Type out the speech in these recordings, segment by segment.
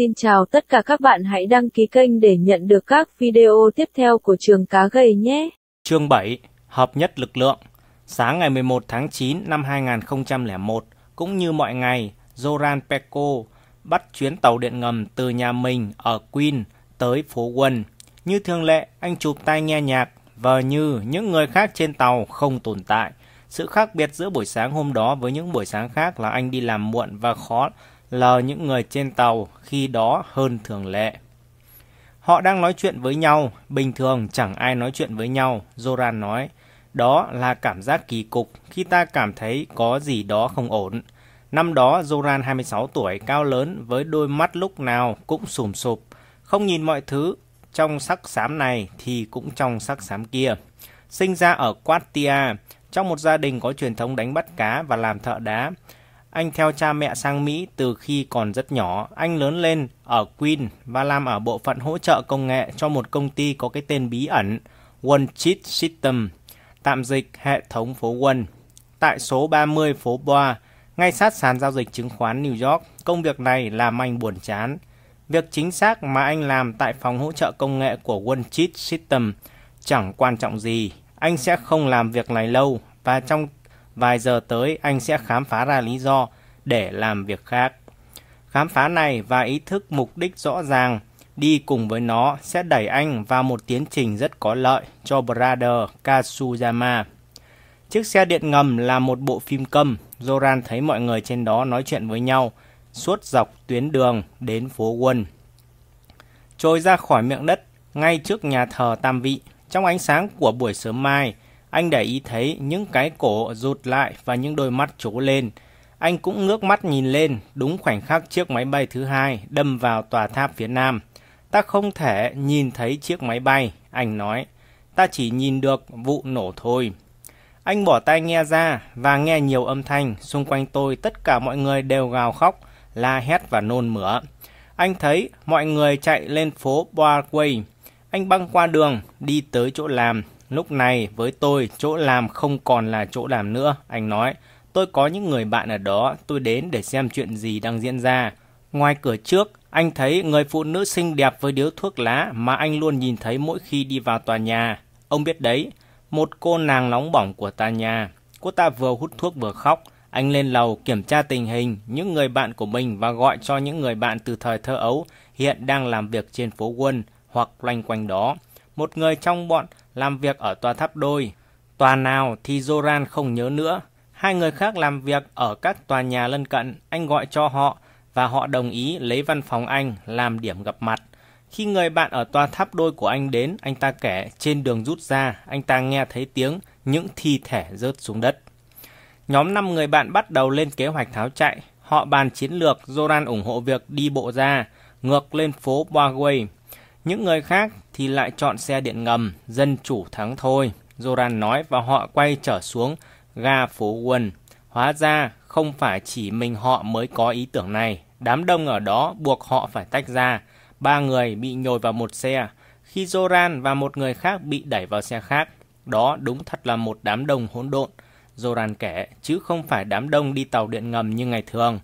Xin chào tất cả các bạn hãy đăng ký kênh để nhận được các video tiếp theo của trường cá gầy nhé. Chương 7. Hợp nhất lực lượng Sáng ngày 11 tháng 9 năm 2001, cũng như mọi ngày, Zoran Peko bắt chuyến tàu điện ngầm từ nhà mình ở Queen tới phố Quân. Như thường lệ, anh chụp tai nghe nhạc, vờ như những người khác trên tàu không tồn tại. Sự khác biệt giữa buổi sáng hôm đó với những buổi sáng khác là anh đi làm muộn và khó lờ những người trên tàu khi đó hơn thường lệ. Họ đang nói chuyện với nhau, bình thường chẳng ai nói chuyện với nhau, Zoran nói. Đó là cảm giác kỳ cục khi ta cảm thấy có gì đó không ổn. Năm đó Zoran 26 tuổi, cao lớn với đôi mắt lúc nào cũng sùm sụp, không nhìn mọi thứ trong sắc xám này thì cũng trong sắc xám kia. Sinh ra ở Quartia, trong một gia đình có truyền thống đánh bắt cá và làm thợ đá. Anh theo cha mẹ sang Mỹ từ khi còn rất nhỏ. Anh lớn lên ở Queen và làm ở bộ phận hỗ trợ công nghệ cho một công ty có cái tên bí ẩn One Cheat System, tạm dịch hệ thống phố One. Tại số 30 phố Boa, ngay sát sàn giao dịch chứng khoán New York, công việc này làm anh buồn chán. Việc chính xác mà anh làm tại phòng hỗ trợ công nghệ của One Cheat System chẳng quan trọng gì. Anh sẽ không làm việc này lâu và trong vài giờ tới anh sẽ khám phá ra lý do để làm việc khác. Khám phá này và ý thức mục đích rõ ràng đi cùng với nó sẽ đẩy anh vào một tiến trình rất có lợi cho Brother Kasuyama. Chiếc xe điện ngầm là một bộ phim câm. Zoran thấy mọi người trên đó nói chuyện với nhau suốt dọc tuyến đường đến phố Quân. Trôi ra khỏi miệng đất, ngay trước nhà thờ Tam Vị, trong ánh sáng của buổi sớm mai, anh để ý thấy những cái cổ rụt lại và những đôi mắt trố lên. Anh cũng ngước mắt nhìn lên, đúng khoảnh khắc chiếc máy bay thứ hai đâm vào tòa tháp phía nam. Ta không thể nhìn thấy chiếc máy bay, anh nói. Ta chỉ nhìn được vụ nổ thôi. Anh bỏ tai nghe ra và nghe nhiều âm thanh. Xung quanh tôi tất cả mọi người đều gào khóc, la hét và nôn mửa. Anh thấy mọi người chạy lên phố Broadway. Anh băng qua đường, đi tới chỗ làm. Lúc này với tôi, chỗ làm không còn là chỗ làm nữa, anh nói. Tôi có những người bạn ở đó, tôi đến để xem chuyện gì đang diễn ra. Ngoài cửa trước, anh thấy người phụ nữ xinh đẹp với điếu thuốc lá mà anh luôn nhìn thấy mỗi khi đi vào tòa nhà. Ông biết đấy, một cô nàng nóng bỏng của tòa nhà. Cô ta vừa hút thuốc vừa khóc. Anh lên lầu kiểm tra tình hình những người bạn của mình và gọi cho những người bạn từ thời thơ ấu hiện đang làm việc trên phố Quân hoặc loanh quanh đó. Một người trong bọn làm việc ở tòa tháp đôi. Tòa nào thì Zoran không nhớ nữa. Hai người khác làm việc ở các tòa nhà lân cận, anh gọi cho họ và họ đồng ý lấy văn phòng anh làm điểm gặp mặt. Khi người bạn ở tòa tháp đôi của anh đến, anh ta kể trên đường rút ra, anh ta nghe thấy tiếng những thi thể rớt xuống đất. Nhóm 5 người bạn bắt đầu lên kế hoạch tháo chạy. Họ bàn chiến lược, Zoran ủng hộ việc đi bộ ra, ngược lên phố Broadway. Những người khác thì lại chọn xe điện ngầm, dân chủ thắng thôi. Zoran nói và họ quay trở xuống ga phố Quân. Hóa ra không phải chỉ mình họ mới có ý tưởng này. Đám đông ở đó buộc họ phải tách ra. Ba người bị nhồi vào một xe, khi Zoran và một người khác bị đẩy vào xe khác. Đó đúng thật là một đám đông hỗn độn. Zoran kể, chứ không phải đám đông đi tàu điện ngầm như ngày thường.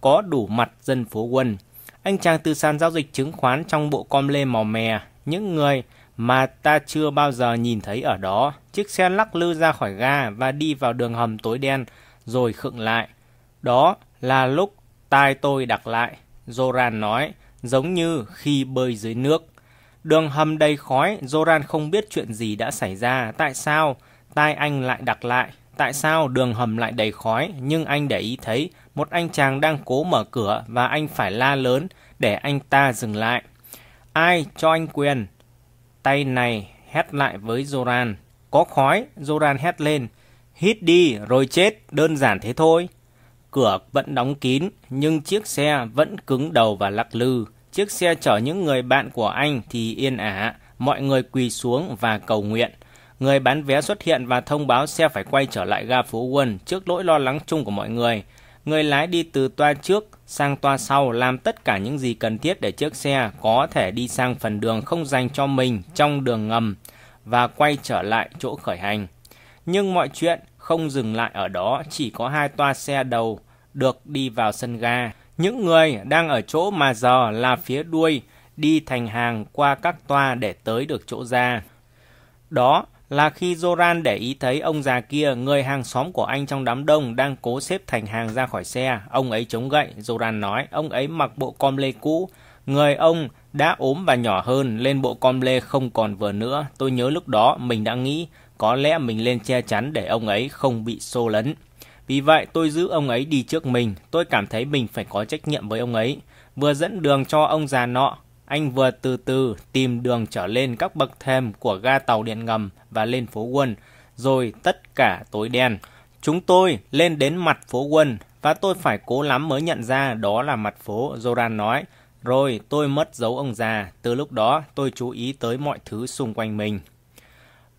Có đủ mặt dân phố quân. Anh chàng từ sàn giao dịch chứng khoán trong bộ com lê màu mè. Những người mà ta chưa bao giờ nhìn thấy ở đó. Chiếc xe lắc lư ra khỏi ga và đi vào đường hầm tối đen, rồi khựng lại. Đó là lúc tai tôi đặt lại, Zoran nói, giống như khi bơi dưới nước. Đường hầm đầy khói, Zoran không biết chuyện gì đã xảy ra, tại sao tai anh lại đặt lại, tại sao đường hầm lại đầy khói, nhưng anh để ý thấy một anh chàng đang cố mở cửa và anh phải la lớn để anh ta dừng lại. Ai cho anh quyền? Tay này hét lại với Zoran. Có khói, Zoran hét lên. Hít đi rồi chết, đơn giản thế thôi. Cửa vẫn đóng kín, nhưng chiếc xe vẫn cứng đầu và lắc lư. Chiếc xe chở những người bạn của anh thì yên ả, mọi người quỳ xuống và cầu nguyện. Người bán vé xuất hiện và thông báo xe phải quay trở lại ga phố Quân trước nỗi lo lắng chung của mọi người. Người lái đi từ toa trước sang toa sau làm tất cả những gì cần thiết để chiếc xe có thể đi sang phần đường không dành cho mình trong đường ngầm và quay trở lại chỗ khởi hành. Nhưng mọi chuyện không dừng lại ở đó, chỉ có hai toa xe đầu được đi vào sân ga. Những người đang ở chỗ mà giờ là phía đuôi, đi thành hàng qua các toa để tới được chỗ ra. Đó là khi Zoran để ý thấy ông già kia, người hàng xóm của anh trong đám đông đang cố xếp thành hàng ra khỏi xe. Ông ấy chống gậy, Zoran nói, ông ấy mặc bộ com lê cũ. Người ông đã ốm và nhỏ hơn, lên bộ com lê không còn vừa nữa. Tôi nhớ lúc đó mình đã nghĩ có lẽ mình lên che chắn để ông ấy không bị xô lấn. Vì vậy tôi giữ ông ấy đi trước mình, tôi cảm thấy mình phải có trách nhiệm với ông ấy. Vừa dẫn đường cho ông già nọ, anh vừa từ từ tìm đường trở lên các bậc thềm của ga tàu điện ngầm và lên phố quân, rồi tất cả tối đen. Chúng tôi lên đến mặt phố quân và tôi phải cố lắm mới nhận ra đó là mặt phố, Zoran nói. Rồi tôi mất dấu ông già, từ lúc đó tôi chú ý tới mọi thứ xung quanh mình.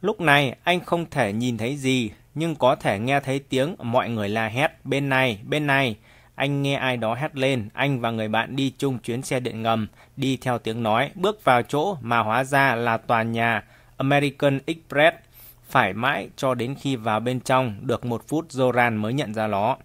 Lúc này anh không thể nhìn thấy gì, nhưng có thể nghe thấy tiếng mọi người la hét bên này, bên này. Anh nghe ai đó hét lên, anh và người bạn đi chung chuyến xe điện ngầm, đi theo tiếng nói, bước vào chỗ mà hóa ra là tòa nhà American Express. Phải mãi cho đến khi vào bên trong, được một phút Zoran mới nhận ra nó.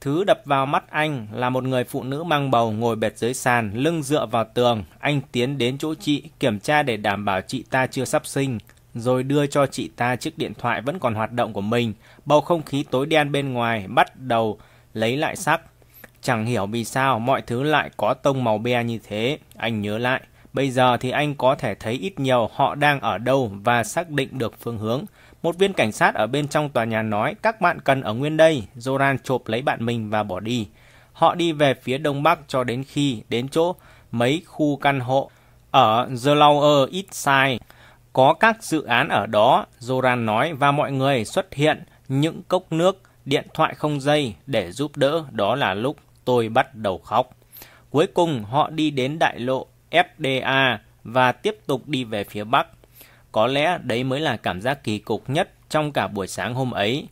Thứ đập vào mắt anh là một người phụ nữ mang bầu ngồi bệt dưới sàn, lưng dựa vào tường. Anh tiến đến chỗ chị, kiểm tra để đảm bảo chị ta chưa sắp sinh, rồi đưa cho chị ta chiếc điện thoại vẫn còn hoạt động của mình. Bầu không khí tối đen bên ngoài bắt đầu lấy lại sắc. Chẳng hiểu vì sao mọi thứ lại có tông màu be như thế. Anh nhớ lại, bây giờ thì anh có thể thấy ít nhiều họ đang ở đâu và xác định được phương hướng. Một viên cảnh sát ở bên trong tòa nhà nói các bạn cần ở nguyên đây. Zoran chộp lấy bạn mình và bỏ đi. Họ đi về phía đông bắc cho đến khi đến chỗ mấy khu căn hộ ở The Lower East Side. Có các dự án ở đó, Zoran nói, và mọi người xuất hiện những cốc nước, điện thoại không dây để giúp đỡ. Đó là lúc tôi bắt đầu khóc. Cuối cùng họ đi đến đại lộ FDA và tiếp tục đi về phía Bắc. Có lẽ đấy mới là cảm giác kỳ cục nhất trong cả buổi sáng hôm ấy.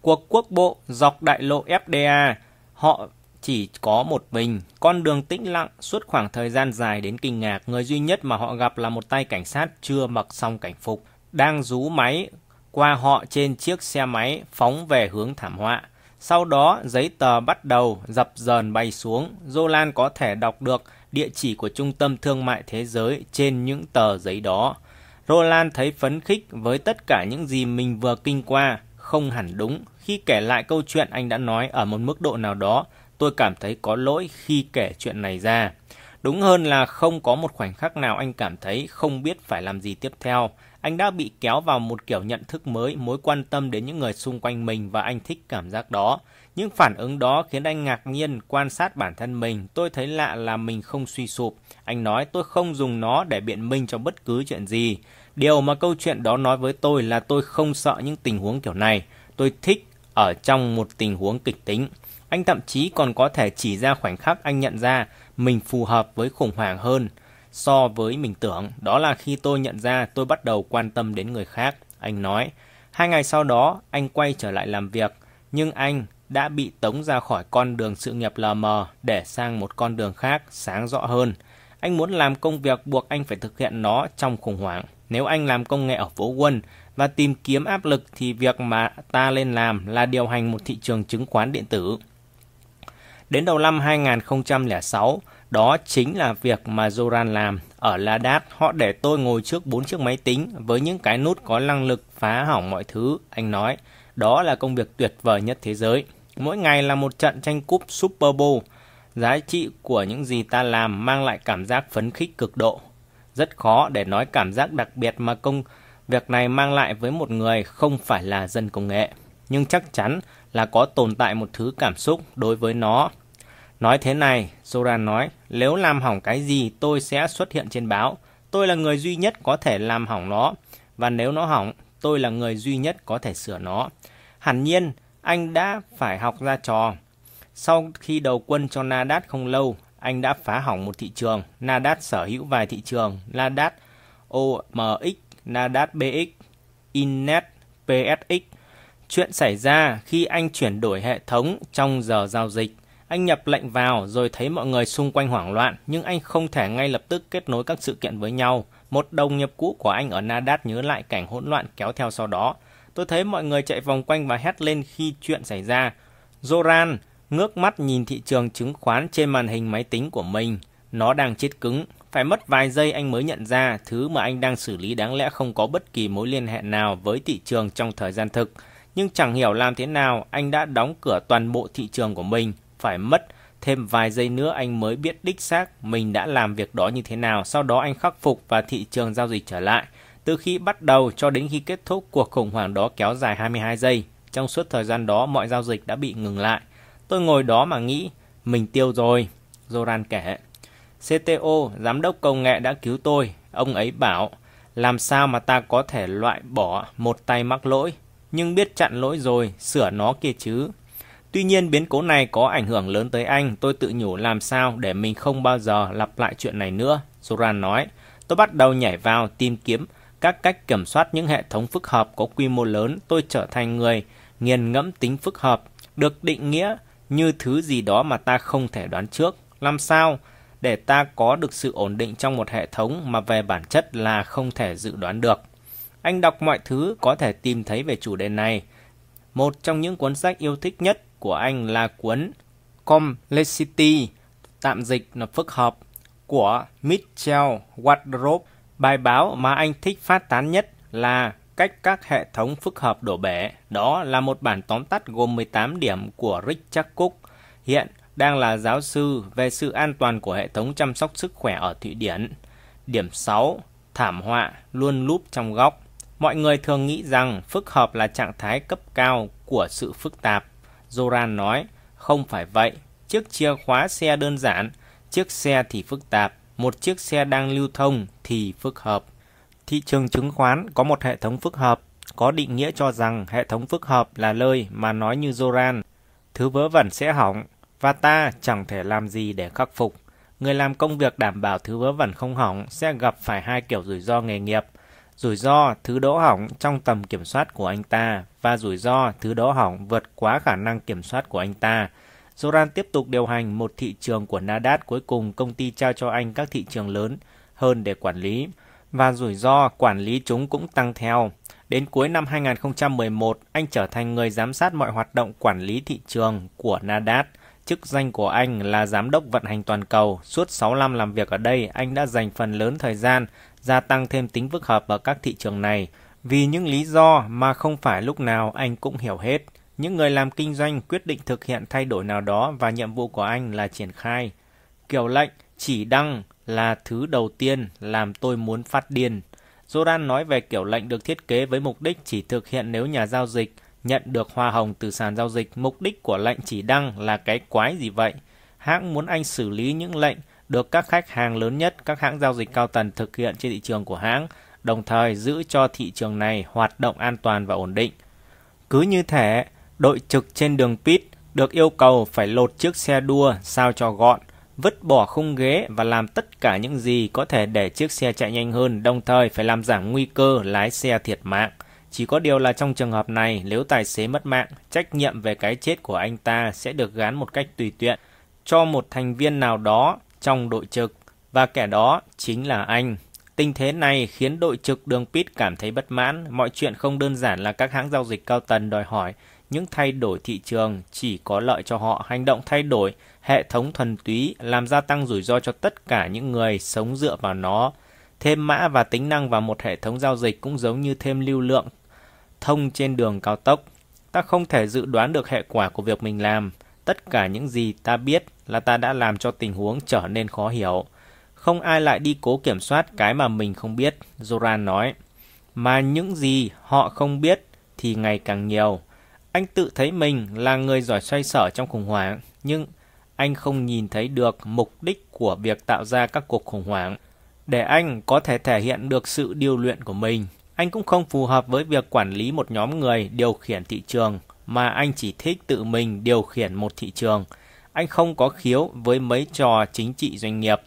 Cuộc quốc bộ dọc đại lộ FDA, họ chỉ có một mình, con đường tĩnh lặng suốt khoảng thời gian dài đến kinh ngạc. Người duy nhất mà họ gặp là một tay cảnh sát chưa mặc xong cảnh phục, đang rú máy qua họ trên chiếc xe máy phóng về hướng thảm họa. Sau đó, giấy tờ bắt đầu dập dờn bay xuống. Zolan có thể đọc được địa chỉ của Trung tâm Thương mại Thế giới trên những tờ giấy đó. Roland thấy phấn khích với tất cả những gì mình vừa kinh qua, không hẳn đúng. Khi kể lại câu chuyện anh đã nói ở một mức độ nào đó, tôi cảm thấy có lỗi khi kể chuyện này ra. Đúng hơn là không có một khoảnh khắc nào anh cảm thấy không biết phải làm gì tiếp theo. Anh đã bị kéo vào một kiểu nhận thức mới, mối quan tâm đến những người xung quanh mình và anh thích cảm giác đó. Những phản ứng đó khiến anh ngạc nhiên quan sát bản thân mình. Tôi thấy lạ là mình không suy sụp. Anh nói tôi không dùng nó để biện minh cho bất cứ chuyện gì. Điều mà câu chuyện đó nói với tôi là tôi không sợ những tình huống kiểu này. Tôi thích ở trong một tình huống kịch tính. Anh thậm chí còn có thể chỉ ra khoảnh khắc anh nhận ra mình phù hợp với khủng hoảng hơn so với mình tưởng. Đó là khi tôi nhận ra tôi bắt đầu quan tâm đến người khác. Anh nói, hai ngày sau đó anh quay trở lại làm việc, nhưng anh đã bị tống ra khỏi con đường sự nghiệp lờ mờ để sang một con đường khác sáng rõ hơn. Anh muốn làm công việc buộc anh phải thực hiện nó trong khủng hoảng. Nếu anh làm công nghệ ở phố quân và tìm kiếm áp lực thì việc mà ta lên làm là điều hành một thị trường chứng khoán điện tử. Đến đầu năm 2006, đó chính là việc mà Zoran làm. Ở Ladat, họ để tôi ngồi trước bốn chiếc máy tính với những cái nút có năng lực phá hỏng mọi thứ. Anh nói, đó là công việc tuyệt vời nhất thế giới. Mỗi ngày là một trận tranh cúp Super Bowl. Giá trị của những gì ta làm mang lại cảm giác phấn khích cực độ. Rất khó để nói cảm giác đặc biệt mà công việc này mang lại với một người không phải là dân công nghệ. Nhưng chắc chắn là có tồn tại một thứ cảm xúc đối với nó. Nói thế này, Zoran nói, nếu làm hỏng cái gì tôi sẽ xuất hiện trên báo. Tôi là người duy nhất có thể làm hỏng nó. Và nếu nó hỏng, tôi là người duy nhất có thể sửa nó. Hẳn nhiên, anh đã phải học ra trò. Sau khi đầu quân cho Nadat không lâu, anh đã phá hỏng một thị trường. Nadat sở hữu vài thị trường. Nadat OMX, Nadat BX, Innet, PSX. Chuyện xảy ra khi anh chuyển đổi hệ thống trong giờ giao dịch. Anh nhập lệnh vào rồi thấy mọi người xung quanh hoảng loạn, nhưng anh không thể ngay lập tức kết nối các sự kiện với nhau. Một đồng nghiệp cũ của anh ở Nadat nhớ lại cảnh hỗn loạn kéo theo sau đó. Tôi thấy mọi người chạy vòng quanh và hét lên khi chuyện xảy ra. Zoran, ngước mắt nhìn thị trường chứng khoán trên màn hình máy tính của mình. Nó đang chết cứng. Phải mất vài giây anh mới nhận ra thứ mà anh đang xử lý đáng lẽ không có bất kỳ mối liên hệ nào với thị trường trong thời gian thực. Nhưng chẳng hiểu làm thế nào anh đã đóng cửa toàn bộ thị trường của mình. Phải mất thêm vài giây nữa anh mới biết đích xác mình đã làm việc đó như thế nào. Sau đó anh khắc phục và thị trường giao dịch trở lại. Từ khi bắt đầu cho đến khi kết thúc cuộc khủng hoảng đó kéo dài 22 giây. Trong suốt thời gian đó mọi giao dịch đã bị ngừng lại. Tôi ngồi đó mà nghĩ, mình tiêu rồi. Zoran kể. CTO, giám đốc công nghệ đã cứu tôi. Ông ấy bảo, làm sao mà ta có thể loại bỏ một tay mắc lỗi, nhưng biết chặn lỗi rồi, sửa nó kia chứ. Tuy nhiên biến cố này có ảnh hưởng lớn tới anh, tôi tự nhủ làm sao để mình không bao giờ lặp lại chuyện này nữa. Zoran nói, tôi bắt đầu nhảy vào tìm kiếm các cách kiểm soát những hệ thống phức hợp có quy mô lớn. Tôi trở thành người nghiền ngẫm tính phức hợp, được định nghĩa như thứ gì đó mà ta không thể đoán trước. Làm sao để ta có được sự ổn định trong một hệ thống mà về bản chất là không thể dự đoán được? Anh đọc mọi thứ có thể tìm thấy về chủ đề này. Một trong những cuốn sách yêu thích nhất của anh là cuốn Complexity, tạm dịch là phức hợp, của Mitchell Wardrop. Bài báo mà anh thích phát tán nhất là cách các hệ thống phức hợp đổ bể. Đó là một bản tóm tắt gồm 18 điểm của Richard Cook, hiện đang là giáo sư về sự an toàn của hệ thống chăm sóc sức khỏe ở Thụy Điển. Điểm 6. Thảm họa luôn lúp trong góc. Mọi người thường nghĩ rằng phức hợp là trạng thái cấp cao của sự phức tạp. Zoran nói, không phải vậy. Chiếc chìa khóa xe đơn giản, chiếc xe thì phức tạp, một chiếc xe đang lưu thông thì phức hợp. Thị trường chứng khoán có một hệ thống phức hợp, có định nghĩa cho rằng hệ thống phức hợp là lời mà nói như Zoran, thứ vớ vẩn sẽ hỏng, và ta chẳng thể làm gì để khắc phục. Người làm công việc đảm bảo thứ vớ vẩn không hỏng sẽ gặp phải hai kiểu rủi ro nghề nghiệp. Rủi ro thứ đỗ hỏng trong tầm kiểm soát của anh ta và rủi ro thứ đỗ hỏng vượt quá khả năng kiểm soát của anh ta. Zoran tiếp tục điều hành một thị trường của Nadat cuối cùng công ty trao cho anh các thị trường lớn hơn để quản lý và rủi ro quản lý chúng cũng tăng theo. Đến cuối năm 2011, anh trở thành người giám sát mọi hoạt động quản lý thị trường của Nadat. Chức danh của anh là giám đốc vận hành toàn cầu. Suốt 6 năm làm việc ở đây, anh đã dành phần lớn thời gian gia tăng thêm tính phức hợp ở các thị trường này vì những lý do mà không phải lúc nào anh cũng hiểu hết. Những người làm kinh doanh quyết định thực hiện thay đổi nào đó và nhiệm vụ của anh là triển khai. Kiểu lệnh chỉ đăng là thứ đầu tiên làm tôi muốn phát điên. Jordan nói về kiểu lệnh được thiết kế với mục đích chỉ thực hiện nếu nhà giao dịch nhận được hoa hồng từ sàn giao dịch. Mục đích của lệnh chỉ đăng là cái quái gì vậy? Hãng muốn anh xử lý những lệnh được các khách hàng lớn nhất, các hãng giao dịch cao tầng thực hiện trên thị trường của hãng, đồng thời giữ cho thị trường này hoạt động an toàn và ổn định. Cứ như thế, đội trực trên đường pit được yêu cầu phải lột chiếc xe đua sao cho gọn, vứt bỏ khung ghế và làm tất cả những gì có thể để chiếc xe chạy nhanh hơn, đồng thời phải làm giảm nguy cơ lái xe thiệt mạng. Chỉ có điều là trong trường hợp này, nếu tài xế mất mạng, trách nhiệm về cái chết của anh ta sẽ được gán một cách tùy tiện cho một thành viên nào đó trong đội trực, và kẻ đó chính là anh. Tình thế này khiến đội trực đường pit cảm thấy bất mãn. Mọi chuyện không đơn giản là các hãng giao dịch cao tầng đòi hỏi những thay đổi thị trường chỉ có lợi cho họ. Hành động thay đổi hệ thống thuần túy làm gia tăng rủi ro cho tất cả những người sống dựa vào nó. Thêm mã và tính năng vào một hệ thống giao dịch cũng giống như thêm lưu lượng thông trên đường cao tốc. Ta không thể dự đoán được hệ quả của việc mình làm. Tất cả những gì ta biết là ta đã làm cho tình huống trở nên khó hiểu. Không ai lại đi cố kiểm soát cái mà mình không biết, Zoran nói. Mà những gì họ không biết thì ngày càng nhiều. Anh tự thấy mình là người giỏi xoay sở trong khủng hoảng, nhưng anh không nhìn thấy được mục đích của việc tạo ra các cuộc khủng hoảng. Để anh có thể thể hiện được sự điều luyện của mình, anh cũng không phù hợp với việc quản lý một nhóm người điều khiển thị trường, mà anh chỉ thích tự mình điều khiển một thị trường. Anh không có khiếu với mấy trò chính trị doanh nghiệp.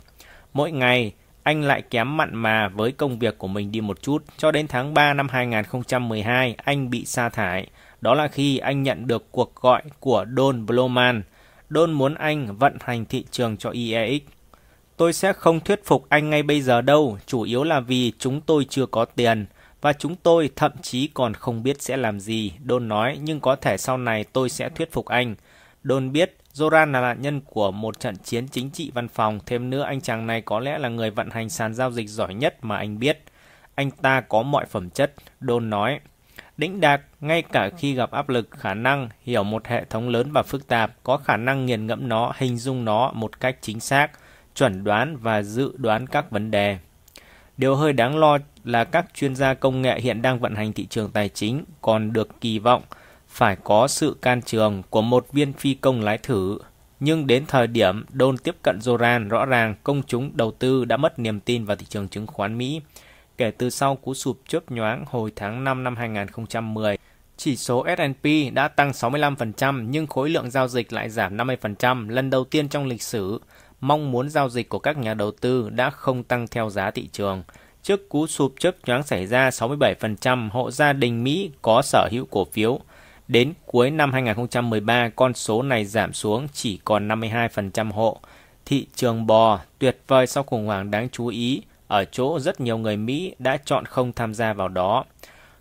Mỗi ngày, anh lại kém mặn mà với công việc của mình đi một chút. Cho đến tháng 3 năm 2012, anh bị sa thải. Đó là khi anh nhận được cuộc gọi của Don Bloman. Don muốn anh vận hành thị trường cho IEX. Tôi sẽ không thuyết phục anh ngay bây giờ đâu, chủ yếu là vì chúng tôi chưa có tiền. Và chúng tôi thậm chí còn không biết sẽ làm gì, Don nói, nhưng có thể sau này tôi sẽ thuyết phục anh. Don biết Zoran là nạn nhân của một trận chiến chính trị văn phòng, thêm nữa anh chàng này có lẽ là người vận hành sàn giao dịch giỏi nhất mà anh biết. Anh ta có mọi phẩm chất, Đôn nói. Đĩnh đạc, ngay cả khi gặp áp lực, khả năng hiểu một hệ thống lớn và phức tạp, có khả năng nghiền ngẫm nó, hình dung nó một cách chính xác, chuẩn đoán và dự đoán các vấn đề. Điều hơi đáng lo là các chuyên gia công nghệ hiện đang vận hành thị trường tài chính còn được kỳ vọng phải có sự can trường của một viên phi công lái thử. Nhưng đến thời điểm đôn tiếp cận Zoran, rõ ràng công chúng đầu tư đã mất niềm tin vào thị trường chứng khoán Mỹ. Kể từ sau cú sụp chớp nhoáng hồi tháng 5 năm 2010, chỉ số S&P đã tăng 65% nhưng khối lượng giao dịch lại giảm 50%, lần đầu tiên trong lịch sử. Mong muốn giao dịch của các nhà đầu tư đã không tăng theo giá thị trường. Trước cú sụp chớp nhoáng xảy ra, 67% hộ gia đình Mỹ có sở hữu cổ phiếu. Đến cuối năm 2013, con số này giảm xuống chỉ còn 52% hộ. Thị trường bò tuyệt vời sau khủng hoảng đáng chú ý ở chỗ rất nhiều người Mỹ đã chọn không tham gia vào đó.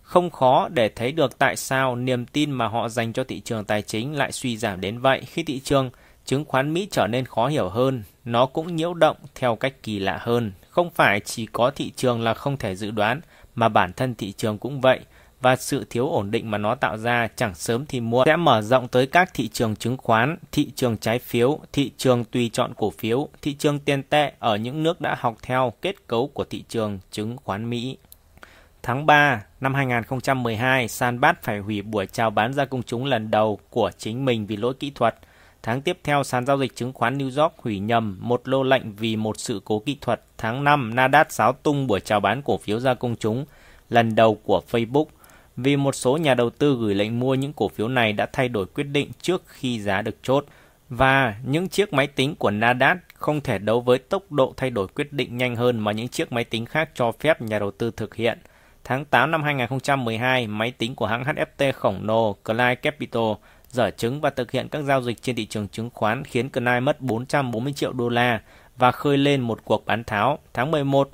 Không khó để thấy được tại sao niềm tin mà họ dành cho thị trường tài chính lại suy giảm đến vậy khi thị trường chứng khoán Mỹ trở nên khó hiểu hơn, nó cũng nhiễu động theo cách kỳ lạ hơn. Không phải chỉ có thị trường là không thể dự đoán, mà bản thân thị trường cũng vậy và sự thiếu ổn định mà nó tạo ra chẳng sớm thì muộn sẽ mở rộng tới các thị trường chứng khoán, thị trường trái phiếu, thị trường tùy chọn cổ phiếu, thị trường tiền tệ ở những nước đã học theo kết cấu của thị trường chứng khoán Mỹ. Tháng 3 năm 2012, Sanbat phải hủy buổi chào bán ra công chúng lần đầu của chính mình vì lỗi kỹ thuật. Tháng tiếp theo, sàn giao dịch chứng khoán New York hủy nhầm một lô lệnh vì một sự cố kỹ thuật. Tháng 5, Nasdaq xáo tung buổi chào bán cổ phiếu ra công chúng lần đầu của Facebook vì một số nhà đầu tư gửi lệnh mua những cổ phiếu này đã thay đổi quyết định trước khi giá được chốt. Và những chiếc máy tính của Nasdaq không thể đấu với tốc độ thay đổi quyết định nhanh hơn mà những chiếc máy tính khác cho phép nhà đầu tư thực hiện. Tháng 8 năm 2012, máy tính của hãng HFT khổng lồ Clyde Capital dở chứng và thực hiện các giao dịch trên thị trường chứng khoán khiến Clyde mất 440 triệu đô la và khơi lên một cuộc bán tháo. Tháng 11,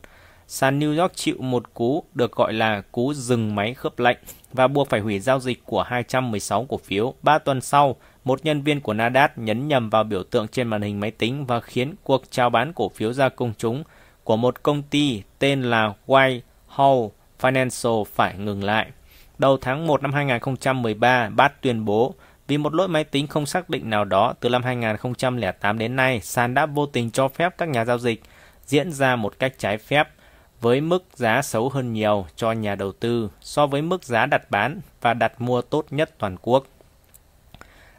sàn New York chịu một cú được gọi là cú dừng máy khớp lệnh và buộc phải hủy giao dịch của 216 cổ phiếu. Ba tuần sau, một nhân viên của Nasdaq nhấn nhầm vào biểu tượng trên màn hình máy tính và khiến cuộc chào bán cổ phiếu ra công chúng của một công ty tên là Whitehall Financial phải ngừng lại. Đầu tháng 1 năm 2013, Bat tuyên bố vì một lỗi máy tính không xác định nào đó từ năm 2008 đến nay, sàn đã vô tình cho phép các nhà giao dịch diễn ra một cách trái phép với mức giá xấu hơn nhiều cho nhà đầu tư so với mức giá đặt bán và đặt mua tốt nhất toàn quốc.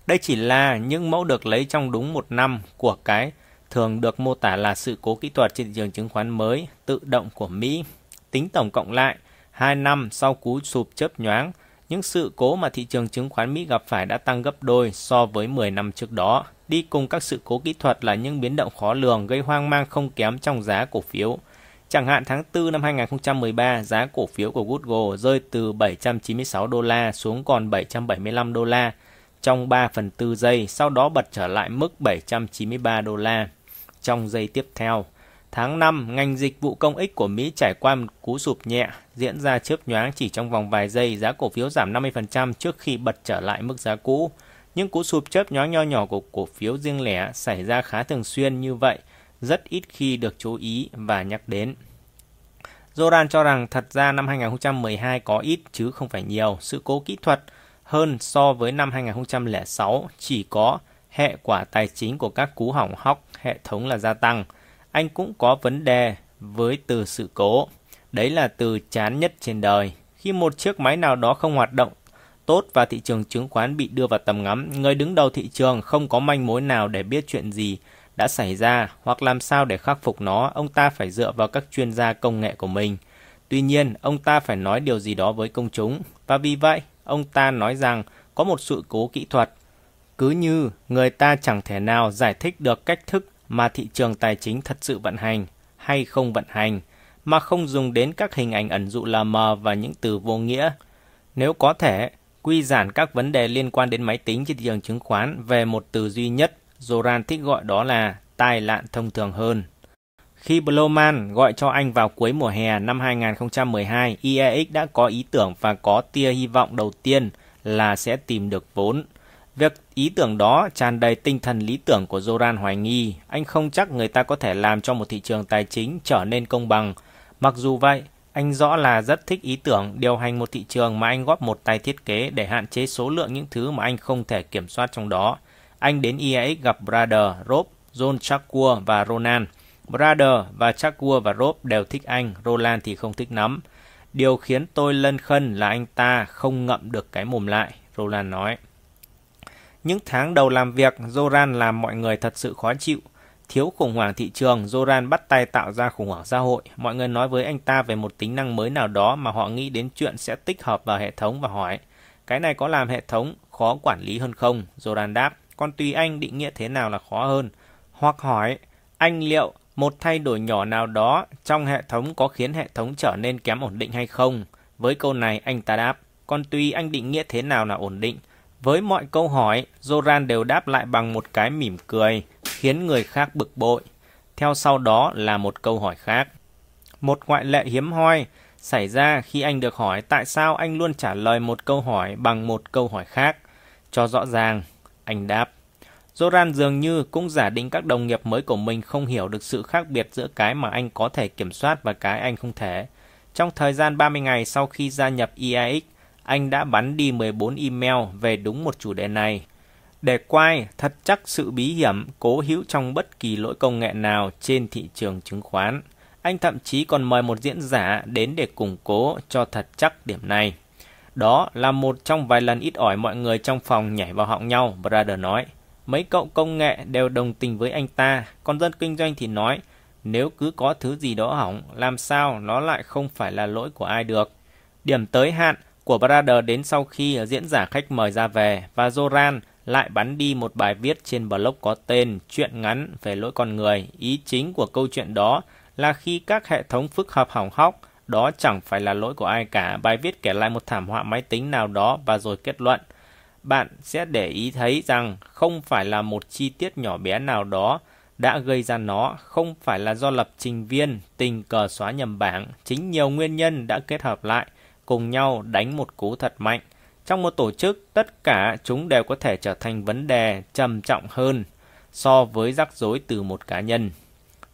Đây chỉ là những mẫu được lấy trong đúng một năm của cái thường được mô tả là sự cố kỹ thuật trên thị trường chứng khoán mới tự động của Mỹ. Tính tổng cộng lại, 2 năm sau cú sụp chớp nhoáng, những sự cố mà thị trường chứng khoán Mỹ gặp phải đã tăng gấp đôi so với 10 năm trước đó. Đi cùng các sự cố kỹ thuật là những biến động khó lường gây hoang mang không kém trong giá cổ phiếu. Chẳng hạn tháng 4 năm 2013, giá cổ phiếu của Google rơi từ 796 đô la xuống còn 775 đô la trong 3 phần 4 giây, sau đó bật trở lại mức 793 đô la trong giây tiếp theo. Tháng 5, ngành dịch vụ công ích của Mỹ trải qua một cú sụp nhẹ, diễn ra chớp nhoáng chỉ trong vòng vài giây, giá cổ phiếu giảm 50% trước khi bật trở lại mức giá cũ. Những cú sụp chớp nhoáng nho nhỏ của cổ phiếu riêng lẻ xảy ra khá thường xuyên như vậy, rất ít khi được chú ý và nhắc đến. Zoran cho rằng thật ra năm 2012 có ít chứ không phải nhiều sự cố kỹ thuật hơn so với năm 2006 chỉ có hệ quả tài chính của các cú hỏng hóc hệ thống là gia tăng. Anh cũng có vấn đề với từ sự cố. Đấy là từ chán nhất trên đời. Khi một chiếc máy nào đó không hoạt động tốt và thị trường chứng khoán bị đưa vào tầm ngắm, người đứng đầu thị trường không có manh mối nào để biết chuyện gì đã xảy ra hoặc làm sao để khắc phục nó, ông ta phải dựa vào các chuyên gia công nghệ của mình. Tuy nhiên, ông ta phải nói điều gì đó với công chúng, và vì vậy, ông ta nói rằng có một sự cố kỹ thuật. Cứ như người ta chẳng thể nào giải thích được cách thức mà thị trường tài chính thật sự vận hành hay không vận hành, mà không dùng đến các hình ảnh ẩn dụ là mờ và những từ vô nghĩa. Nếu có thể, quy giản các vấn đề liên quan đến máy tính trên thị trường chứng khoán về một từ duy nhất Zoran thích gọi đó là tai nạn thông thường hơn. Khi Blowman gọi cho anh vào cuối mùa hè năm 2012, IEX đã có ý tưởng và có tia hy vọng đầu tiên là sẽ tìm được vốn. Việc ý tưởng đó tràn đầy tinh thần lý tưởng của Zoran hoài nghi, anh không chắc người ta có thể làm cho một thị trường tài chính trở nên công bằng. Mặc dù vậy, anh rõ là rất thích ý tưởng điều hành một thị trường mà anh góp một tay thiết kế để hạn chế số lượng những thứ mà anh không thể kiểm soát trong đó. Anh đến IAX gặp Brother, Rob, John Chakua và Ronan. Brother và Chakua và Rob đều thích anh, Roland thì không thích lắm. Điều khiến tôi lân khân là anh ta không ngậm được cái mồm lại, Roland nói. Những tháng đầu làm việc, Zoran làm mọi người thật sự khó chịu. Thiếu khủng hoảng thị trường, Zoran bắt tay tạo ra khủng hoảng xã hội. Mọi người nói với anh ta về một tính năng mới nào đó mà họ nghĩ đến chuyện sẽ tích hợp vào hệ thống và hỏi, cái này có làm hệ thống khó quản lý hơn không? Zoran đáp, con tùy anh định nghĩa thế nào là khó hơn. Hoặc hỏi, anh liệu một thay đổi nhỏ nào đó trong hệ thống có khiến hệ thống trở nên kém ổn định hay không? Với câu này anh ta đáp, còn tùy anh định nghĩa thế nào là ổn định. Với mọi câu hỏi, Zoran đều đáp lại bằng một cái mỉm cười, khiến người khác bực bội. Theo sau đó là một câu hỏi khác. Một ngoại lệ hiếm hoi xảy ra khi anh được hỏi tại sao anh luôn trả lời một câu hỏi bằng một câu hỏi khác. Cho rõ ràng, anh đáp. Zoran dường như cũng giả định các đồng nghiệp mới của mình không hiểu được sự khác biệt giữa cái mà anh có thể kiểm soát và cái anh không thể. Trong thời gian 30 ngày sau khi gia nhập EIX, anh đã bắn đi 14 email về đúng một chủ đề này. Để quay thật chắc sự bí hiểm cố hữu trong bất kỳ lỗi công nghệ nào trên thị trường chứng khoán. Anh thậm chí còn mời một diễn giả đến để củng cố cho thật chắc điểm này. Đó là một trong vài lần ít ỏi mọi người trong phòng nhảy vào họng nhau, Brother nói. Mấy cậu công nghệ đều đồng tình với anh ta, còn dân kinh doanh thì nói, nếu cứ có thứ gì đó hỏng, làm sao nó lại không phải là lỗi của ai được. Điểm tới hạn của Brother đến sau khi diễn giả khách mời ra về và Zoran lại bắn đi một bài viết trên blog có tên Chuyện ngắn về lỗi con người. Ý chính của câu chuyện đó là khi các hệ thống phức hợp hỏng hóc, đó chẳng phải là lỗi của ai cả. Bài viết kể lại một thảm họa máy tính nào đó và rồi kết luận. Bạn sẽ để ý thấy rằng không phải là một chi tiết nhỏ bé nào đó đã gây ra nó, không phải là do lập trình viên tình cờ xóa nhầm bảng. Chính nhiều nguyên nhân đã kết hợp lại cùng nhau đánh một cú thật mạnh. Trong một tổ chức, tất cả chúng đều có thể trở thành vấn đề trầm trọng hơn so với rắc rối từ một cá nhân.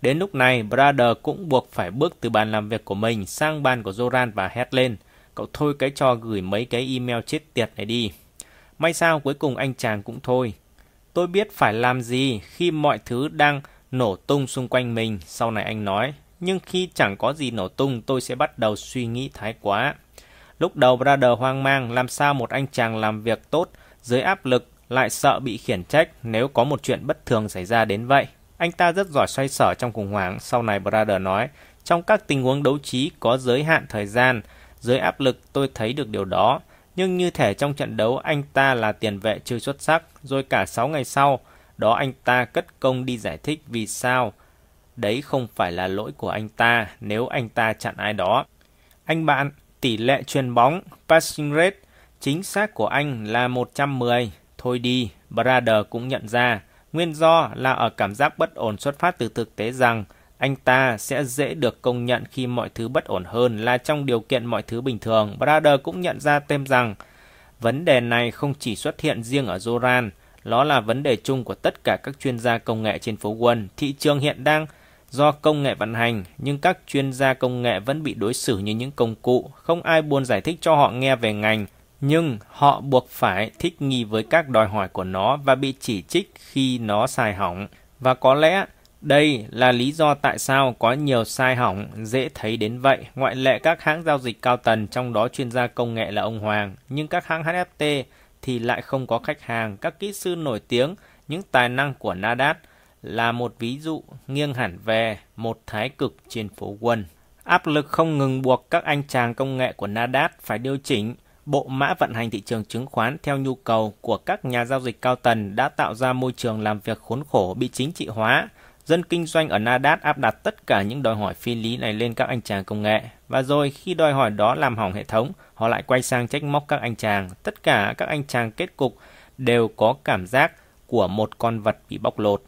Đến lúc này, Brother cũng buộc phải bước từ bàn làm việc của mình sang bàn của Zoran và hét lên. Cậu thôi cái cho gửi mấy cái email chết tiệt này đi. May sao cuối cùng anh chàng cũng thôi. Tôi biết phải làm gì khi mọi thứ đang nổ tung xung quanh mình, sau này anh nói. Nhưng khi chẳng có gì nổ tung, tôi sẽ bắt đầu suy nghĩ thái quá. Lúc đầu Brother hoang mang làm sao một anh chàng làm việc tốt dưới áp lực lại sợ bị khiển trách nếu có một chuyện bất thường xảy ra đến vậy. Anh ta rất giỏi xoay sở trong khủng hoảng, sau này Brother nói, trong các tình huống đấu trí có giới hạn thời gian, dưới áp lực tôi thấy được điều đó. Nhưng như thể trong trận đấu anh ta là tiền vệ chưa xuất sắc, rồi cả 6 ngày sau, đó anh ta cất công đi giải thích vì sao. Đấy không phải là lỗi của anh ta nếu anh ta chặn ai đó. Anh bạn, tỷ lệ truyền bóng, passing rate, chính xác của anh là 110. Thôi đi, Brother cũng nhận ra, nguyên do là ở cảm giác bất ổn xuất phát từ thực tế rằng anh ta sẽ dễ được công nhận khi mọi thứ bất ổn hơn là trong điều kiện mọi thứ bình thường. Brother cũng nhận ra thêm rằng vấn đề này không chỉ xuất hiện riêng ở Zoran, nó là vấn đề chung của tất cả các chuyên gia công nghệ trên phố Quân. Thị trường hiện đang do công nghệ vận hành, nhưng các chuyên gia công nghệ vẫn bị đối xử như những công cụ, không ai buồn giải thích cho họ nghe về ngành, nhưng họ buộc phải thích nghi với các đòi hỏi của nó và bị chỉ trích khi nó sai hỏng. Và có lẽ đây là lý do tại sao có nhiều sai hỏng dễ thấy đến vậy, ngoại lệ các hãng giao dịch cao tầng trong đó chuyên gia công nghệ là ông Hoàng, nhưng các hãng HFT thì lại không có khách hàng, các kỹ sư nổi tiếng, những tài năng của Nadat là một ví dụ nghiêng hẳn về một thái cực trên phố quân. Áp lực không ngừng buộc các anh chàng công nghệ của Nadat phải điều chỉnh bộ mã vận hành thị trường chứng khoán theo nhu cầu của các nhà giao dịch cao tầng đã tạo ra môi trường làm việc khốn khổ bị chính trị hóa. Dân kinh doanh ở Nadat áp đặt tất cả những đòi hỏi phi lý này lên các anh chàng công nghệ. Và rồi khi đòi hỏi đó làm hỏng hệ thống, họ lại quay sang trách móc các anh chàng. Tất cả các anh chàng kết cục đều có cảm giác của một con vật bị bóc lột.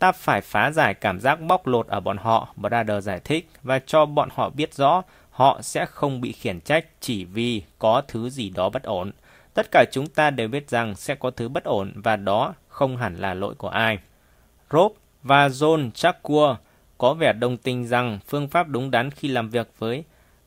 Ta phải phá giải cảm giác bóc lột ở bọn họ, Brother giải thích, và cho bọn họ biết rõ họ sẽ không bị khiển trách chỉ vì có thứ gì đó bất ổn. Tất cả chúng ta đều biết rằng sẽ có thứ bất ổn và đó không hẳn là lỗi của ai. Rob và John Chakua có vẻ đồng tình rằng phương pháp đúng đắn khi làm việc với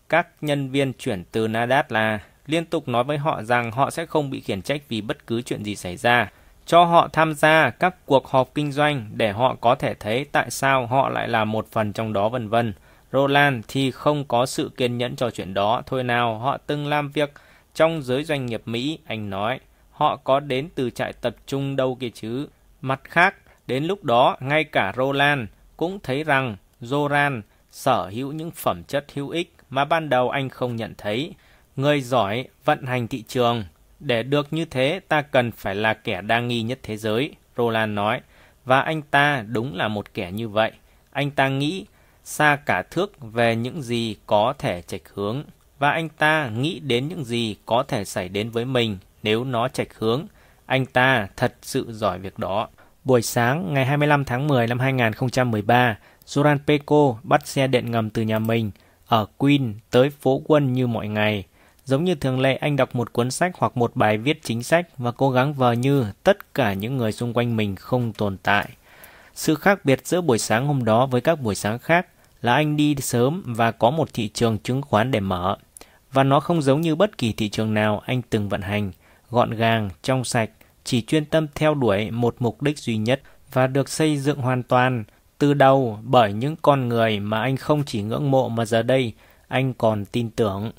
các nhân viên chuyển từ Nadat là liên tục nói với họ rằng họ sẽ không bị khiển trách vì bất cứ chuyện gì xảy ra. Cho họ tham gia các cuộc họp kinh doanh để họ có thể thấy tại sao họ lại là một phần trong đó vân vân. Roland thì không có sự kiên nhẫn cho chuyện đó. Thôi nào, họ từng làm việc trong giới doanh nghiệp Mỹ, anh nói. Họ có đến từ trại tập trung đâu kia chứ. Mặt khác, đến lúc đó, ngay cả Roland cũng thấy rằng Zoran sở hữu những phẩm chất hữu ích mà ban đầu anh không nhận thấy. Người giỏi vận hành thị trường. Để được như thế, ta cần phải là kẻ đa nghi nhất thế giới, Roland nói. Và anh ta đúng là một kẻ như vậy. Anh ta nghĩ xa cả thước về những gì có thể chệch hướng. Và anh ta nghĩ đến những gì có thể xảy đến với mình nếu nó chệch hướng. Anh ta thật sự giỏi việc đó. Buổi sáng ngày 25 tháng 10 năm 2013, Zoran Peko bắt xe điện ngầm từ nhà mình ở Queen tới phố quân như mọi ngày. Giống như thường lệ anh đọc một cuốn sách hoặc một bài viết chính sách và cố gắng vờ như tất cả những người xung quanh mình không tồn tại. Sự khác biệt giữa buổi sáng hôm đó với các buổi sáng khác là anh đi sớm và có một thị trường chứng khoán để mở. Và nó không giống như bất kỳ thị trường nào anh từng vận hành, gọn gàng, trong sạch, chỉ chuyên tâm theo đuổi một mục đích duy nhất và được xây dựng hoàn toàn từ đầu bởi những con người mà anh không chỉ ngưỡng mộ mà giờ đây anh còn tin tưởng.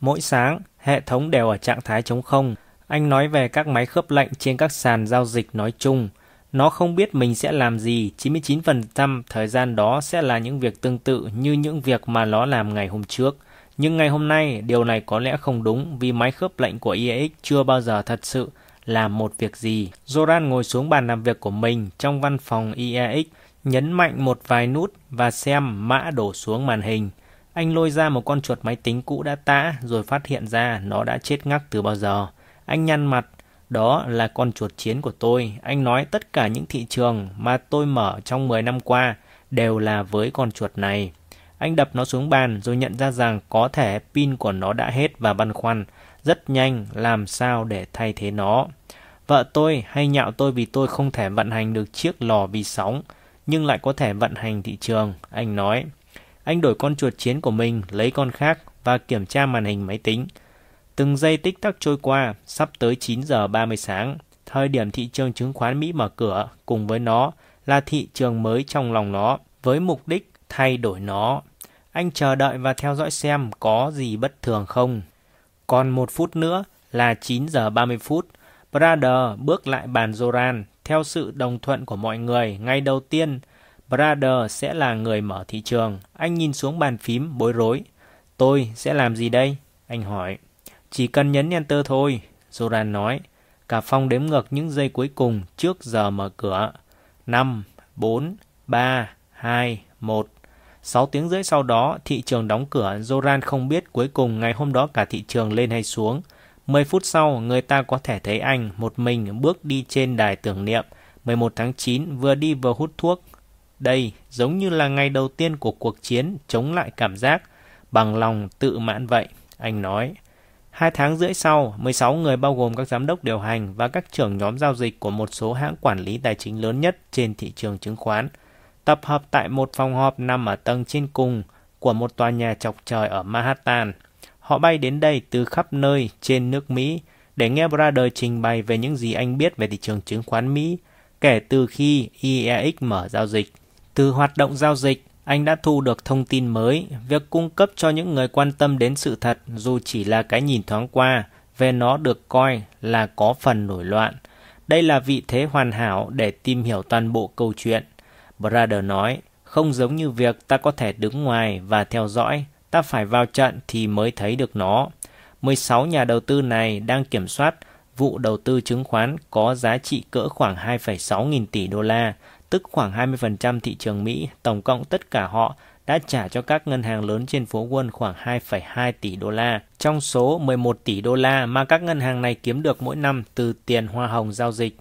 Mỗi sáng, hệ thống đều ở trạng thái chống không. Anh nói về các máy khớp lệnh trên các sàn giao dịch nói chung. Nó không biết mình sẽ làm gì, 99% thời gian đó sẽ là những việc tương tự như những việc mà nó làm ngày hôm trước. Nhưng ngày hôm nay, điều này có lẽ không đúng vì máy khớp lệnh của IEX chưa bao giờ thật sự làm một việc gì. Zoran ngồi xuống bàn làm việc của mình trong văn phòng IEX, nhấn mạnh một vài nút và xem mã đổ xuống màn hình. Anh lôi ra một con chuột máy tính cũ đã tã rồi phát hiện ra nó đã chết ngắc từ bao giờ. Anh nhăn mặt, đó là con chuột chiến của tôi. Anh nói tất cả những thị trường mà tôi mở trong 10 năm qua đều là với con chuột này. Anh đập nó xuống bàn rồi nhận ra rằng có thể pin của nó đã hết và băn khoăn rất nhanh làm sao để thay thế nó. Vợ tôi hay nhạo tôi vì tôi không thể vận hành được chiếc lò vi sóng, nhưng lại có thể vận hành thị trường, anh nói. Anh đổi con chuột chiến của mình, lấy con khác và kiểm tra màn hình máy tính. Từng giây tích tắc trôi qua, sắp tới 9 giờ 30 sáng, thời điểm thị trường chứng khoán Mỹ mở cửa, cùng với nó là thị trường mới trong lòng nó, với mục đích thay đổi nó. Anh chờ đợi và theo dõi xem có gì bất thường không. Còn một phút nữa là 9 giờ 30 phút. Brother bước lại bàn Zoran theo sự đồng thuận của mọi người. ngay đầu tiên, Brother sẽ là người mở thị trường. Anh nhìn xuống bàn phím bối rối. Tôi sẽ làm gì đây? Anh hỏi. Chỉ cần nhấn Enter thôi, Zoran nói. Cả phòng đếm ngược những giây cuối cùng trước giờ mở cửa. 5, 4, 3, 2, 1. 6 tiếng rưỡi sau đó, thị trường đóng cửa, Zoran không biết cuối cùng ngày hôm đó cả thị trường lên hay xuống. 10 phút sau, người ta có thể thấy anh một mình bước đi trên đài tưởng niệm. 11 tháng 9 vừa đi vừa hút thuốc. Đây giống như là ngày đầu tiên của cuộc chiến chống lại cảm giác bằng lòng tự mãn vậy, anh nói. Hai tháng rưỡi sau, 16 người bao gồm các giám đốc điều hành và các trưởng nhóm giao dịch của một số hãng quản lý tài chính lớn nhất trên thị trường chứng khoán – tập hợp tại một phòng họp nằm ở tầng trên cùng của một tòa nhà chọc trời ở Manhattan. Họ bay đến đây từ khắp nơi trên nước Mỹ để nghe Brader trình bày về những gì anh biết về thị trường chứng khoán Mỹ kể từ khi IEX mở giao dịch. Từ hoạt động giao dịch, anh đã thu được thông tin mới, việc cung cấp cho những người quan tâm đến sự thật dù chỉ là cái nhìn thoáng qua về nó được coi là có phần nổi loạn. Đây là vị thế hoàn hảo để tìm hiểu toàn bộ câu chuyện. Brother nói, không giống như việc ta có thể đứng ngoài và theo dõi, ta phải vào trận thì mới thấy được nó. 16 nhà đầu tư này đang kiểm soát vụ đầu tư chứng khoán có giá trị cỡ khoảng 2,6 nghìn tỷ đô la, tức khoảng 20% thị trường Mỹ. Tổng cộng tất cả họ đã trả cho các ngân hàng lớn trên phố Wall khoảng 2,2 tỷ đô la. Trong số 11 tỷ đô la mà các ngân hàng này kiếm được mỗi năm từ tiền hoa hồng giao dịch.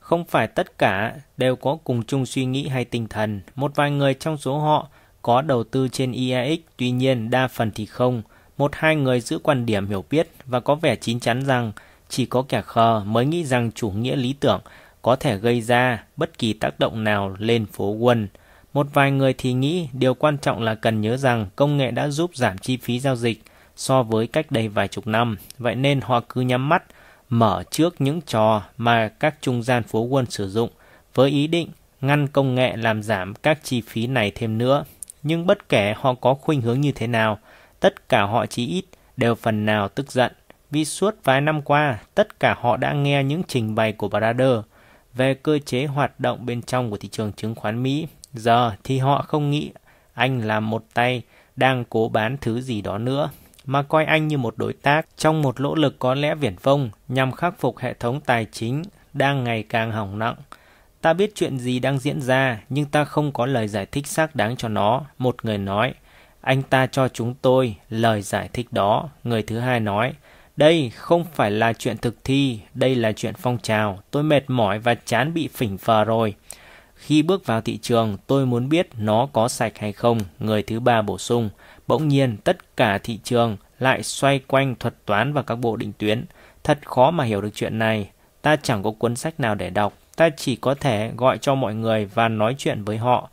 Không phải tất cả đều có cùng chung suy nghĩ hay tinh thần. Một vài người trong số họ có đầu tư trên IAX, tuy nhiên đa phần thì không. Một hai người giữ quan điểm hiểu biết và có vẻ chín chắn rằng Chỉ có kẻ khờ mới nghĩ rằng chủ nghĩa lý tưởng có thể gây ra bất kỳ tác động nào lên phố Wall. Một vài người thì nghĩ điều quan trọng là cần nhớ rằng công nghệ đã giúp giảm chi phí giao dịch so với cách đây vài chục năm. Vậy nên họ cứ nhắm mắt, mở trước những trò mà các trung gian phố Wall sử dụng với ý định ngăn công nghệ làm giảm các chi phí này thêm nữa. Nhưng bất kể họ có khuynh hướng như thế nào, tất cả họ chí ít đều phần nào tức giận vì suốt vài năm qua tất cả họ đã nghe những trình bày của Brader về cơ chế hoạt động bên trong của thị trường chứng khoán Mỹ. Giờ thì họ không nghĩ anh là một tay đang cố bán thứ gì đó nữa, mà coi anh như một đối tác trong một nỗ lực có lẽ viển vông nhằm khắc phục hệ thống tài chính đang ngày càng hỏng nặng. Ta biết chuyện gì đang diễn ra, nhưng ta không có lời giải thích xác đáng cho nó, một người nói. Anh ta cho chúng tôi lời giải thích đó, người thứ hai nói. Đây không phải là chuyện thực thi, đây là chuyện phong trào. Tôi mệt mỏi và chán bị phỉnh phờ rồi. Khi bước vào thị trường, tôi muốn biết nó có sạch hay không, người thứ ba bổ sung. Bỗng nhiên, tất cả thị trường lại xoay quanh thuật toán và các bộ định tuyến. Thật khó mà hiểu được chuyện này. Ta chẳng có cuốn sách nào để đọc. Ta chỉ có thể gọi cho mọi người và nói chuyện với họ.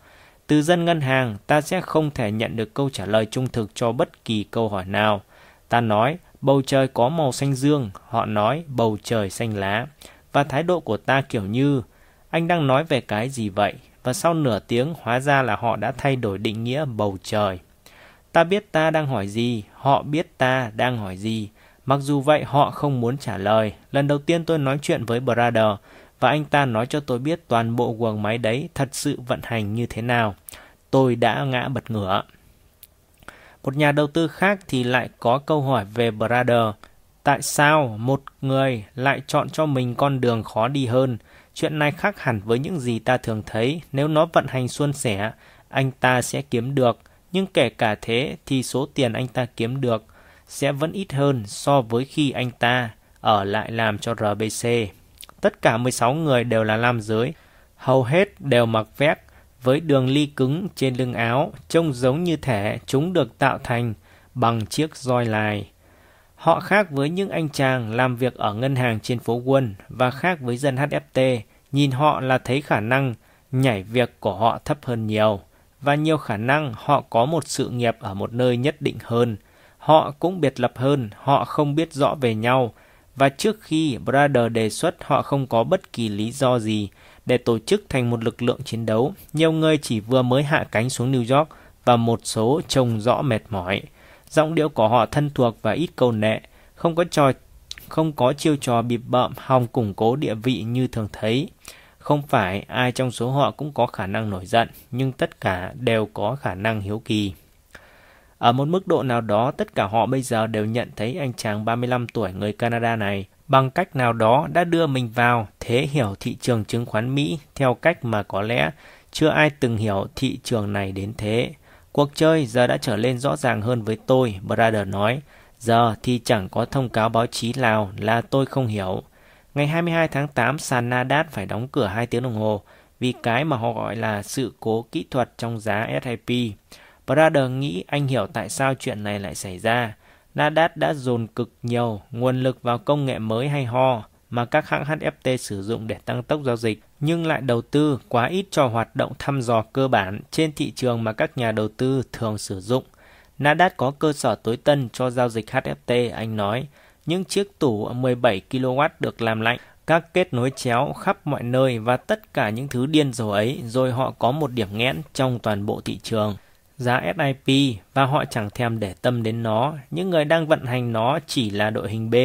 Từ dân ngân hàng, ta sẽ không thể nhận được câu trả lời trung thực cho bất kỳ câu hỏi nào. Ta nói, bầu trời có màu xanh dương, họ nói bầu trời xanh lá. Và thái độ của ta kiểu như, anh đang nói về cái gì vậy? Và sau nửa tiếng hóa ra là họ đã thay đổi định nghĩa bầu trời. Ta biết ta đang hỏi gì, họ biết ta đang hỏi gì. Mặc dù vậy họ không muốn trả lời. Lần đầu tiên tôi nói chuyện với Brother và anh ta nói cho tôi biết toàn bộ guồng máy đấy thật sự vận hành như thế nào. Tôi đã ngã bật ngửa. Một nhà đầu tư khác thì lại có câu hỏi về Brother. Tại sao một người lại chọn cho mình con đường khó đi hơn? Chuyện này khác hẳn với những gì ta thường thấy. Nếu nó vận hành suôn sẻ, anh ta sẽ kiếm được. Nhưng kể cả thế thì số tiền anh ta kiếm được sẽ vẫn ít hơn so với khi anh ta ở lại làm cho RBC. Tất cả 16 người đều là nam giới, hầu hết đều mặc vest với đường ly cứng trên lưng áo, trông giống như thể chúng được tạo thành bằng chiếc roi lai. Họ khác với những anh chàng làm việc ở ngân hàng trên phố Quân và khác với dân HFT, nhìn họ là thấy khả năng nhảy việc của họ thấp hơn nhiều và nhiều khả năng họ có một sự nghiệp ở một nơi nhất định hơn. Họ cũng biệt lập hơn, họ không biết rõ về nhau và trước khi Brother đề xuất họ không có bất kỳ lý do gì để tổ chức thành một lực lượng chiến đấu. Nhiều người chỉ vừa mới hạ cánh xuống New York và một số trông rõ mệt mỏi. Giọng điệu của họ thân thuộc và ít câu nệ, không có trò không có chiêu trò bịp bợm hòng củng cố địa vị như thường thấy. Không phải ai trong số họ cũng có khả năng nổi giận, nhưng tất cả đều có khả năng hiếu kỳ. Ở một mức độ nào đó, tất cả họ bây giờ đều nhận thấy anh chàng 35 tuổi người Canada này bằng cách nào đó đã đưa mình vào thế hiểu thị trường chứng khoán Mỹ theo cách mà có lẽ chưa ai từng hiểu thị trường này đến thế. Cuộc chơi giờ đã trở lên rõ ràng hơn với tôi, Brother nói. Giờ thì chẳng có thông cáo báo chí nào là tôi không hiểu. Ngày 22 tháng 8, sàn Nasdaq phải đóng cửa 2 tiếng đồng hồ vì cái mà họ gọi là sự cố kỹ thuật trong giá S&P. Brother nghĩ anh hiểu tại sao chuyện này lại xảy ra. Nadat đã dồn cực nhiều nguồn lực vào công nghệ mới hay ho mà các hãng HFT sử dụng để tăng tốc giao dịch, nhưng lại đầu tư quá ít cho hoạt động thăm dò cơ bản trên thị trường mà các nhà đầu tư thường sử dụng. Nadat có cơ sở tối tân cho giao dịch HFT, anh nói. Những chiếc tủ 17 kW được làm lạnh, các kết nối chéo khắp mọi nơi và tất cả những thứ điên rồ ấy, rồi họ có một điểm nghẽn trong toàn bộ thị trường giá SIP và họ chẳng thèm để tâm đến nó. Những người đang vận hành nó chỉ là đội hình B.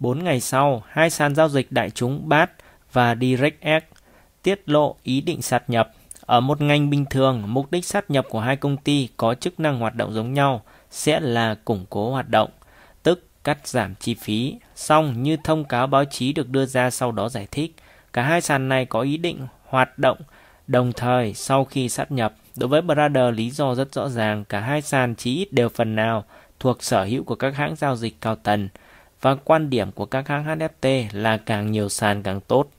Bốn ngày sau, hai sàn giao dịch đại chúng BAT và DirectX tiết lộ ý định sát nhập. Ở một ngành bình thường, mục đích sát nhập của hai công ty có chức năng hoạt động giống nhau sẽ là củng cố hoạt động, tức cắt giảm chi phí. Song như thông cáo báo chí được đưa ra sau đó giải thích, cả hai sàn này có ý định hoạt động đồng thời sau khi sát nhập Đối với Brother, lý do rất rõ ràng, cả hai sàn chí ít đều phần nào thuộc sở hữu của các hãng giao dịch cao tầng và quan điểm của các hãng HFT là càng nhiều sàn càng tốt.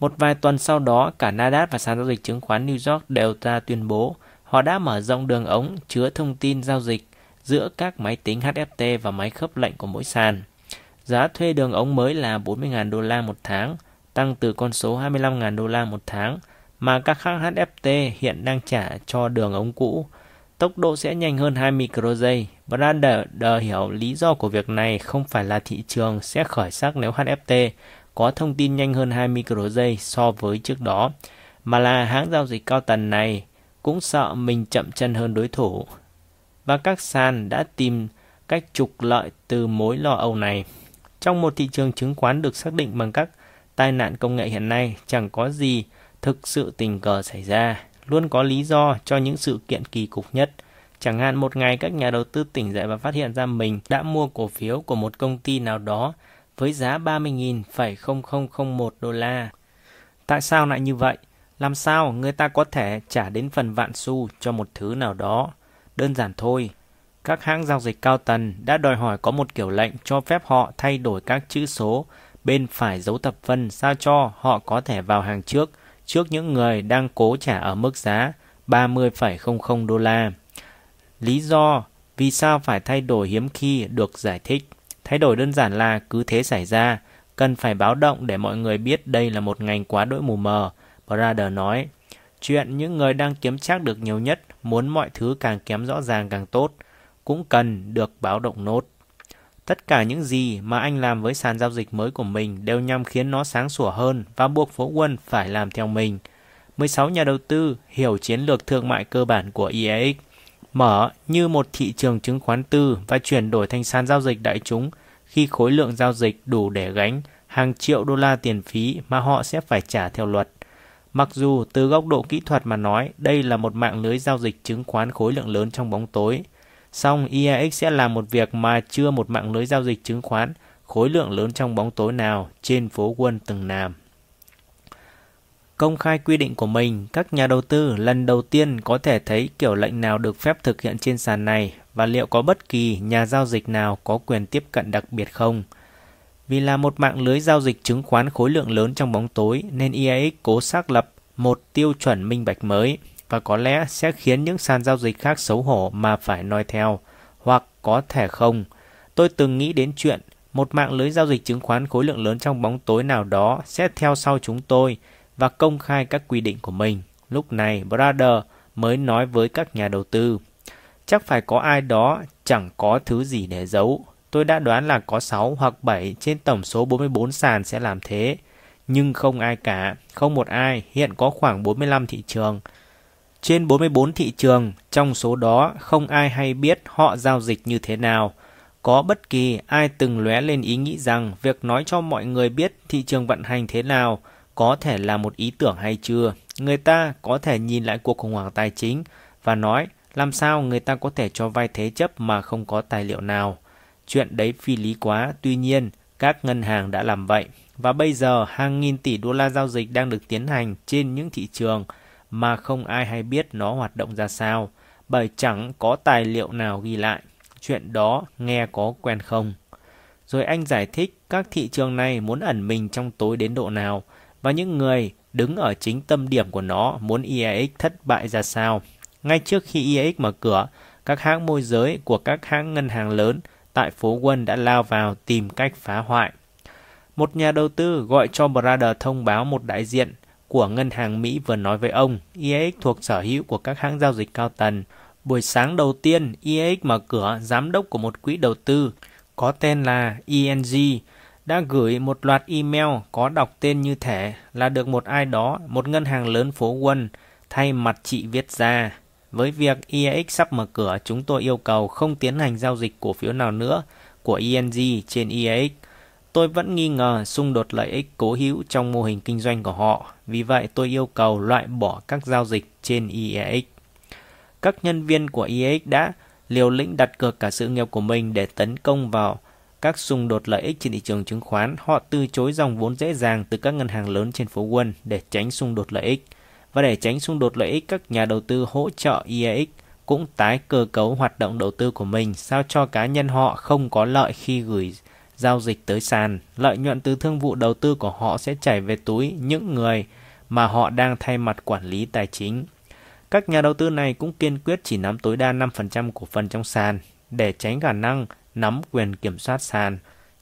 Một vài tuần sau đó, cả Nasdaq và sàn giao dịch chứng khoán New York đều ra tuyên bố họ đã mở rộng đường ống chứa thông tin giao dịch giữa các máy tính HFT và máy khớp lệnh của mỗi sàn. Giá thuê đường ống mới là 40.000 đô la một tháng, tăng từ con số 25.000 đô la một tháng mà các hãng HFT hiện đang trả cho đường ống cũ. Tốc độ sẽ nhanh hơn 2 micro giây. Brander hiểu lý do của việc này không phải là thị trường sẽ khởi sắc nếu HFT có thông tin nhanh hơn 2 micro giây so với trước đó, mà là hãng giao dịch cao tần này cũng sợ mình chậm chân hơn đối thủ. Và các sàn đã tìm cách trục lợi từ mối lo âu này. Trong một thị trường chứng khoán được xác định bằng các tai nạn công nghệ hiện nay, chẳng có gì thực sự tình cờ xảy ra. Luôn có lý do cho những sự kiện kỳ cục nhất. Chẳng hạn một ngày các nhà đầu tư tỉnh dậy và phát hiện ra mình đã mua cổ phiếu của một công ty nào đó với giá 30.000,0001 đô la. Tại sao lại như vậy? Làm sao người ta có thể trả đến phần vạn xu cho một thứ nào đó? Đơn giản thôi. Các hãng giao dịch cao tầng đã đòi hỏi có một kiểu lệnh cho phép họ thay đổi các chữ số bên phải dấu thập phân sao cho họ có thể vào hàng trước trước những người đang cố trả ở mức giá 30,00 đô la. Lý do vì sao phải thay đổi hiếm khi được giải thích. Thay đổi đơn giản là cứ thế xảy ra, cần phải báo động để mọi người biết đây là một ngành quá đỗi mù mờ, brader nói. Chuyện những người đang kiếm chắc được nhiều nhất, muốn mọi thứ càng kém rõ ràng càng tốt, cũng cần được báo động nốt. Tất cả những gì mà anh làm với sàn giao dịch mới của mình đều nhằm khiến nó sáng sủa hơn và buộc phố quân phải làm theo mình. 16 nhà đầu tư hiểu chiến lược thương mại cơ bản của EAX, mở như một thị trường chứng khoán tư và chuyển đổi thành sàn giao dịch đại chúng khi khối lượng giao dịch đủ để gánh hàng triệu đô la tiền phí mà họ sẽ phải trả theo luật. Mặc dù từ góc độ kỹ thuật mà nói, đây là một mạng lưới giao dịch chứng khoán khối lượng lớn trong bóng tối, Song iEX sẽ làm một việc mà chưa một mạng lưới giao dịch chứng khoán khối lượng lớn trong bóng tối nào trên phố quân từng làm. Công khai quy định của mình, các nhà đầu tư lần đầu tiên có thể thấy kiểu lệnh nào được phép thực hiện trên sàn này và liệu có bất kỳ nhà giao dịch nào có quyền tiếp cận đặc biệt không. Vì là một mạng lưới giao dịch chứng khoán khối lượng lớn trong bóng tối nên iEX cố xác lập một tiêu chuẩn minh bạch mới và có lẽ sẽ khiến những sàn giao dịch khác xấu hổ mà phải noi theo, hoặc có thể không. Tôi từng nghĩ đến chuyện một mạng lưới giao dịch chứng khoán khối lượng lớn trong bóng tối nào đó sẽ theo sau chúng tôi và công khai các quy định của mình. Lúc này, Brother mới nói với các nhà đầu tư. Chắc phải có ai đó chẳng có thứ gì để giấu. Tôi đã đoán là có 6 hoặc 7 trên tổng số 44 sàn sẽ làm thế. Nhưng không ai cả, không một ai, hiện có khoảng 45 thị trường. Trên 44 thị trường, trong số đó không ai hay biết họ giao dịch như thế nào. Có bất kỳ ai từng lóe lên ý nghĩ rằng việc nói cho mọi người biết thị trường vận hành thế nào có thể là một ý tưởng hay chưa. Người ta có thể nhìn lại cuộc khủng hoảng tài chính và nói làm sao người ta có thể cho vay thế chấp mà không có tài liệu nào. Chuyện đấy phi lý quá, tuy nhiên các ngân hàng đã làm vậy. Và bây giờ hàng nghìn tỷ đô la giao dịch đang được tiến hành trên những thị trường – mà không ai hay biết nó hoạt động ra sao, bởi chẳng có tài liệu nào ghi lại. Chuyện đó nghe có quen không? Rồi anh giải thích các thị trường này muốn ẩn mình trong tối đến độ nào và những người đứng ở chính tâm điểm của nó muốn iex thất bại ra sao. Ngay trước khi iex mở cửa, các hãng môi giới của các hãng ngân hàng lớn tại phố Quân đã lao vào tìm cách phá hoại. Một nhà đầu tư gọi cho Brother thông báo một đại diện của ngân hàng Mỹ vừa nói với ông, EAX thuộc sở hữu của các hãng giao dịch cao tầng. Buổi sáng đầu tiên, EAX mở cửa, giám đốc của một quỹ đầu tư có tên là ENG đã gửi một loạt email có đọc tên như thể là được một ai đó, một ngân hàng lớn phố Quân, thay mặt chị viết ra. Với việc EAX sắp mở cửa, chúng tôi yêu cầu không tiến hành giao dịch cổ phiếu nào nữa của ENG trên EAX Tôi vẫn nghi ngờ xung đột lợi ích cố hữu trong mô hình kinh doanh của họ, vì vậy tôi yêu cầu loại bỏ các giao dịch trên iex Các nhân viên của iex đã liều lĩnh đặt cược cả sự nghiệp của mình để tấn công vào các xung đột lợi ích trên thị trường chứng khoán. Họ từ chối dòng vốn dễ dàng từ các ngân hàng lớn trên phố Wall để tránh xung đột lợi ích. Và để tránh xung đột lợi ích, các nhà đầu tư hỗ trợ iex cũng tái cơ cấu hoạt động đầu tư của mình sao cho cá nhân họ không có lợi khi gửi giao dịch tới sàn, lợi nhuận từ thương vụ đầu tư của họ sẽ chảy về túi những người mà họ đang thay mặt quản lý tài chính. Các nhà đầu tư này cũng kiên quyết chỉ nắm tối đa 5% cổ phần trong sàn để tránh khả năng nắm quyền kiểm soát sàn.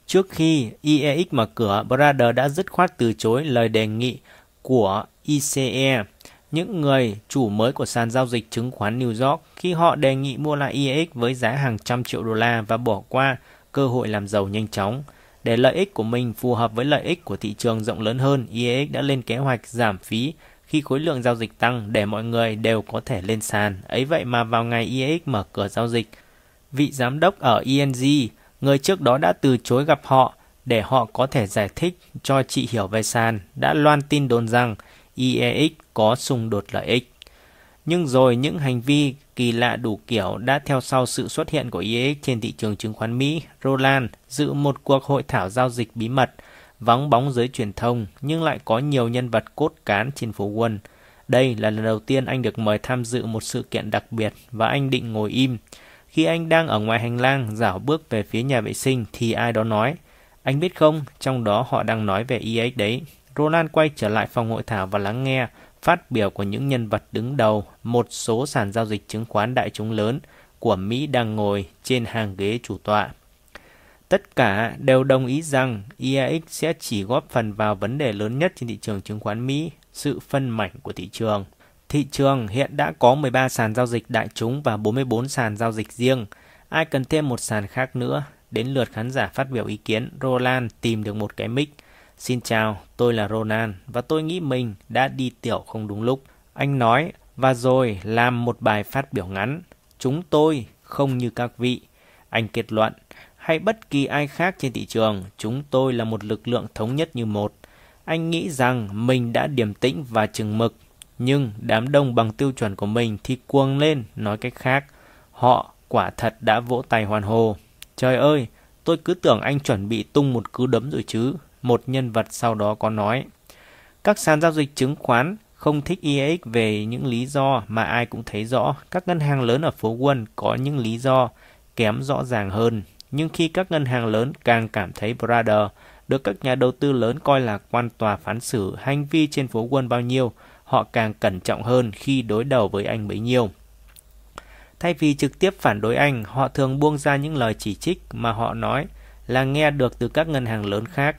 Trước khi IEX mở cửa, Brother đã dứt khoát từ chối lời đề nghị của ICE, những người chủ mới của sàn giao dịch chứng khoán New York khi họ đề nghị mua lại IEX với giá hàng trăm triệu đô la và bỏ qua cơ hội làm giàu nhanh chóng. Để lợi ích của mình phù hợp với lợi ích của thị trường rộng lớn hơn, IEX đã lên kế hoạch giảm phí khi khối lượng giao dịch tăng để mọi người đều có thể lên sàn. Ấy vậy mà vào ngày IEX mở cửa giao dịch, vị giám đốc ở ENG, người trước đó đã từ chối gặp họ để họ có thể giải thích cho chị hiểu về sàn, đã loan tin đồn rằng IEX có xung đột lợi ích. Nhưng rồi những hành vi kỳ lạ đủ kiểu đã theo sau sự xuất hiện của IEX trên thị trường chứng khoán Mỹ. Roland dự một cuộc hội thảo giao dịch bí mật, vắng bóng giới truyền thông nhưng lại có nhiều nhân vật cốt cán trên phố Wall. Đây là lần đầu tiên anh được mời tham dự một sự kiện đặc biệt và anh định ngồi im. Khi anh đang ở ngoài hành lang dảo bước về phía nhà vệ sinh thì ai đó nói, anh biết không, trong đó họ đang nói về IEX đấy. Roland quay trở lại phòng hội thảo và lắng nghe phát biểu của những nhân vật đứng đầu một số sàn giao dịch chứng khoán đại chúng lớn của Mỹ đang ngồi trên hàng ghế chủ tọa. Tất cả đều đồng ý rằng IAX sẽ chỉ góp phần vào vấn đề lớn nhất trên thị trường chứng khoán Mỹ, sự phân mảnh của thị trường. Thị trường hiện đã có 13 sàn giao dịch đại chúng và 44 sàn giao dịch riêng. Ai cần thêm một sàn khác nữa? Đến lượt khán giả phát biểu ý kiến, Roland tìm được một cái mic. Xin chào, tôi là Ronan và tôi nghĩ mình đã đi tiểu không đúng lúc. Anh nói và rồi làm một bài phát biểu ngắn. Chúng tôi không như các vị. Anh kết luận, hay bất kỳ ai khác trên thị trường, chúng tôi là một lực lượng thống nhất như một. Anh nghĩ rằng mình đã điềm tĩnh và chừng mực, nhưng đám đông bằng tiêu chuẩn của mình thì cuồng lên, nói cách khác. Họ quả thật đã vỗ tay hoàn hồ. Trời ơi, tôi cứ tưởng anh chuẩn bị tung một cú đấm rồi chứ một nhân vật sau đó có nói. Các sàn giao dịch chứng khoán không thích EAX về những lý do mà ai cũng thấy rõ. Các ngân hàng lớn ở phố Wall có những lý do kém rõ ràng hơn. Nhưng khi các ngân hàng lớn càng cảm thấy Brother được các nhà đầu tư lớn coi là quan tòa phán xử hành vi trên phố Wall bao nhiêu, họ càng cẩn trọng hơn khi đối đầu với anh bấy nhiêu. Thay vì trực tiếp phản đối anh, họ thường buông ra những lời chỉ trích mà họ nói là nghe được từ các ngân hàng lớn khác.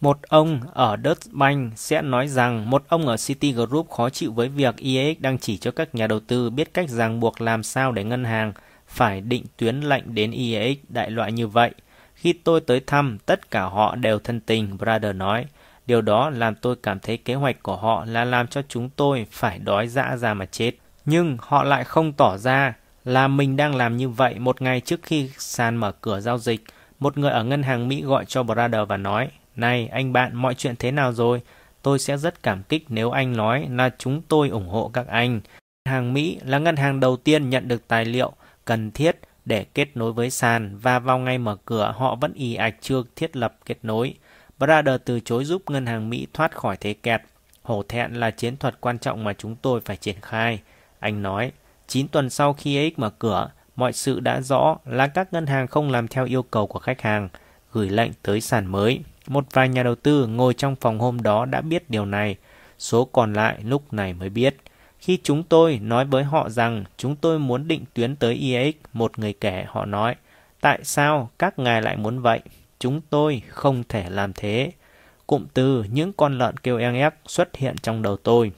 Một ông ở Deutsche Bank sẽ nói rằng một ông ở Citigroup khó chịu với việc EAX đang chỉ cho các nhà đầu tư biết cách ràng buộc làm sao để ngân hàng phải định tuyến lệnh đến EAX đại loại như vậy. Khi tôi tới thăm, tất cả họ đều thân tình, Brother nói. Điều đó làm tôi cảm thấy kế hoạch của họ là làm cho chúng tôi phải đói dã ra mà chết. Nhưng họ lại không tỏ ra là mình đang làm như vậy một ngày trước khi sàn mở cửa giao dịch. Một người ở ngân hàng Mỹ gọi cho Brother và nói, này anh bạn, mọi chuyện thế nào rồi? Tôi sẽ rất cảm kích nếu anh nói là chúng tôi ủng hộ các anh. Ngân hàng Mỹ là ngân hàng đầu tiên nhận được tài liệu cần thiết để kết nối với sàn và vào ngày mở cửa họ vẫn ì ạch chưa thiết lập kết nối. Brother từ chối giúp ngân hàng Mỹ thoát khỏi thế kẹt. Hổ thẹn là chiến thuật quan trọng mà chúng tôi phải triển khai. Anh nói, 9 tuần sau khi AX mở cửa, mọi sự đã rõ là các ngân hàng không làm theo yêu cầu của khách hàng, gửi lệnh tới sàn mới. Một vài nhà đầu tư ngồi trong phòng hôm đó đã biết điều này, số còn lại lúc này mới biết. Khi chúng tôi nói với họ rằng chúng tôi muốn định tuyến tới iex, một người kể họ nói, tại sao các ngài lại muốn vậy? Chúng tôi không thể làm thế. Cụm từ những con lợn kêu eng ép xuất hiện trong đầu tôi.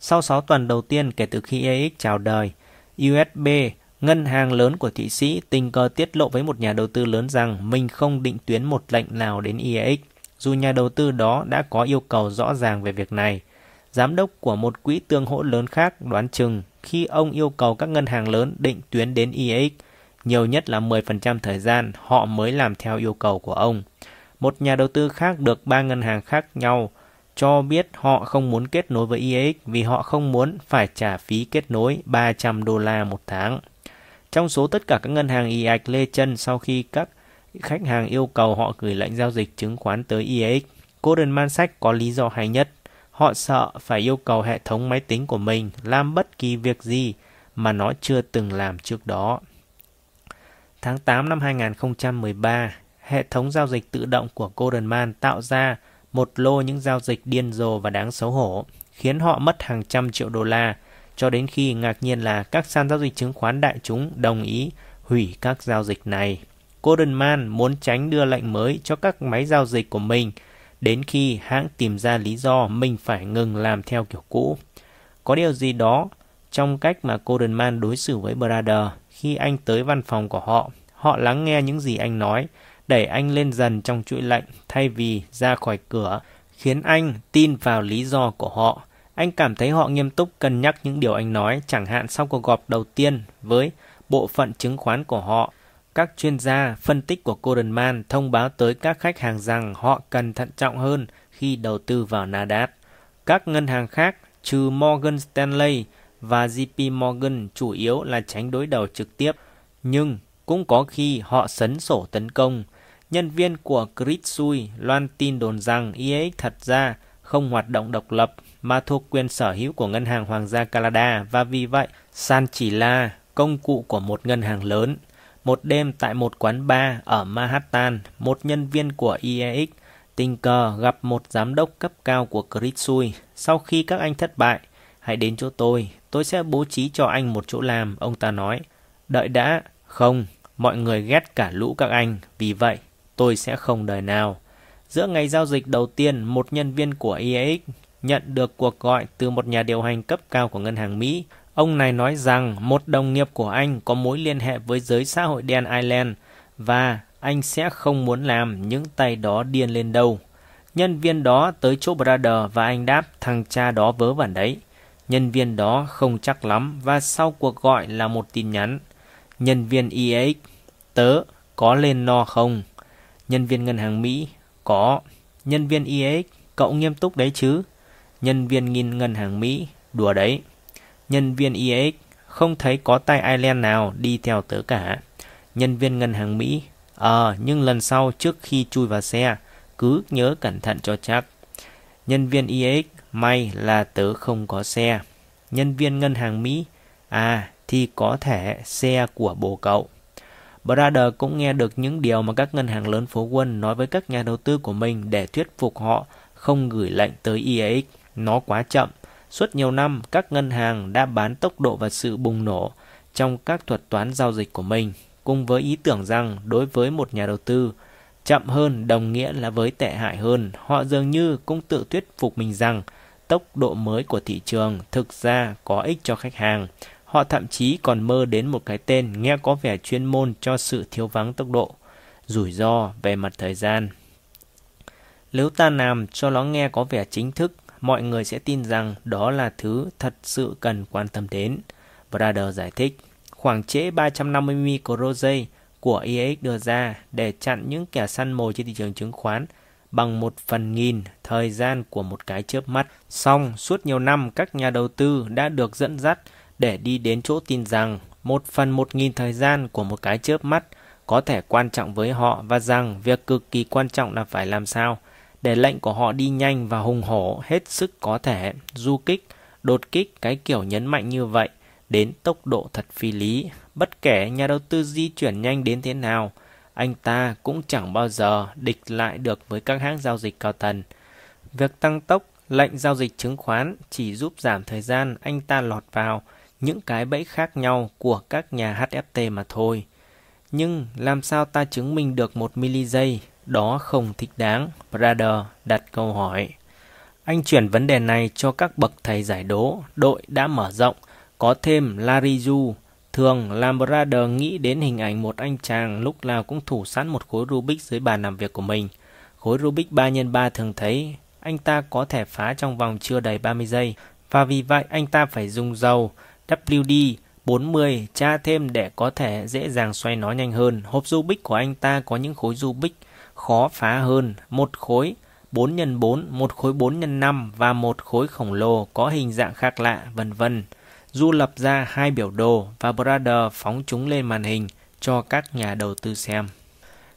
Sau 6 tuần đầu tiên kể từ khi EX chào đời, USB Ngân hàng lớn của Thụy Sĩ tình cờ tiết lộ với một nhà đầu tư lớn rằng mình không định tuyến một lệnh nào đến IEX, dù nhà đầu tư đó đã có yêu cầu rõ ràng về việc này. Giám đốc của một quỹ tương hỗ lớn khác đoán chừng khi ông yêu cầu các ngân hàng lớn định tuyến đến IEX, nhiều nhất là 10% thời gian họ mới làm theo yêu cầu của ông. Một nhà đầu tư khác được ba ngân hàng khác nhau cho biết họ không muốn kết nối với IEX vì họ không muốn phải trả phí kết nối 300 đô la một tháng. Trong số tất cả các ngân hàng IEX lê chân sau khi các khách hàng yêu cầu họ gửi lệnh giao dịch chứng khoán tới IEX, Goldman Sachs có lý do hay nhất. Họ sợ phải yêu cầu hệ thống máy tính của mình làm bất kỳ việc gì mà nó chưa từng làm trước đó. Tháng 8 năm 2013, hệ thống giao dịch tự động của Goldman tạo ra một lô những giao dịch điên rồ và đáng xấu hổ, khiến họ mất hàng trăm triệu đô la cho đến khi ngạc nhiên là các sàn giao dịch chứng khoán đại chúng đồng ý hủy các giao dịch này. Goldman muốn tránh đưa lệnh mới cho các máy giao dịch của mình đến khi hãng tìm ra lý do mình phải ngừng làm theo kiểu cũ. Có điều gì đó trong cách mà Goldman đối xử với Brother khi anh tới văn phòng của họ. Họ lắng nghe những gì anh nói, đẩy anh lên dần trong chuỗi lệnh thay vì ra khỏi cửa, khiến anh tin vào lý do của họ. Anh cảm thấy họ nghiêm túc cân nhắc những điều anh nói, chẳng hạn sau cuộc gặp đầu tiên với bộ phận chứng khoán của họ. Các chuyên gia phân tích của Goldman thông báo tới các khách hàng rằng họ cần thận trọng hơn khi đầu tư vào Nasdaq. Các ngân hàng khác, trừ Morgan Stanley và JP Morgan chủ yếu là tránh đối đầu trực tiếp, nhưng cũng có khi họ sấn sổ tấn công. Nhân viên của Credit Suisse loan tin đồn rằng EAX thật ra không hoạt động độc lập mà thuộc quyền sở hữu của Ngân hàng Hoàng gia Canada và vì vậy San chỉ là công cụ của một ngân hàng lớn. Một đêm tại một quán bar ở Manhattan, một nhân viên của IEX tình cờ gặp một giám đốc cấp cao của Credit Suisse. Sau khi các anh thất bại, hãy đến chỗ tôi, tôi sẽ bố trí cho anh một chỗ làm, ông ta nói. Đợi đã, không, mọi người ghét cả lũ các anh, vì vậy tôi sẽ không đời nào. Giữa ngày giao dịch đầu tiên, một nhân viên của IEX nhận được cuộc gọi từ một nhà điều hành cấp cao của ngân hàng Mỹ. Ông này nói rằng một đồng nghiệp của anh có mối liên hệ với giới xã hội đen Ireland và anh sẽ không muốn làm những tay đó điên lên đâu. Nhân viên đó tới chỗ Brother và anh đáp thằng cha đó vớ vẩn đấy. Nhân viên đó không chắc lắm và sau cuộc gọi là một tin nhắn. Nhân viên ex tớ, có lên no không? Nhân viên ngân hàng Mỹ, có. Nhân viên ex cậu nghiêm túc đấy chứ? Nhân viên nghìn ngân hàng Mỹ, đùa đấy. Nhân viên EAX, không thấy có tay Ireland nào đi theo tớ cả. Nhân viên ngân hàng Mỹ, ờ, nhưng lần sau trước khi chui vào xe, cứ nhớ cẩn thận cho chắc. Nhân viên EAX, may là tớ không có xe. Nhân viên ngân hàng Mỹ, à, thì có thể xe của bố cậu. Brother cũng nghe được những điều mà các ngân hàng lớn phố quân nói với các nhà đầu tư của mình để thuyết phục họ không gửi lệnh tới EAX. Nó quá chậm. Suốt nhiều năm, các ngân hàng đã bán tốc độ và sự bùng nổ trong các thuật toán giao dịch của mình, cùng với ý tưởng rằng đối với một nhà đầu tư, chậm hơn đồng nghĩa là với tệ hại hơn. Họ dường như cũng tự thuyết phục mình rằng tốc độ mới của thị trường thực ra có ích cho khách hàng. Họ thậm chí còn mơ đến một cái tên nghe có vẻ chuyên môn cho sự thiếu vắng tốc độ, rủi ro về mặt thời gian. Nếu ta làm cho nó nghe có vẻ chính thức, mọi người sẽ tin rằng đó là thứ thật sự cần quan tâm đến. Brother giải thích, khoảng trễ 350 microgiây của EAX đưa ra để chặn những kẻ săn mồi trên thị trường chứng khoán bằng một phần nghìn thời gian của một cái chớp mắt. Song suốt nhiều năm các nhà đầu tư đã được dẫn dắt để đi đến chỗ tin rằng một phần một nghìn thời gian của một cái chớp mắt có thể quan trọng với họ và rằng việc cực kỳ quan trọng là phải làm sao để lệnh của họ đi nhanh và hùng hổ hết sức có thể du kích, đột kích cái kiểu nhấn mạnh như vậy đến tốc độ thật phi lý. Bất kể nhà đầu tư di chuyển nhanh đến thế nào, anh ta cũng chẳng bao giờ địch lại được với các hãng giao dịch cao tầng. Việc tăng tốc lệnh giao dịch chứng khoán chỉ giúp giảm thời gian anh ta lọt vào những cái bẫy khác nhau của các nhà HFT mà thôi. Nhưng làm sao ta chứng minh được một mili giây đó không thích đáng? Brother đặt câu hỏi. Anh chuyển vấn đề này cho các bậc thầy giải đố. Đội đã mở rộng, có thêm Lariju. Thường làm Brother nghĩ đến hình ảnh một anh chàng lúc nào cũng thủ sẵn một khối Rubik dưới bàn làm việc của mình. Khối Rubik 3 x 3 thường thấy anh ta có thể phá trong vòng chưa đầy 30 giây và vì vậy anh ta phải dùng dầu WD 40 tra thêm để có thể dễ dàng xoay nó nhanh hơn. Hộp Rubik của anh ta có những khối Rubik khó phá hơn, một khối 4 x 4, một khối 4 x 5 và một khối khổng lồ có hình dạng khác lạ, vân vân. Du lập ra hai biểu đồ và Brother phóng chúng lên màn hình cho các nhà đầu tư xem.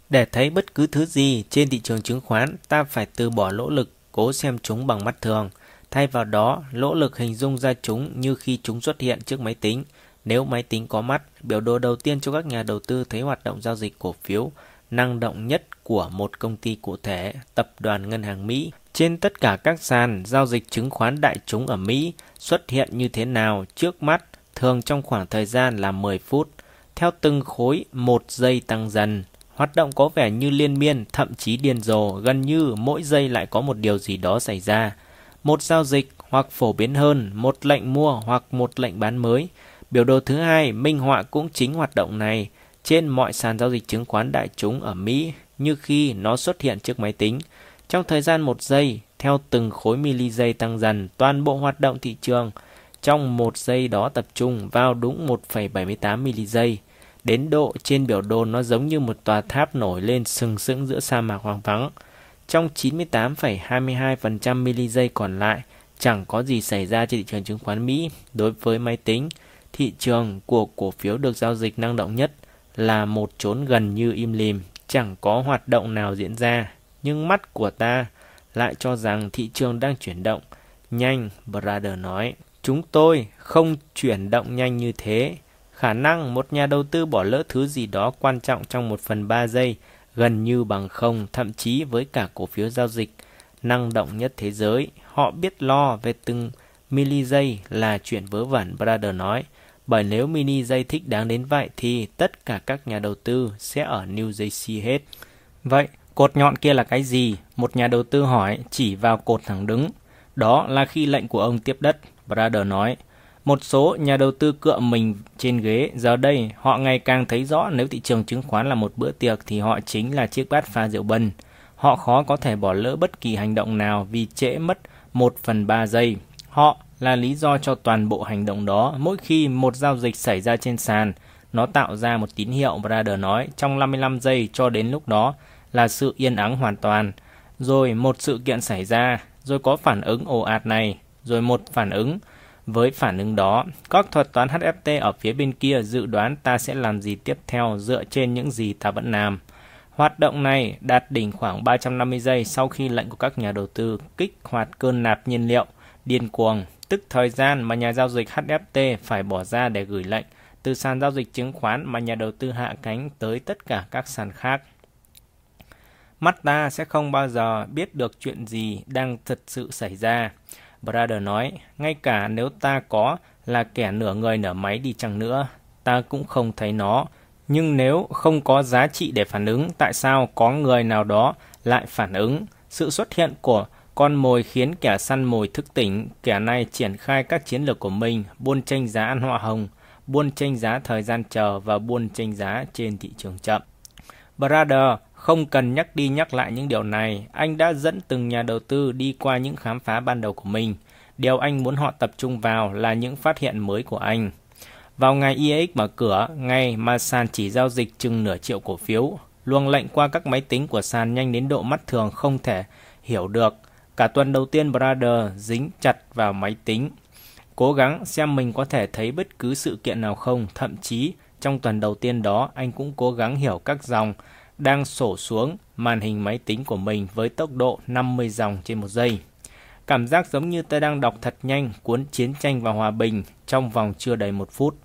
Để thấy bất cứ thứ gì trên thị trường chứng khoán, ta phải từ bỏ lỗ lực cố xem chúng bằng mắt thường. Thay vào đó, lỗ lực hình dung ra chúng như khi chúng xuất hiện trước máy tính. Nếu máy tính có mắt, biểu đồ đầu tiên cho các nhà đầu tư thấy hoạt động giao dịch cổ phiếu năng động nhất của một công ty cụ thể, tập đoàn ngân hàng Mỹ. Trên tất cả các sàn giao dịch chứng khoán đại chúng ở Mỹ xuất hiện như thế nào trước mắt, thường trong khoảng thời gian là 10 phút. Theo từng khối, một giây tăng dần, Hoạt động có vẻ như liên miên, thậm chí điên rồ, gần như mỗi giây lại có một điều gì đó xảy ra. Một giao dịch hoặc phổ biến hơn, một lệnh mua hoặc một lệnh bán mới. Biểu đồ thứ hai minh họa cũng chính hoạt động này trên mọi sàn giao dịch chứng khoán đại chúng ở Mỹ như khi nó xuất hiện trước máy tính. Trong thời gian một giây, theo từng khối mili giây tăng dần, toàn bộ hoạt động thị trường trong một giây đó tập trung vào đúng 1,78 mili giây. Đến độ trên biểu đồ nó giống như một tòa tháp nổi lên sừng sững giữa sa mạc hoang vắng. Trong 98,22% mili giây còn lại, chẳng có gì xảy ra trên thị trường chứng khoán Mỹ. Đối với máy tính, thị trường của cổ phiếu được giao dịch năng động nhất là một chốn gần như im lìm, chẳng có hoạt động nào diễn ra. Nhưng mắt của ta lại cho rằng thị trường đang chuyển động. Nhanh, Brother nói. Chúng tôi không chuyển động nhanh như thế. Khả năng một nhà đầu tư bỏ lỡ thứ gì đó quan trọng trong một phần ba giây gần như bằng không, thậm chí với cả cổ phiếu giao dịch năng động nhất thế giới. Họ biết lo về từng mili giây là chuyện vớ vẩn, Brother nói. Bởi nếu mini dây thích đáng đến vậy thì tất cả các nhà đầu tư sẽ ở New Jersey hết. Vậy, cột nhọn kia là cái gì? Một nhà đầu tư hỏi chỉ vào cột thẳng đứng. Đó là khi lệnh của ông tiếp đất, Brother nói. Một số nhà đầu tư cựa mình trên ghế, giờ đây họ ngày càng thấy rõ nếu thị trường chứng khoán là một bữa tiệc thì họ chính là chiếc bát pha rượu bần. Họ khó có thể bỏ lỡ bất kỳ hành động nào vì trễ mất 1 phần 3 giây. Họ là lý do cho toàn bộ hành động đó. Mỗi khi một giao dịch xảy ra trên sàn, nó tạo ra một tín hiệu, Brother nói, trong 55 giây cho đến lúc đó là sự yên ắng hoàn toàn. Rồi một sự kiện xảy ra, rồi có phản ứng ồ ạt này, rồi một phản ứng. Với phản ứng đó, các thuật toán HFT ở phía bên kia dự đoán ta sẽ làm gì tiếp theo dựa trên những gì ta vẫn làm. Hoạt động này đạt đỉnh khoảng 350 giây sau khi lệnh của các nhà đầu tư kích hoạt cơn nạp nhiên liệu điên cuồng, tức thời gian mà nhà giao dịch HFT phải bỏ ra để gửi lệnh từ sàn giao dịch chứng khoán mà nhà đầu tư hạ cánh tới tất cả các sàn khác. Mắt ta sẽ không bao giờ biết được chuyện gì đang thật sự xảy ra. Brother nói, ngay cả nếu ta có là kẻ nửa người nửa máy đi chăng nữa, ta cũng không thấy nó. Nhưng nếu không có giá trị để phản ứng, tại sao có người nào đó lại phản ứng? Sự xuất hiện của con mồi khiến kẻ săn mồi thức tỉnh, kẻ này triển khai các chiến lược của mình, buôn tranh giá ăn hoa hồng, buôn tranh giá thời gian chờ và buôn tranh giá trên thị trường chậm. Brother không cần nhắc đi nhắc lại những điều này, anh đã dẫn từng nhà đầu tư đi qua những khám phá ban đầu của mình. Điều anh muốn họ tập trung vào là những phát hiện mới của anh. Vào ngày IEX mở cửa, ngày mà sàn chỉ giao dịch chừng nửa triệu cổ phiếu, luồng lệnh qua các máy tính của sàn nhanh đến độ mắt thường không thể hiểu được. Cả tuần đầu tiên Brother dính chặt vào máy tính, cố gắng xem mình có thể thấy bất cứ sự kiện nào không, thậm chí trong tuần đầu tiên đó anh cũng cố gắng hiểu các dòng đang sổ xuống màn hình máy tính của mình với tốc độ 50 dòng trên một giây. Cảm giác giống như tôi đang đọc thật nhanh cuốn Chiến tranh và Hòa bình trong vòng chưa đầy một phút.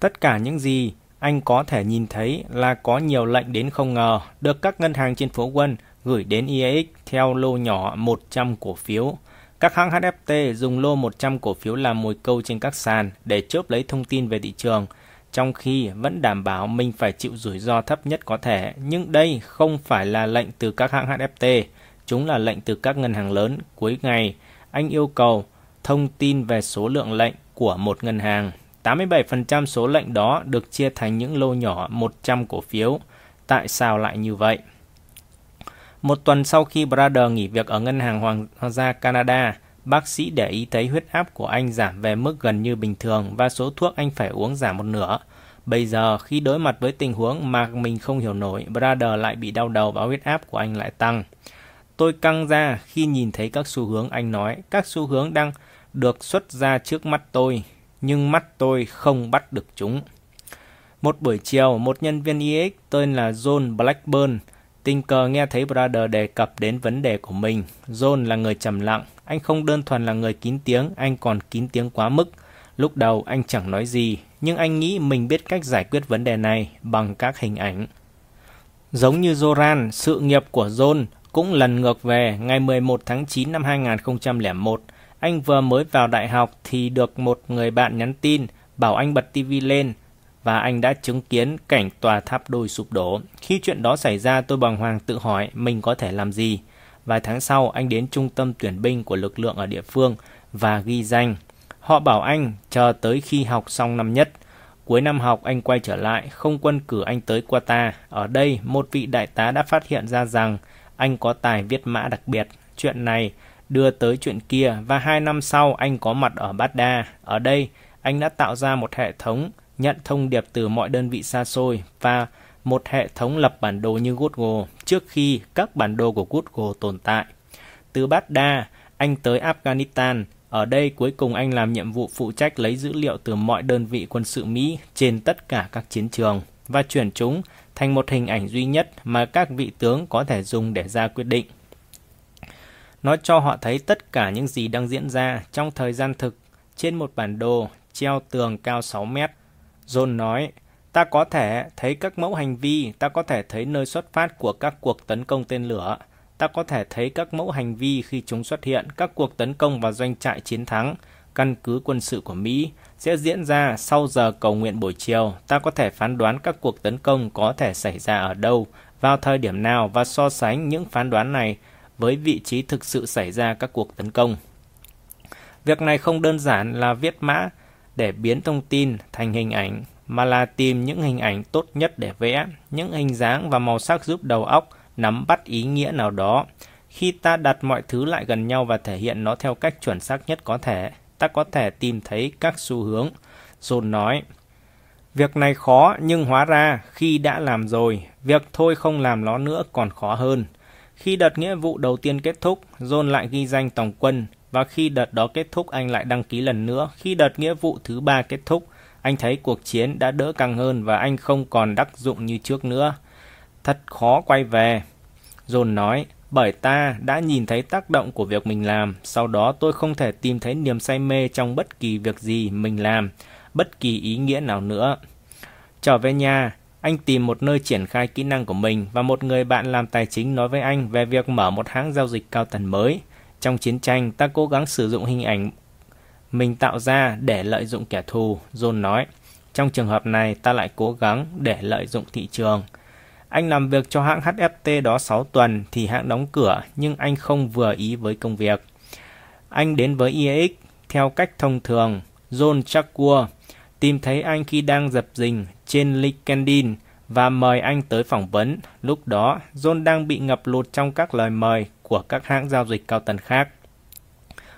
Tất cả những gì anh có thể nhìn thấy là có nhiều lệnh đến không ngờ được các ngân hàng trên phố Quân gửi đến IEX theo lô nhỏ 100 cổ phiếu. Các hãng HFT dùng lô 100 cổ phiếu làm mồi câu trên các sàn để chớp lấy thông tin về thị trường, trong khi vẫn đảm bảo mình phải chịu rủi ro thấp nhất có thể. Nhưng đây không phải là lệnh từ các hãng HFT, chúng là lệnh từ các ngân hàng lớn. Cuối ngày, anh yêu cầu thông tin về số lượng lệnh của một ngân hàng. 87% số lệnh đó được chia thành những lô nhỏ 100 cổ phiếu. Tại sao lại như vậy? Một tuần sau khi Brother nghỉ việc ở Ngân hàng Hoàng gia Canada, bác sĩ để ý thấy huyết áp của anh giảm về mức gần như bình thường và số thuốc anh phải uống giảm một nửa. Bây giờ, khi đối mặt với tình huống mà mình không hiểu nổi, Brother lại bị đau đầu và huyết áp của anh lại tăng. Tôi căng ra khi nhìn thấy các xu hướng anh nói, các xu hướng đang được xuất ra trước mắt tôi, nhưng mắt tôi không bắt được chúng. Một buổi chiều, một nhân viên EX tên là John Blackburn Tình cờ nghe thấy Brother đề cập đến vấn đề của mình. John là người trầm lặng. Anh không đơn thuần là người kín tiếng, anh còn kín tiếng quá mức. Lúc đầu anh chẳng nói gì, nhưng anh nghĩ mình biết cách giải quyết vấn đề này bằng các hình ảnh. Giống như Zoran, sự nghiệp của John cũng lần ngược về ngày 11 tháng 9 năm 2001. Anh vừa mới vào đại học thì được một người bạn nhắn tin bảo anh bật TV lên và anh đã chứng kiến cảnh tòa tháp đôi sụp đổ. Khi chuyện đó xảy ra, tôi bàng hoàng tự hỏi mình có thể làm gì. Vài tháng sau, anh đến trung tâm tuyển binh của lực lượng ở địa phương và ghi danh. Họ bảo anh chờ tới khi học xong năm nhất. Cuối năm học, anh quay trở lại, không quân cử anh tới Qatar. Ở đây, một vị đại tá đã phát hiện ra rằng anh có tài viết mã đặc biệt. Chuyện này đưa tới chuyện kia và hai năm sau anh có mặt ở Baghdad. Ở đây, anh đã tạo ra một hệ thống nhận thông điệp từ mọi đơn vị xa xôi và một hệ thống lập bản đồ như Google trước khi các bản đồ của Google tồn tại. Từ Baghdad, anh tới Afghanistan. Ở đây cuối cùng anh làm nhiệm vụ phụ trách lấy dữ liệu từ mọi đơn vị quân sự Mỹ trên tất cả các chiến trường và chuyển chúng thành một hình ảnh duy nhất mà các vị tướng có thể dùng để ra quyết định. Nó cho họ thấy tất cả những gì đang diễn ra trong thời gian thực trên một bản đồ treo tường cao 6 mét. John nói, ta có thể thấy các mẫu hành vi, ta có thể thấy nơi xuất phát của các cuộc tấn công tên lửa, ta có thể thấy các mẫu hành vi khi chúng xuất hiện, các cuộc tấn công vào doanh trại chiến thắng, căn cứ quân sự của Mỹ sẽ diễn ra sau giờ cầu nguyện buổi chiều. Ta có thể phán đoán các cuộc tấn công có thể xảy ra ở đâu, vào thời điểm nào và so sánh những phán đoán này với vị trí thực sự xảy ra các cuộc tấn công. Việc này không đơn giản là viết mã để biến thông tin thành hình ảnh, mà là tìm những hình ảnh tốt nhất để vẽ, những hình dáng và màu sắc giúp đầu óc nắm bắt ý nghĩa nào đó. Khi ta đặt mọi thứ lại gần nhau và thể hiện nó theo cách chuẩn xác nhất có thể, ta có thể tìm thấy các xu hướng. John nói, Việc này khó nhưng hóa ra khi đã làm rồi, việc thôi không làm nó nữa còn khó hơn. Khi đợt nghĩa vụ đầu tiên kết thúc, John lại ghi danh tổng quân và khi đợt đó kết thúc anh lại đăng ký lần nữa. Khi đợt nghĩa vụ thứ ba kết thúc, anh thấy cuộc chiến đã đỡ căng hơn và anh không còn đắc dụng như trước nữa. Thật khó quay về. John nói, bởi ta đã nhìn thấy tác động của việc mình làm, sau đó tôi không thể tìm thấy niềm say mê trong bất kỳ việc gì mình làm, bất kỳ ý nghĩa nào nữa. Trở về nhà, anh tìm một nơi triển khai kỹ năng của mình và một người bạn làm tài chính nói với anh về việc mở một hãng giao dịch cao tần mới. Trong chiến tranh, ta cố gắng sử dụng hình ảnh mình tạo ra để lợi dụng kẻ thù, John nói. Trong trường hợp này, ta lại cố gắng để lợi dụng thị trường. Anh làm việc cho hãng HFT đó 6 tuần thì hãng đóng cửa, nhưng anh không vừa ý với công việc. Anh đến với EAX theo cách thông thường. John Chakua tìm thấy anh khi đang dập dình trên LinkedIn và mời anh tới phỏng vấn. Lúc đó, John đang bị ngập lụt trong các lời mời của các hãng giao dịch cao tầng khác.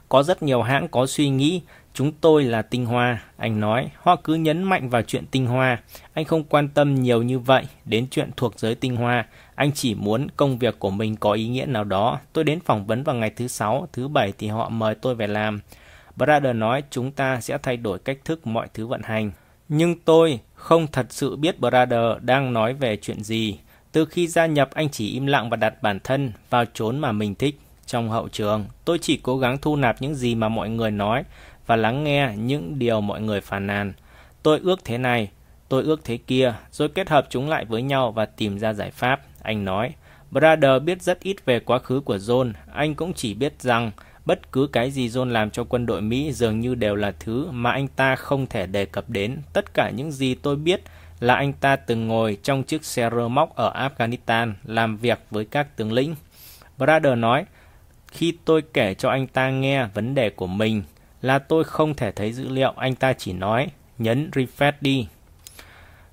Có rất nhiều hãng có suy nghĩ chúng tôi là tinh hoa, anh nói. Họ cứ nhấn mạnh vào chuyện tinh hoa. Anh không quan tâm nhiều như vậy đến chuyện thuộc giới tinh hoa. Anh chỉ muốn công việc của mình có ý nghĩa nào đó. Tôi đến phỏng vấn vào ngày thứ sáu, thứ bảy thì họ mời tôi về làm. Brother nói chúng ta sẽ thay đổi cách thức mọi thứ vận hành. Nhưng tôi không thật sự biết Brother đang nói về chuyện gì. Từ khi gia nhập anh chỉ im lặng và đặt bản thân vào chốn mà mình thích. Trong hậu trường, tôi chỉ cố gắng thu nạp những gì mà mọi người nói và lắng nghe những điều mọi người phàn nàn. Tôi ước thế này, tôi ước thế kia, rồi kết hợp chúng lại với nhau và tìm ra giải pháp, anh nói. Brother biết rất ít về quá khứ của John, anh cũng chỉ biết rằng bất cứ cái gì John làm cho quân đội Mỹ dường như đều là thứ mà anh ta không thể đề cập đến. Tất cả những gì tôi biết là anh ta từng ngồi trong chiếc xe rơ móc ở Afghanistan làm việc với các tướng lĩnh. Brother nói, khi tôi kể cho anh ta nghe vấn đề của mình là tôi không thể thấy dữ liệu, anh ta chỉ nói, nhấn refresh đi.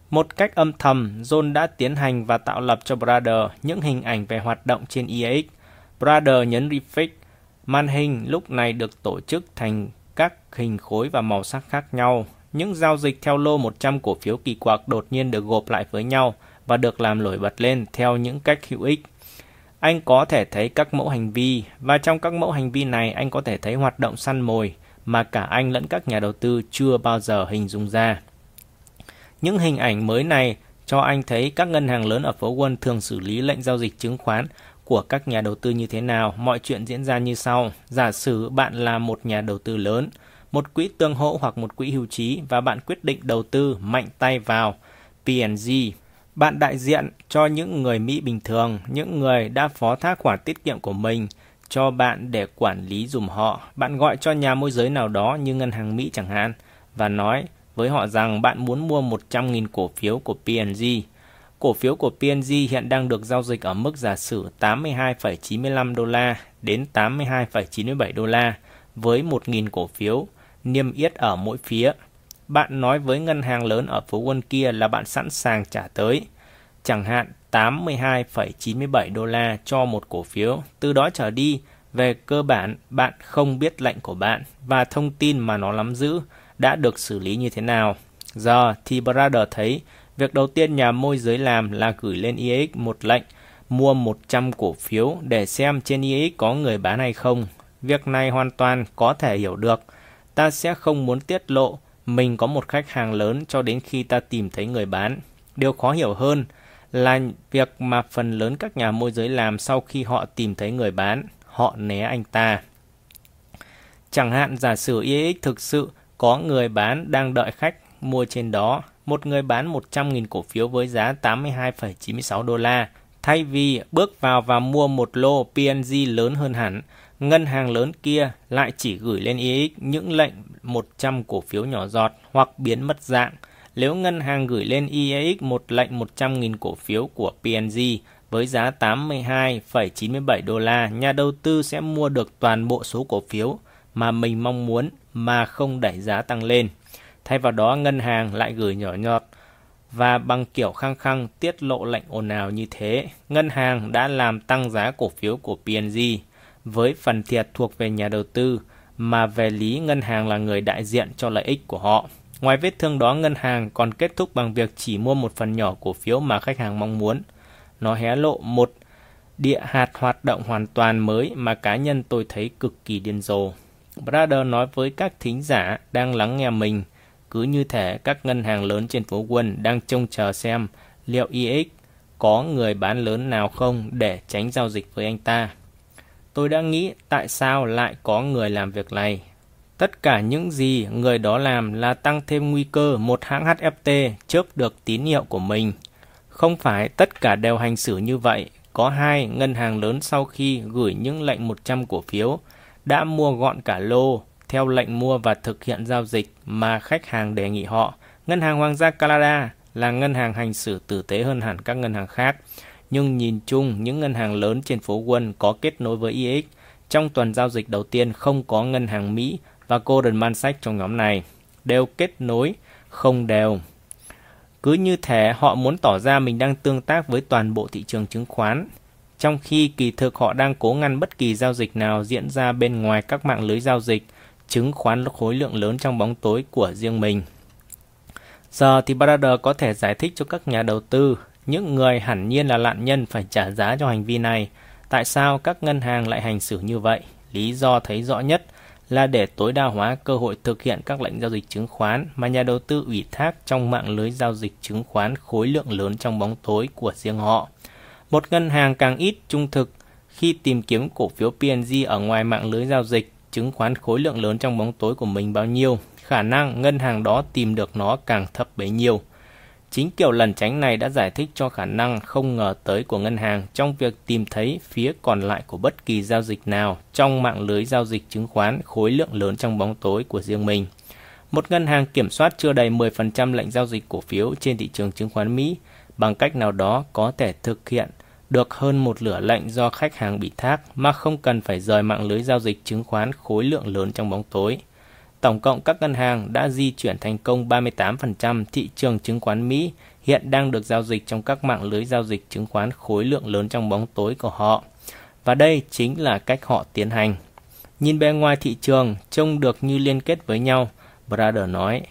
Một cách âm thầm, John đã tiến hành và tạo lập cho Brother những hình ảnh về hoạt động trên EAX. Brother nhấn refresh, màn hình lúc này được tổ chức thành các hình khối và màu sắc khác nhau. Những giao dịch theo lô 100 cổ phiếu kỳ quặc đột nhiên được gộp lại với nhau và được làm nổi bật lên theo những cách hữu ích. Anh có thể thấy các mẫu hành vi và trong các mẫu hành vi này anh có thể thấy hoạt động săn mồi mà cả anh lẫn các nhà đầu tư chưa bao giờ hình dung ra. Những hình ảnh mới này cho anh thấy các ngân hàng lớn ở phố Wall thường xử lý lệnh giao dịch chứng khoán của các nhà đầu tư như thế nào. Mọi chuyện diễn ra như sau. Giả sử bạn là một nhà đầu tư lớn, một quỹ tương hỗ hoặc một quỹ hưu trí và bạn quyết định đầu tư mạnh tay vào P&G. Bạn đại diện cho những người Mỹ bình thường, những người đã phó thác khoản tiết kiệm của mình cho bạn để quản lý dùm họ. Bạn gọi cho nhà môi giới nào đó như ngân hàng Mỹ chẳng hạn và nói với họ rằng bạn muốn mua 100.000 cổ phiếu của P&G. Cổ phiếu của P&G hiện đang được giao dịch ở mức giả sử 82,95 đô la đến 82,97 đô la với 1.000 cổ phiếu niêm yết ở mỗi phía. Bạn nói với ngân hàng lớn ở phố Quân kia là bạn sẵn sàng trả tới, chẳng hạn 82,97 đô la cho một cổ phiếu. Từ đó trở đi, về cơ bản, bạn không biết lệnh của bạn và thông tin mà nó nắm giữ đã được xử lý như thế nào. Giờ thì Brother thấy việc đầu tiên nhà môi giới làm là gửi lên EX một lệnh mua 100 cổ phiếu để xem trên EX có người bán hay không. Việc này hoàn toàn có thể hiểu được. Ta sẽ không muốn tiết lộ mình có một khách hàng lớn cho đến khi ta tìm thấy người bán. Điều khó hiểu hơn là việc mà phần lớn các nhà môi giới làm sau khi họ tìm thấy người bán, họ né anh ta. Chẳng hạn giả sử EX thực sự có người bán đang đợi khách mua trên đó, một người bán 100.000 cổ phiếu với giá 82,96 đô la. Thay vì bước vào và mua một lô PNG lớn hơn hẳn, ngân hàng lớn kia lại chỉ gửi lên EX những lệnh 100 cổ phiếu nhỏ giọt hoặc biến mất dạng. Nếu ngân hàng gửi lên iex một lệnh 100.000 cổ phiếu của PNG với giá 82,97 đô la, nhà đầu tư sẽ mua được toàn bộ số cổ phiếu mà mình mong muốn mà không đẩy giá tăng lên. Thay vào đó, ngân hàng lại gửi nhỏ nhọt và bằng kiểu khăng khăng tiết lộ lệnh ồn ào như thế, ngân hàng đã làm tăng giá cổ phiếu của PNG với phần thiệt thuộc về nhà đầu tư mà về lý ngân hàng là người đại diện cho lợi ích của họ. Ngoài vết thương đó, ngân hàng còn kết thúc bằng việc chỉ mua một phần nhỏ cổ phiếu mà khách hàng mong muốn. Nó hé lộ một địa hạt hoạt động hoàn toàn mới mà cá nhân tôi thấy cực kỳ điên rồ. Brother nói với các thính giả đang lắng nghe mình, cứ như thể các ngân hàng lớn trên phố quân đang trông chờ xem liệu EX có người bán lớn nào không để tránh giao dịch với anh ta. Tôi đã nghĩ tại sao lại có người làm việc này. Tất cả những gì người đó làm là tăng thêm nguy cơ một hãng HFT chớp được tín hiệu của mình. Không phải tất cả đều hành xử như vậy. Có hai ngân hàng lớn sau khi gửi những lệnh 100 cổ phiếu, đã mua gọn cả lô, theo lệnh mua và thực hiện giao dịch mà khách hàng đề nghị họ. Ngân hàng Hoàng gia Canada là ngân hàng hành xử tử tế hơn hẳn các ngân hàng khác nhưng nhìn chung những ngân hàng lớn trên phố Wall có kết nối với EX. Trong tuần giao dịch đầu tiên không có ngân hàng Mỹ và Goldman Sachs trong nhóm này, đều kết nối không đều. Cứ như thế họ muốn tỏ ra mình đang tương tác với toàn bộ thị trường chứng khoán, trong khi kỳ thực họ đang cố ngăn bất kỳ giao dịch nào diễn ra bên ngoài các mạng lưới giao dịch chứng khoán khối lượng lớn trong bóng tối của riêng mình. Giờ thì Brother có thể giải thích cho các nhà đầu tư những người hẳn nhiên là nạn nhân phải trả giá cho hành vi này. Tại sao các ngân hàng lại hành xử như vậy? Lý do thấy rõ nhất là để tối đa hóa cơ hội thực hiện các lệnh giao dịch chứng khoán mà nhà đầu tư ủy thác trong mạng lưới giao dịch chứng khoán khối lượng lớn trong bóng tối của riêng họ. Một ngân hàng càng ít trung thực khi tìm kiếm cổ phiếu PNG ở ngoài mạng lưới giao dịch chứng khoán khối lượng lớn trong bóng tối của mình bao nhiêu, khả năng ngân hàng đó tìm được nó càng thấp bấy nhiêu. Chính kiểu lần tránh này đã giải thích cho khả năng không ngờ tới của ngân hàng trong việc tìm thấy phía còn lại của bất kỳ giao dịch nào trong mạng lưới giao dịch chứng khoán khối lượng lớn trong bóng tối của riêng mình. Một ngân hàng kiểm soát chưa đầy 10% lệnh giao dịch cổ phiếu trên thị trường chứng khoán Mỹ, bằng cách nào đó có thể thực hiện được hơn một lửa lệnh do khách hàng bị thác mà không cần phải rời mạng lưới giao dịch chứng khoán khối lượng lớn trong bóng tối. Tổng cộng các ngân hàng đã di chuyển thành công 38% thị trường chứng khoán Mỹ hiện đang được giao dịch trong các mạng lưới giao dịch chứng khoán khối lượng lớn trong bóng tối của họ. Và đây chính là cách họ tiến hành. Nhìn bên ngoài thị trường trông được như liên kết với nhau, Brother nói.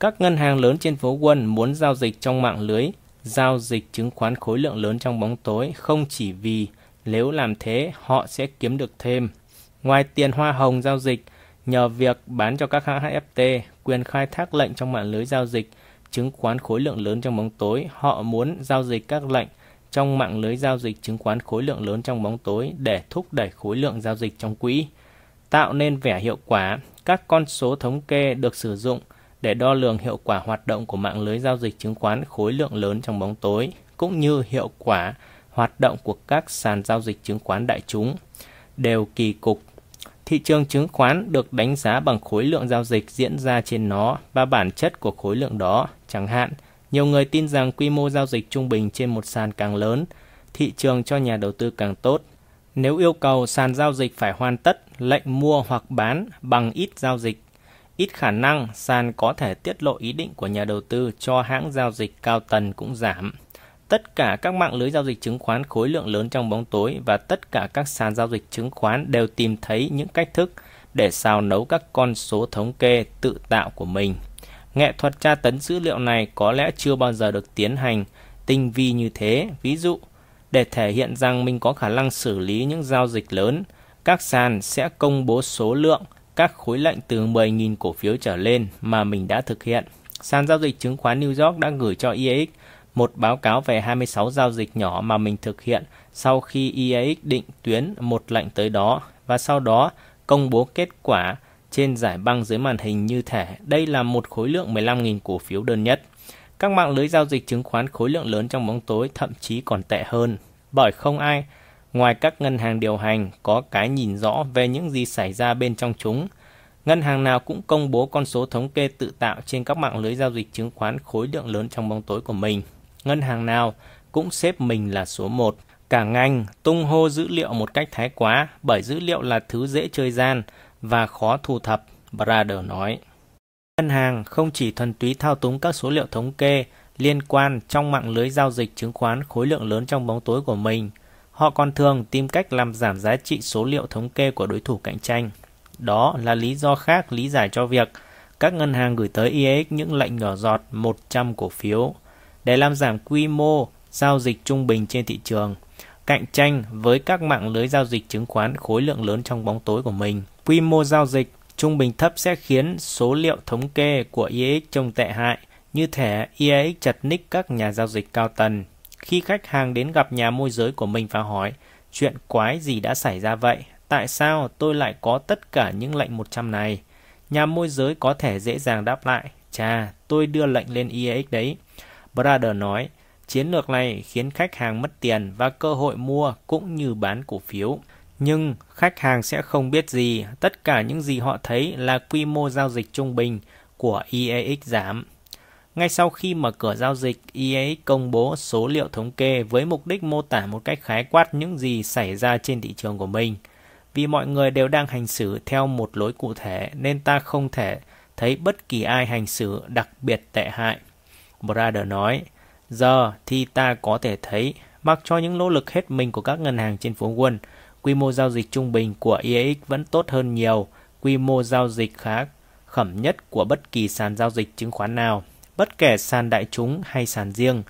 Các ngân hàng lớn trên phố Quân muốn giao dịch trong mạng lưới giao dịch chứng khoán khối lượng lớn trong bóng tối không chỉ vì nếu làm thế họ sẽ kiếm được thêm. Ngoài tiền hoa hồng giao dịch, Nhờ việc bán cho các hãng HFT quyền khai thác lệnh trong mạng lưới giao dịch chứng khoán khối lượng lớn trong bóng tối, họ muốn giao dịch các lệnh trong mạng lưới giao dịch chứng khoán khối lượng lớn trong bóng tối để thúc đẩy khối lượng giao dịch trong quỹ. Tạo nên vẻ hiệu quả, các con số thống kê được sử dụng để đo lường hiệu quả hoạt động của mạng lưới giao dịch chứng khoán khối lượng lớn trong bóng tối, cũng như hiệu quả hoạt động của các sàn giao dịch chứng khoán đại chúng đều kỳ cục Thị trường chứng khoán được đánh giá bằng khối lượng giao dịch diễn ra trên nó và bản chất của khối lượng đó. Chẳng hạn, nhiều người tin rằng quy mô giao dịch trung bình trên một sàn càng lớn, thị trường cho nhà đầu tư càng tốt. Nếu yêu cầu sàn giao dịch phải hoàn tất lệnh mua hoặc bán bằng ít giao dịch, ít khả năng sàn có thể tiết lộ ý định của nhà đầu tư cho hãng giao dịch cao tầng cũng giảm. Tất cả các mạng lưới giao dịch chứng khoán khối lượng lớn trong bóng tối và tất cả các sàn giao dịch chứng khoán đều tìm thấy những cách thức để xào nấu các con số thống kê tự tạo của mình. Nghệ thuật tra tấn dữ liệu này có lẽ chưa bao giờ được tiến hành tinh vi như thế. Ví dụ, để thể hiện rằng mình có khả năng xử lý những giao dịch lớn, các sàn sẽ công bố số lượng các khối lệnh từ 10.000 cổ phiếu trở lên mà mình đã thực hiện. Sàn giao dịch chứng khoán New York đã gửi cho EAX một báo cáo về 26 giao dịch nhỏ mà mình thực hiện sau khi EAX định tuyến một lệnh tới đó và sau đó công bố kết quả trên giải băng dưới màn hình như thể đây là một khối lượng 15.000 cổ phiếu đơn nhất. Các mạng lưới giao dịch chứng khoán khối lượng lớn trong bóng tối thậm chí còn tệ hơn, bởi không ai ngoài các ngân hàng điều hành có cái nhìn rõ về những gì xảy ra bên trong chúng. Ngân hàng nào cũng công bố con số thống kê tự tạo trên các mạng lưới giao dịch chứng khoán khối lượng lớn trong bóng tối của mình. Ngân hàng nào cũng xếp mình là số 1. Cả ngành tung hô dữ liệu một cách thái quá bởi dữ liệu là thứ dễ chơi gian và khó thu thập, Brader nói. Ngân hàng không chỉ thuần túy thao túng các số liệu thống kê liên quan trong mạng lưới giao dịch chứng khoán khối lượng lớn trong bóng tối của mình, họ còn thường tìm cách làm giảm giá trị số liệu thống kê của đối thủ cạnh tranh. Đó là lý do khác lý giải cho việc các ngân hàng gửi tới EAX những lệnh nhỏ giọt 100 cổ phiếu để làm giảm quy mô giao dịch trung bình trên thị trường, cạnh tranh với các mạng lưới giao dịch chứng khoán khối lượng lớn trong bóng tối của mình. Quy mô giao dịch trung bình thấp sẽ khiến số liệu thống kê của iex trông tệ hại, như thể iex chặt nick các nhà giao dịch cao tầng. Khi khách hàng đến gặp nhà môi giới của mình và hỏi, chuyện quái gì đã xảy ra vậy? Tại sao tôi lại có tất cả những lệnh 100 này? Nhà môi giới có thể dễ dàng đáp lại, chà, tôi đưa lệnh lên iex đấy. Brother nói, chiến lược này khiến khách hàng mất tiền và cơ hội mua cũng như bán cổ phiếu. Nhưng khách hàng sẽ không biết gì, tất cả những gì họ thấy là quy mô giao dịch trung bình của EAX giảm. Ngay sau khi mở cửa giao dịch, EAX công bố số liệu thống kê với mục đích mô tả một cách khái quát những gì xảy ra trên thị trường của mình. Vì mọi người đều đang hành xử theo một lối cụ thể nên ta không thể thấy bất kỳ ai hành xử đặc biệt tệ hại. Brother nói, giờ thì ta có thể thấy, mặc cho những nỗ lực hết mình của các ngân hàng trên phố Wall, quy mô giao dịch trung bình của EAX vẫn tốt hơn nhiều quy mô giao dịch khá khẩm nhất của bất kỳ sàn giao dịch chứng khoán nào, bất kể sàn đại chúng hay sàn riêng.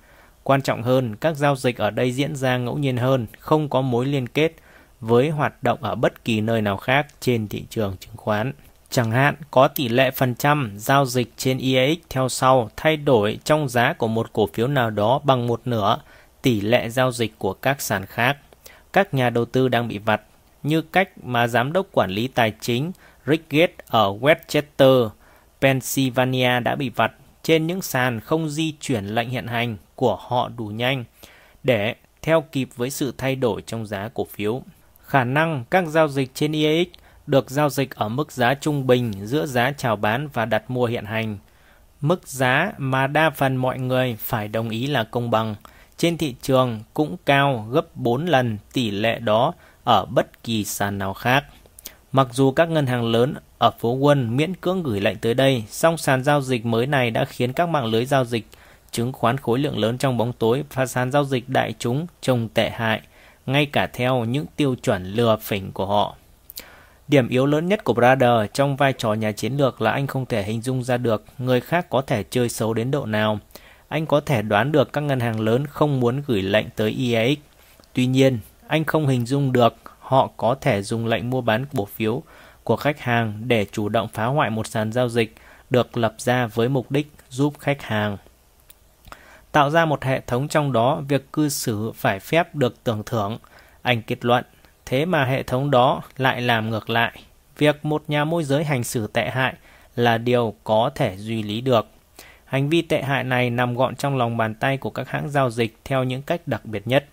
Quan trọng hơn, các giao dịch ở đây diễn ra ngẫu nhiên hơn, không có mối liên kết với hoạt động ở bất kỳ nơi nào khác trên thị trường chứng khoán. Chẳng hạn, có tỷ lệ phần trăm giao dịch trên EAX theo sau thay đổi trong giá của một cổ phiếu nào đó bằng một nửa tỷ lệ giao dịch của các sàn khác. Các nhà đầu tư đang bị vặt, như cách mà giám đốc quản lý tài chính Rick Gates ở Westchester, Pennsylvania đã bị vặt trên những sàn không di chuyển lệnh hiện hành của họ đủ nhanh để theo kịp với sự thay đổi trong giá cổ phiếu. Khả năng các giao dịch trên EAX được giao dịch ở mức giá trung bình giữa giá chào bán và đặt mua hiện hành. Mức giá mà đa phần mọi người phải đồng ý là công bằng trên thị trường cũng cao gấp 4 lần tỷ lệ đó ở bất kỳ sàn nào khác. Mặc dù các ngân hàng lớn ở phố quân miễn cưỡng gửi lệnh tới đây, song sàn giao dịch mới này đã khiến các mạng lưới giao dịch chứng khoán khối lượng lớn trong bóng tối và sàn giao dịch đại chúng trông tệ hại, ngay cả theo những tiêu chuẩn lừa phỉnh của họ. Điểm yếu lớn nhất của Brother trong vai trò nhà chiến lược là anh không thể hình dung ra được người khác có thể chơi xấu đến độ nào. Anh có thể đoán được các ngân hàng lớn không muốn gửi lệnh tới EAX. Tuy nhiên, anh không hình dung được họ có thể dùng lệnh mua bán cổ phiếu của khách hàng để chủ động phá hoại một sàn giao dịch được lập ra với mục đích giúp khách hàng. Tạo ra một hệ thống trong đó việc cư xử phải phép được tưởng thưởng, anh kết luận Thế mà hệ thống đó lại làm ngược lại. Việc một nhà môi giới hành xử tệ hại là điều có thể duy lý được. Hành vi tệ hại này nằm gọn trong lòng bàn tay của các hãng giao dịch theo những cách đặc biệt nhất.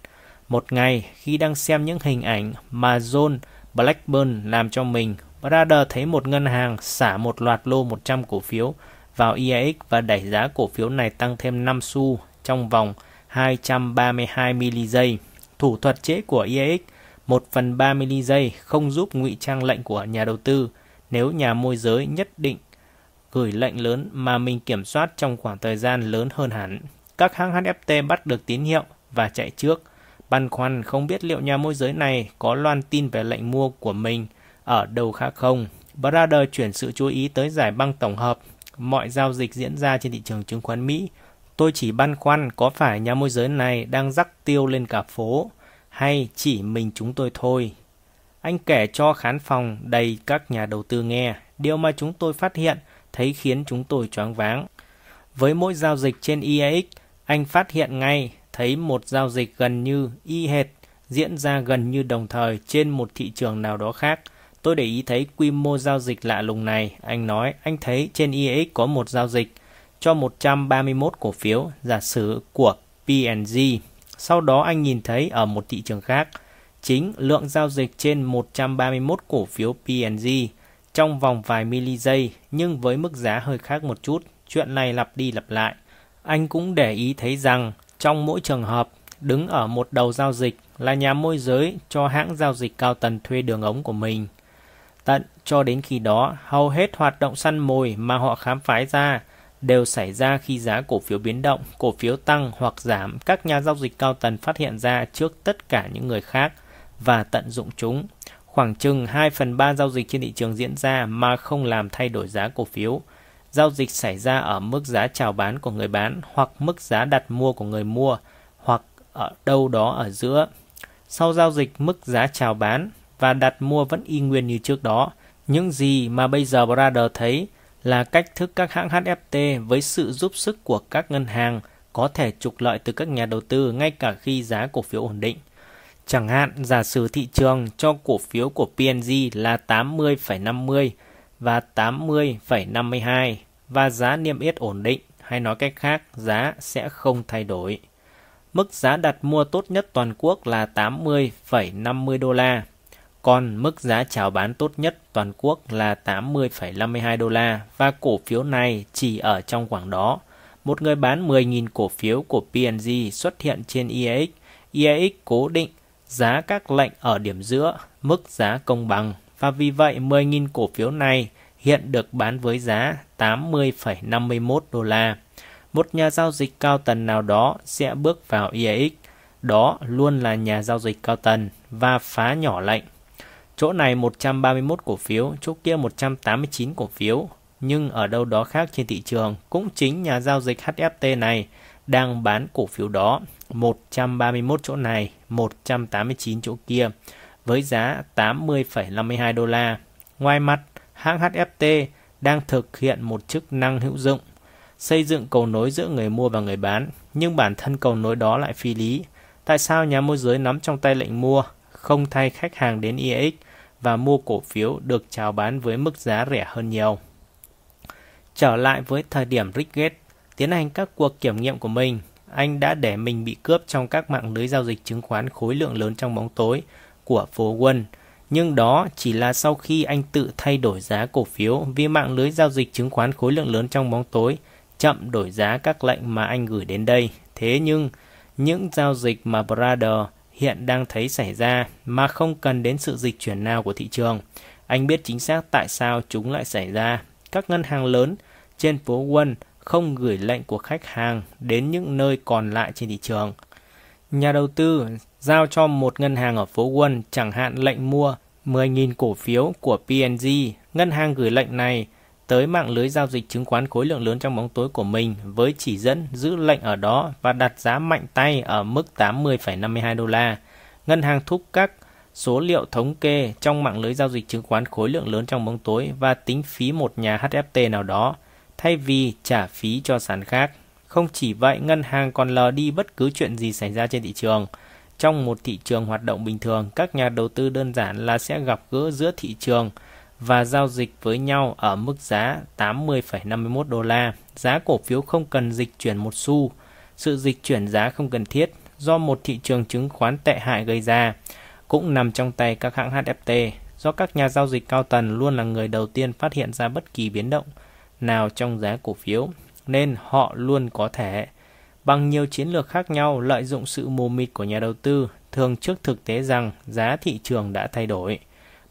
Một ngày, khi đang xem những hình ảnh mà John Blackburn làm cho mình Brother thấy một ngân hàng xả một loạt lô 100 cổ phiếu vào EAX và đẩy giá cổ phiếu này tăng thêm 5 xu trong vòng 232 mili giây. Thủ thuật chế của EAX 1 phần 3 mili giây không giúp ngụy trang lệnh của nhà đầu tư nếu nhà môi giới nhất định gửi lệnh lớn mà mình kiểm soát trong khoảng thời gian lớn hơn hẳn. Các hãng HFT bắt được tín hiệu và chạy trước. Băn khoăn không biết liệu nhà môi giới này có loan tin về lệnh mua của mình ở đâu khác không. Brother chuyển sự chú ý tới giải băng tổng hợp, mọi giao dịch diễn ra trên thị trường chứng khoán Mỹ. Tôi chỉ băn khoăn có phải nhà môi giới này đang rắc tiêu lên cả phố hay chỉ mình chúng tôi thôi. Anh kể cho khán phòng đầy các nhà đầu tư nghe, điều mà chúng tôi phát hiện thấy khiến chúng tôi choáng váng. Với mỗi giao dịch trên IAX, anh phát hiện ngay thấy một giao dịch gần như y hệt diễn ra gần như đồng thời trên một thị trường nào đó khác. Tôi để ý thấy quy mô giao dịch lạ lùng này. Anh nói anh thấy trên IAX có một giao dịch cho 131 cổ phiếu giả sử của P&G. Sau đó anh nhìn thấy ở một thị trường khác, chính lượng giao dịch trên 131 cổ phiếu P&G trong vòng vài mili giây nhưng với mức giá hơi khác một chút. Chuyện này lặp đi lặp lại. Anh cũng để ý thấy rằng trong mỗi trường hợp, đứng ở một đầu giao dịch là nhà môi giới cho hãng giao dịch cao tầng thuê đường ống của mình. Tận cho đến khi đó, hầu hết hoạt động săn mồi mà họ khám phá ra đều xảy ra khi giá cổ phiếu biến động, cổ phiếu tăng hoặc giảm. Các nhà giao dịch cao tầng phát hiện ra trước tất cả những người khác và tận dụng chúng. Khoảng chừng 2 phần 3 giao dịch trên thị trường diễn ra mà không làm thay đổi giá cổ phiếu. Giao dịch xảy ra ở mức giá chào bán của người bán hoặc mức giá đặt mua của người mua hoặc ở đâu đó ở giữa. Sau giao dịch mức giá chào bán và đặt mua vẫn y nguyên như trước đó. Những gì mà bây giờ Brother thấy là cách thức các hãng HFT với sự giúp sức của các ngân hàng có thể trục lợi từ các nhà đầu tư ngay cả khi giá cổ phiếu ổn định. Chẳng hạn, giả sử thị trường cho cổ phiếu của P&G là 80,50 và 80,52 và giá niêm yết ổn định, hay nói cách khác, giá sẽ không thay đổi. Mức giá đặt mua tốt nhất toàn quốc là 80,50 đô la, còn mức giá chào bán tốt nhất toàn quốc là 80,52 đô la và cổ phiếu này chỉ ở trong khoảng đó. Một người bán 10.000 cổ phiếu của P&G xuất hiện trên EAX. EAX cố định giá các lệnh ở điểm giữa, mức giá công bằng và vì vậy 10.000 cổ phiếu này hiện được bán với giá 80,51 đô la. Một nhà giao dịch cao tầng nào đó sẽ bước vào EAX, đó luôn là nhà giao dịch cao tầng và phá nhỏ lệnh. Chỗ này 131 cổ phiếu, chỗ kia 189 cổ phiếu, nhưng ở đâu đó khác trên thị trường, cũng chính nhà giao dịch HFT này đang bán cổ phiếu đó 131 chỗ này, 189 chỗ kia với giá 80,52 đô la. Ngoài mặt, hãng HFT đang thực hiện một chức năng hữu dụng, xây dựng cầu nối giữa người mua và người bán, nhưng bản thân cầu nối đó lại phi lý. Tại sao nhà môi giới nắm trong tay lệnh mua, không thay khách hàng đến EX và mua cổ phiếu được chào bán với mức giá rẻ hơn nhiều? Trở lại với thời điểm Rickgate tiến hành các cuộc kiểm nghiệm của mình, anh đã để mình bị cướp trong các mạng lưới giao dịch chứng khoán khối lượng lớn trong bóng tối của phố Wall. Nhưng đó chỉ là sau khi anh tự thay đổi giá cổ phiếu vì mạng lưới giao dịch chứng khoán khối lượng lớn trong bóng tối chậm đổi giá các lệnh mà anh gửi đến đây. Thế nhưng, những giao dịch mà Brother hiện đang thấy xảy ra mà không cần đến sự dịch chuyển nào của thị trường. Anh biết chính xác tại sao chúng lại xảy ra. Các ngân hàng lớn trên phố Wall không gửi lệnh của khách hàng đến những nơi còn lại trên thị trường. Nhà đầu tư giao cho một ngân hàng ở phố Wall chẳng hạn lệnh mua 10.000 cổ phiếu của P&G, ngân hàng gửi lệnh này tới mạng lưới giao dịch chứng khoán khối lượng lớn trong bóng tối của mình với chỉ dẫn giữ lệnh ở đó và đặt giá mạnh tay ở mức 80,52 đô la. Ngân hàng thúc các số liệu thống kê trong mạng lưới giao dịch chứng khoán khối lượng lớn trong bóng tối và tính phí một nhà HFT nào đó thay vì trả phí cho sàn khác. Không chỉ vậy, ngân hàng còn lờ đi bất cứ chuyện gì xảy ra trên thị trường. Trong một thị trường hoạt động bình thường, các nhà đầu tư đơn giản là sẽ gặp gỡ giữa thị trường và giao dịch với nhau ở mức giá 80,51 đô la. Giá cổ phiếu không cần dịch chuyển một xu. Sự dịch chuyển giá không cần thiết do một thị trường chứng khoán tệ hại gây ra cũng nằm trong tay các hãng HFT. do các nhà giao dịch cao tầng luôn là người đầu tiên phát hiện ra bất kỳ biến động nào trong giá cổ phiếu, nên họ luôn có thể, bằng nhiều chiến lược khác nhau, lợi dụng sự mù mịt của nhà đầu tư, thường trước thực tế rằng giá thị trường đã thay đổi.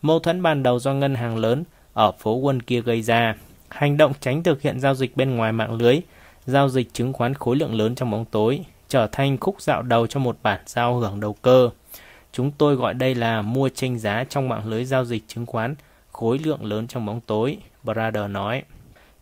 Mâu thuẫn ban đầu do ngân hàng lớn ở phố quân kia gây ra, hành động tránh thực hiện giao dịch bên ngoài mạng lưới, giao dịch chứng khoán khối lượng lớn trong bóng tối, trở thành khúc dạo đầu cho một bản giao hưởng đầu cơ. Chúng tôi gọi đây là mua tranh giá trong mạng lưới giao dịch chứng khoán khối lượng lớn trong bóng tối, Brader nói.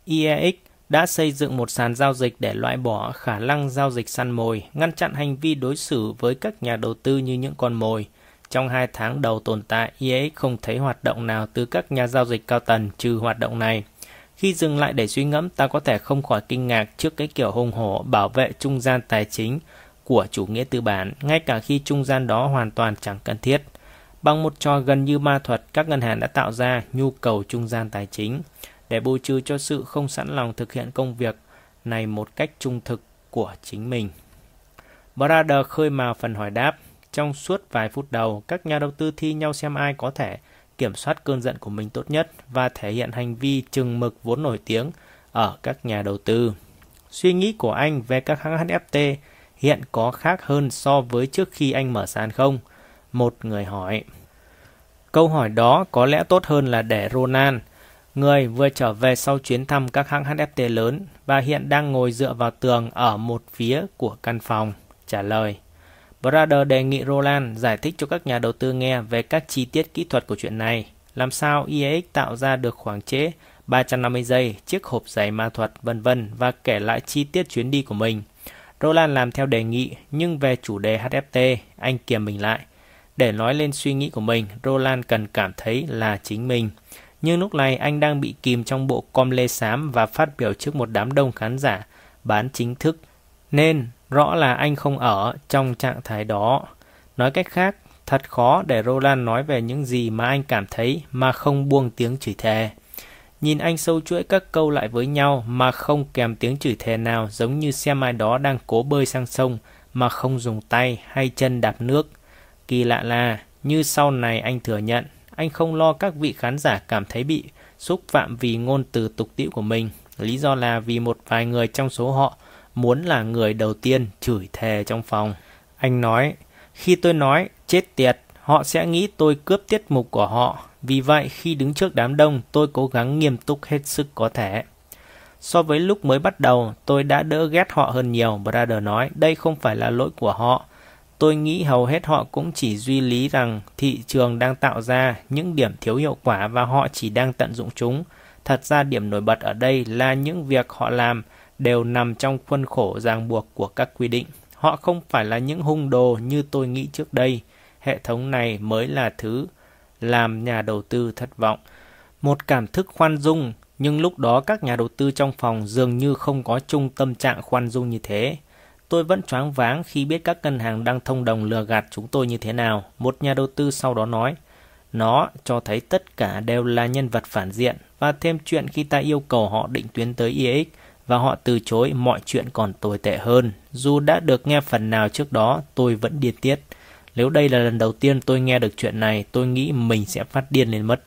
IEX đã xây dựng một sàn giao dịch để loại bỏ khả năng giao dịch săn mồi, ngăn chặn hành vi đối xử với các nhà đầu tư như những con mồi. Trong hai tháng đầu tồn tại, IEX không thấy hoạt động nào từ các nhà giao dịch cao tầng trừ hoạt động này. Khi dừng lại để suy ngẫm, ta có thể không khỏi kinh ngạc trước cái kiểu hùng hổ bảo vệ trung gian tài chính của chủ nghĩa tư bản, ngay cả khi trung gian đó hoàn toàn chẳng cần thiết. Bằng một trò gần như ma thuật, các ngân hàng đã tạo ra nhu cầu trung gian tài chính để bù trừ cho sự không sẵn lòng thực hiện công việc này một cách trung thực của chính mình. Brother khơi mào phần hỏi đáp. Trong suốt vài phút đầu, các nhà đầu tư thi nhau xem ai có thể kiểm soát cơn giận của mình tốt nhất và thể hiện hành vi chừng mực vốn nổi tiếng ở các nhà đầu tư. Suy nghĩ của anh về các hãng HFT hiện có khác hơn so với trước khi anh mở sàn không? Một người hỏi. Câu hỏi đó có lẽ tốt hơn là để Ronan, người vừa trở về sau chuyến thăm các hãng HFT lớn và hiện đang ngồi dựa vào tường ở một phía của căn phòng, trả lời. Brother đề nghị Roland giải thích cho các nhà đầu tư nghe về các chi tiết kỹ thuật của chuyện này. Làm sao IEX tạo ra được khoảng chế 350 giây, chiếc hộp giày ma thuật, vân vân và kể lại chi tiết chuyến đi của mình. Roland làm theo đề nghị, nhưng về chủ đề HFT, anh kiềm mình lại. Để nói lên suy nghĩ của mình, Roland cần cảm thấy là chính mình. Nhưng lúc này anh đang bị kìm trong bộ com lê xám và phát biểu trước một đám đông khán giả bán chính thức. Nên rõ là anh không ở trong trạng thái đó. Nói cách khác, thật khó để Roland nói về những gì mà anh cảm thấy mà không buông tiếng chửi thề. Nhìn anh sâu chuỗi các câu lại với nhau mà không kèm tiếng chửi thề nào giống như xem ai đó đang cố bơi sang sông mà không dùng tay hay chân đạp nước. Kỳ lạ là, như sau này anh thừa nhận, anh không lo các vị khán giả cảm thấy bị xúc phạm vì ngôn từ tục tiễu của mình. Lý do là vì một vài người trong số họ muốn là người đầu tiên chửi thề trong phòng. Anh nói, khi tôi nói chết tiệt, họ sẽ nghĩ tôi cướp tiết mục của họ. Vì vậy, khi đứng trước đám đông, tôi cố gắng nghiêm túc hết sức có thể. So với lúc mới bắt đầu, tôi đã đỡ ghét họ hơn nhiều, Brother nói. Đây không phải là lỗi của họ. Tôi nghĩ hầu hết họ cũng chỉ duy lý rằng thị trường đang tạo ra những điểm thiếu hiệu quả và họ chỉ đang tận dụng chúng. Thật ra điểm nổi bật ở đây là những việc họ làm đều nằm trong khuôn khổ ràng buộc của các quy định. Họ không phải là những hung đồ như tôi nghĩ trước đây. Hệ thống này mới là thứ làm nhà đầu tư thất vọng. Một cảm thức khoan dung, nhưng lúc đó các nhà đầu tư trong phòng dường như không có chung tâm trạng khoan dung như thế. Tôi vẫn choáng váng khi biết các ngân hàng đang thông đồng lừa gạt chúng tôi như thế nào. Một nhà đầu tư sau đó nói, nó cho thấy tất cả đều là nhân vật phản diện và thêm chuyện khi ta yêu cầu họ định tuyến tới IEX và họ từ chối mọi chuyện còn tồi tệ hơn. Dù đã được nghe phần nào trước đó, tôi vẫn điên tiết. Nếu đây là lần đầu tiên tôi nghe được chuyện này, tôi nghĩ mình sẽ phát điên lên mất.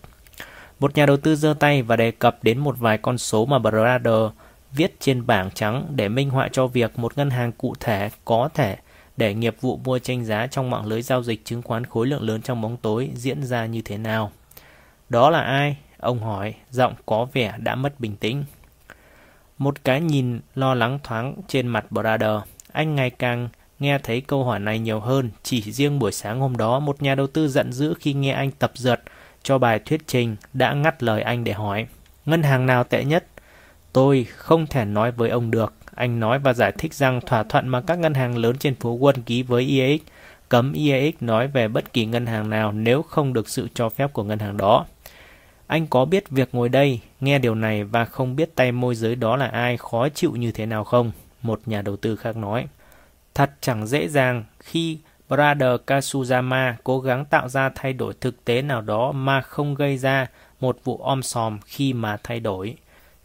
Một nhà đầu tư giơ tay và đề cập đến một vài con số mà Brother viết trên bảng trắng để minh họa cho việc một ngân hàng cụ thể có thể để nghiệp vụ mua tranh giá trong mạng lưới giao dịch chứng khoán khối lượng lớn trong bóng tối diễn ra như thế nào. Đó là ai? Ông hỏi, giọng có vẻ đã mất bình tĩnh. Một cái nhìn lo lắng thoáng trên mặt Brother. Anh ngày càng nghe thấy câu hỏi này nhiều hơn. Chỉ riêng buổi sáng hôm đó, một nhà đầu tư giận dữ khi nghe anh tập dượt cho bài thuyết trình đã ngắt lời anh để hỏi. Ngân hàng nào tệ nhất? Tôi không thể nói với ông được. Anh nói và giải thích rằng thỏa thuận mà các ngân hàng lớn trên phố Quân ký với IEX cấm IEX nói về bất kỳ ngân hàng nào nếu không được sự cho phép của ngân hàng đó. Anh có biết việc ngồi đây, nghe điều này và không biết tay môi giới đó là ai khó chịu như thế nào không? Một nhà đầu tư khác nói. Thật chẳng dễ dàng khi Brother Kasuzama cố gắng tạo ra thay đổi thực tế nào đó mà không gây ra một vụ om sòm khi mà thay đổi.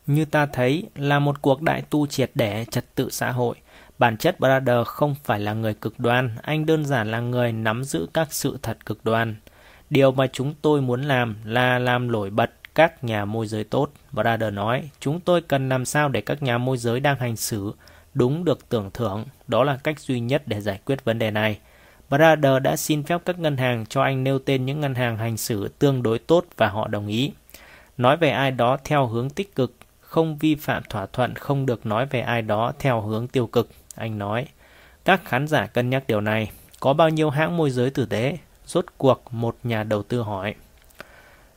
Như ta thấy là một cuộc đại tu triệt để trật tự xã hội. Bản chất Brother không phải là người cực đoan, anh đơn giản là người nắm giữ các sự thật cực đoan. Điều mà chúng tôi muốn làm là làm nổi bật các nhà môi giới tốt. Brother nói, chúng tôi cần làm sao để các nhà môi giới đang hành xử đúng được tưởng thưởng. Đó là cách duy nhất để giải quyết vấn đề này. Brother đã xin phép các ngân hàng cho anh nêu tên những ngân hàng hành xử tương đối tốt và họ đồng ý. Nói về ai đó theo hướng tích cực, không vi phạm thỏa thuận không được nói về ai đó theo hướng tiêu cực, anh nói. Các khán giả cân nhắc điều này. Có bao nhiêu hãng môi giới tử tế? Rốt cuộc một nhà đầu tư hỏi.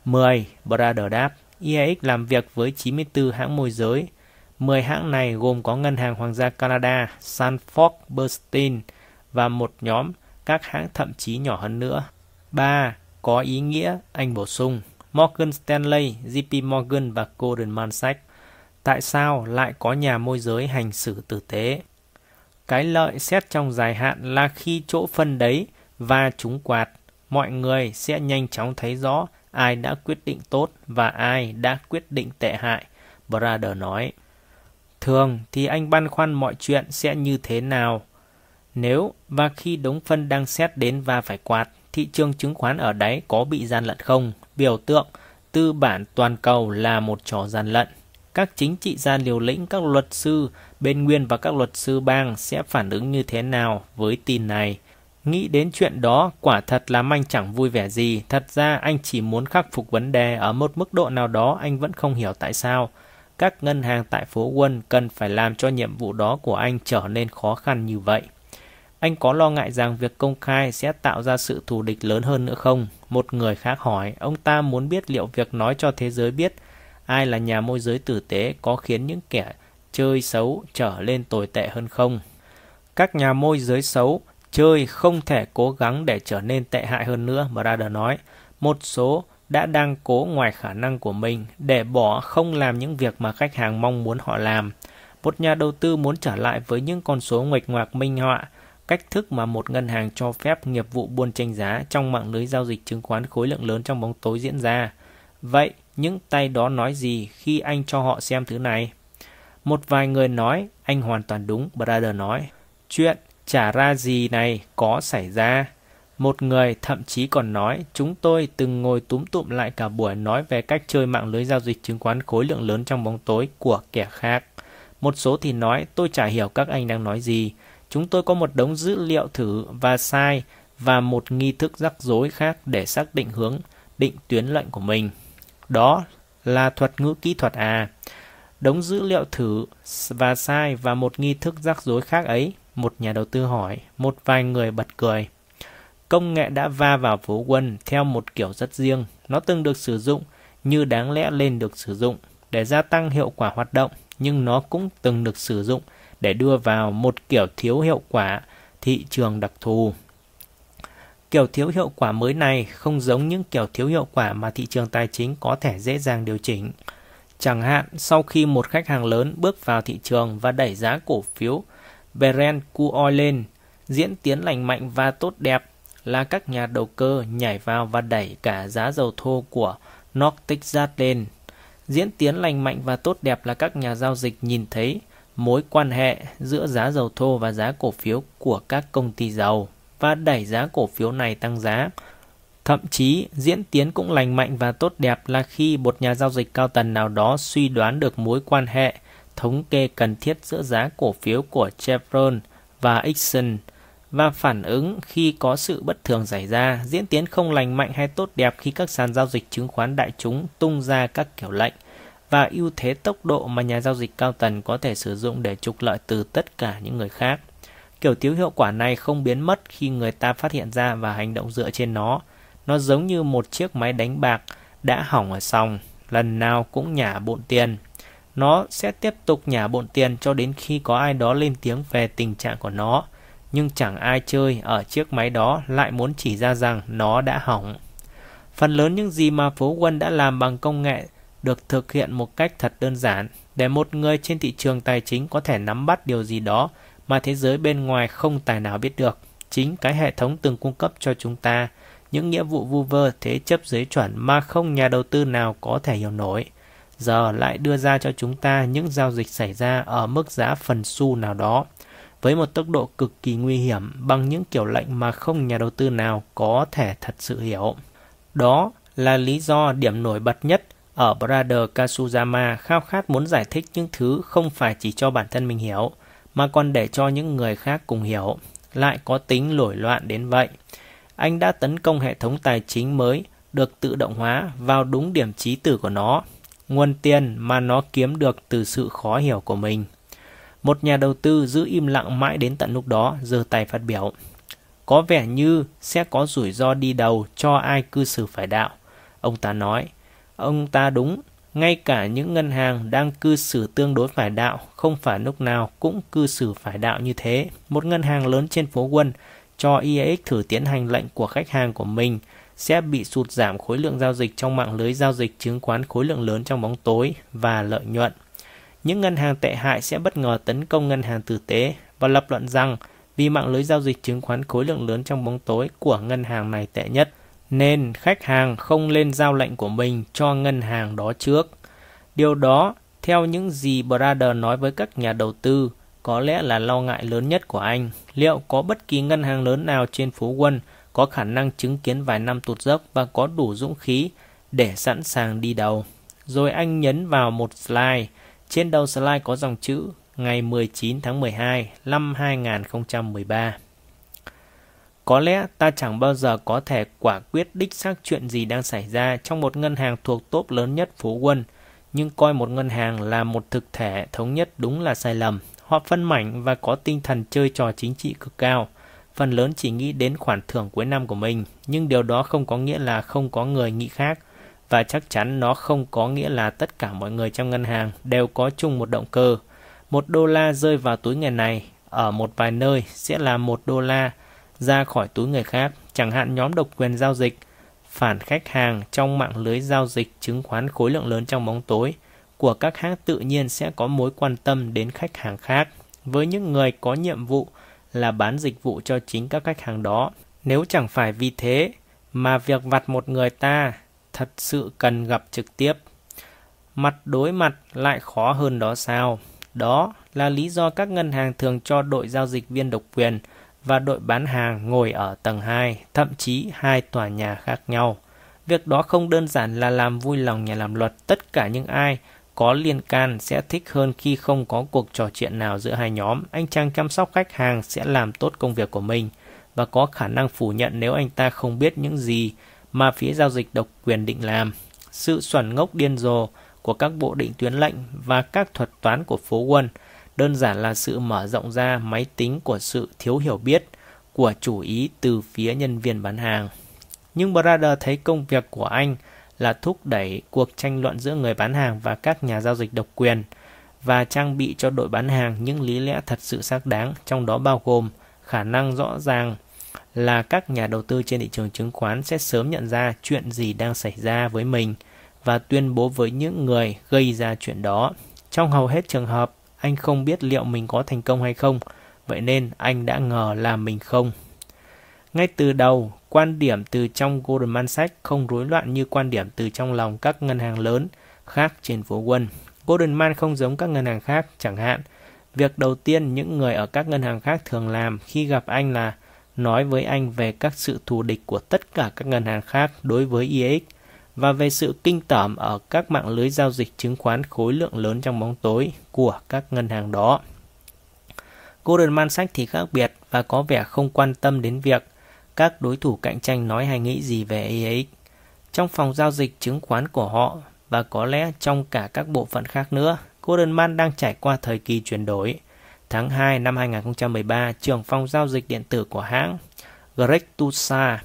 10. Brother đáp. EAX làm việc với 94 hãng môi giới. 10 hãng này gồm có Ngân hàng Hoàng gia Canada, Sanford Bernstein và một nhóm các hãng thậm chí nhỏ hơn nữa. 3. Có ý nghĩa, anh bổ sung, Morgan Stanley, JP Morgan và Goldman Sachs. Tại sao lại có nhà môi giới hành xử tử tế? Cái lợi xét trong dài hạn là khi chỗ phân đấy và chúng quạt, mọi người sẽ nhanh chóng thấy rõ ai đã quyết định tốt và ai đã quyết định tệ hại, Brother nói. Thường thì anh băn khoăn mọi chuyện sẽ như thế nào. Nếu và khi đống phân đang xét đến và phải quạt, thị trường chứng khoán ở đấy có bị gian lận không? Biểu tượng, tư bản toàn cầu là một trò gian lận. Các chính trị gia liều lĩnh, các luật sư bên nguyên và các luật sư bang sẽ phản ứng như thế nào với tin này? Nghĩ đến chuyện đó, quả thật là anh chẳng vui vẻ gì. Thật ra anh chỉ muốn khắc phục vấn đề ở một mức độ nào đó anh vẫn không hiểu tại sao. Các ngân hàng tại phố Quân cần phải làm cho nhiệm vụ đó của anh trở nên khó khăn như vậy. Anh có lo ngại rằng việc công khai sẽ tạo ra sự thù địch lớn hơn nữa không? Một người khác hỏi, ông ta muốn biết liệu việc nói cho thế giới biết ai là nhà môi giới tử tế có khiến những kẻ chơi xấu trở lên tồi tệ hơn không? Các nhà môi giới xấu chơi không thể cố gắng để trở nên tệ hại hơn nữa, Brother nói. Một số đã đang cố ngoài khả năng của mình để bỏ không làm những việc mà khách hàng mong muốn họ làm. Một nhà đầu tư muốn trở lại với những con số nguệch ngoạc minh họa, cách thức mà một ngân hàng cho phép nghiệp vụ buôn tranh giá trong mạng lưới giao dịch chứng khoán khối lượng lớn trong bóng tối diễn ra. Vậy, những tay đó nói gì khi anh cho họ xem thứ này? Một vài người nói, anh hoàn toàn đúng, Brother nói. Chuyện chả ra gì này có xảy ra. Một người thậm chí còn nói, chúng tôi từng ngồi túm tụm lại cả buổi nói về cách chơi mạng lưới giao dịch chứng khoán khối lượng lớn trong bóng tối của kẻ khác. Một số thì nói, tôi chả hiểu các anh đang nói gì. Chúng tôi có một đống dữ liệu thử và sai và một nghi thức rắc rối khác để xác định hướng, định tuyến lệnh của mình. Đó là thuật ngữ kỹ thuật à. Đống dữ liệu thử và sai và một nghi thức rắc rối khác ấy, một nhà đầu tư hỏi, một vài người bật cười. Công nghệ đã va vào phố quân theo một kiểu rất riêng. Nó từng được sử dụng như đáng lẽ lên được sử dụng để gia tăng hiệu quả hoạt động, nhưng nó cũng từng được sử dụng để đưa vào một kiểu thiếu hiệu quả thị trường đặc thù. Kiểu thiếu hiệu quả mới này không giống những kiểu thiếu hiệu quả mà thị trường tài chính có thể dễ dàng điều chỉnh. Chẳng hạn, sau khi một khách hàng lớn bước vào thị trường và đẩy giá cổ phiếu Brent crude oil lên, diễn tiến lành mạnh và tốt đẹp là các nhà đầu cơ nhảy vào và đẩy cả giá dầu thô của North Texas lên. Diễn tiến lành mạnh và tốt đẹp là các nhà giao dịch nhìn thấy mối quan hệ giữa giá dầu thô và giá cổ phiếu của các công ty dầu và đẩy giá cổ phiếu này tăng giá. Thậm chí, diễn tiến cũng lành mạnh và tốt đẹp là khi một nhà giao dịch cao tầng nào đó suy đoán được mối quan hệ thống kê cần thiết giữa giá cổ phiếu của Chevron và Exxon và phản ứng khi có sự bất thường xảy ra, diễn tiến không lành mạnh hay tốt đẹp khi các sàn giao dịch chứng khoán đại chúng tung ra các kiểu lệnh và ưu thế tốc độ mà nhà giao dịch cao tầng có thể sử dụng để trục lợi từ tất cả những người khác. Kiểu thiếu hiệu quả này không biến mất khi người ta phát hiện ra và hành động dựa trên nó. Nó giống như một chiếc máy đánh bạc đã hỏng ở sòng, lần nào cũng nhả bộn tiền. Nó sẽ tiếp tục nhả bộn tiền cho đến khi có ai đó lên tiếng về tình trạng của nó nhưng chẳng ai chơi ở chiếc máy đó lại muốn chỉ ra rằng nó đã hỏng. Phần lớn những gì mà phố quân đã làm bằng công nghệ được thực hiện một cách thật đơn giản để một người trên thị trường tài chính có thể nắm bắt điều gì đó mà thế giới bên ngoài không tài nào biết được. Chính cái hệ thống từng cung cấp cho chúng ta, những nghĩa vụ vu vơ thế chấp giới chuẩn mà không nhà đầu tư nào có thể hiểu nổi. Giờ lại đưa ra cho chúng ta những giao dịch xảy ra ở mức giá phần xu nào đó với một tốc độ cực kỳ nguy hiểm bằng những kiểu lệnh mà không nhà đầu tư nào có thể thật sự hiểu. Đó là lý do điểm nổi bật nhất ở Brother Kasuzama khao khát muốn giải thích những thứ không phải chỉ cho bản thân mình hiểu, mà còn để cho những người khác cùng hiểu, lại có tính lổi loạn đến vậy. Anh đã tấn công hệ thống tài chính mới được tự động hóa vào đúng điểm trí tử của nó, nguồn tiền mà nó kiếm được từ sự khó hiểu của mình. Một nhà đầu tư giữ im lặng mãi đến tận lúc đó, giơ tay phát biểu. Có vẻ như sẽ có rủi ro đi đầu cho ai cư xử phải đạo. Ông ta nói, ông ta đúng, ngay cả những ngân hàng đang cư xử tương đối phải đạo không phải lúc nào cũng cư xử phải đạo như thế. Một ngân hàng lớn trên phố Quân cho IAX thử tiến hành lệnh của khách hàng của mình sẽ bị sụt giảm khối lượng giao dịch trong mạng lưới giao dịch chứng khoán khối lượng lớn trong bóng tối và lợi nhuận. Những ngân hàng tệ hại sẽ bất ngờ tấn công ngân hàng tử tế và lập luận rằng vì mạng lưới giao dịch chứng khoán khối lượng lớn trong bóng tối của ngân hàng này tệ nhất, nên khách hàng không lên giao lệnh của mình cho ngân hàng đó trước. Điều đó, theo những gì Brother nói với các nhà đầu tư, có lẽ là lo ngại lớn nhất của anh. Liệu có bất kỳ ngân hàng lớn nào trên phố Quân có khả năng chứng kiến vài năm tụt dốc và có đủ dũng khí để sẵn sàng đi đầu? Rồi anh nhấn vào một slide. Trên đầu slide có dòng chữ ngày 19 tháng 12 năm 2013. Có lẽ ta chẳng bao giờ có thể quả quyết đích xác chuyện gì đang xảy ra trong một ngân hàng thuộc top lớn nhất phố quân, nhưng coi một ngân hàng là một thực thể thống nhất đúng là sai lầm. Họ phân mảnh và có tinh thần chơi trò chính trị cực cao. Phần lớn chỉ nghĩ đến khoản thưởng cuối năm của mình, nhưng điều đó không có nghĩa là không có người nghĩ khác. Và chắc chắn nó không có nghĩa là tất cả mọi người trong ngân hàng đều có chung một động cơ. Một đô la rơi vào túi người này ở một vài nơi sẽ là một đô la ra khỏi túi người khác, chẳng hạn nhóm độc quyền giao dịch, phản khách hàng trong mạng lưới giao dịch chứng khoán khối lượng lớn trong bóng tối của các hãng tự nhiên sẽ có mối quan tâm đến khách hàng khác với những người có nhiệm vụ là bán dịch vụ cho chính các khách hàng đó. Nếu chẳng phải vì thế mà việc vặt một người ta thật sự cần gặp trực tiếp. Mặt đối mặt lại khó hơn đó sao? Đó là lý do các ngân hàng thường cho đội giao dịch viên độc quyền và đội bán hàng ngồi ở tầng 2, thậm chí hai tòa nhà khác nhau. Việc đó không đơn giản là làm vui lòng nhà làm luật, tất cả những ai có liên can sẽ thích hơn khi không có cuộc trò chuyện nào giữa hai nhóm. Anh chàng chăm sóc khách hàng sẽ làm tốt công việc của mình và có khả năng phủ nhận nếu anh ta không biết những gì mà phía giao dịch độc quyền định làm. Sự xoắn ngốc điên rồ của các bộ định tuyến lệnh và các thuật toán của phố quân – đơn giản là sự mở rộng ra máy tính của sự thiếu hiểu biết của chủ ý từ phía nhân viên bán hàng. Nhưng Brother thấy công việc của anh là thúc đẩy cuộc tranh luận giữa người bán hàng và các nhà giao dịch độc quyền và trang bị cho đội bán hàng những lý lẽ thật sự xác đáng, trong đó bao gồm khả năng rõ ràng là các nhà đầu tư trên thị trường chứng khoán sẽ sớm nhận ra chuyện gì đang xảy ra với mình và tuyên bố với những người gây ra chuyện đó. Trong hầu hết trường hợp, anh không biết liệu mình có thành công hay không, vậy nên anh đã ngờ là mình không. Ngay từ đầu, quan điểm từ trong Goldman Sachs không rối loạn như quan điểm từ trong lòng các ngân hàng lớn khác trên phố Quân. Goldman không giống các ngân hàng khác, chẳng hạn. Việc đầu tiên những người ở các ngân hàng khác thường làm khi gặp anh là nói với anh về các sự thù địch của tất cả các ngân hàng khác đối với IEX và về sự kinh tởm ở các mạng lưới giao dịch chứng khoán khối lượng lớn trong bóng tối của các ngân hàng đó. Goldman Sachs thì khác biệt và có vẻ không quan tâm đến việc các đối thủ cạnh tranh nói hay nghĩ gì về AX. Trong phòng giao dịch chứng khoán của họ và có lẽ trong cả các bộ phận khác nữa, Goldman đang trải qua thời kỳ chuyển đổi. Tháng 2 năm 2013, trưởng phòng giao dịch điện tử của hãng Greg Tusa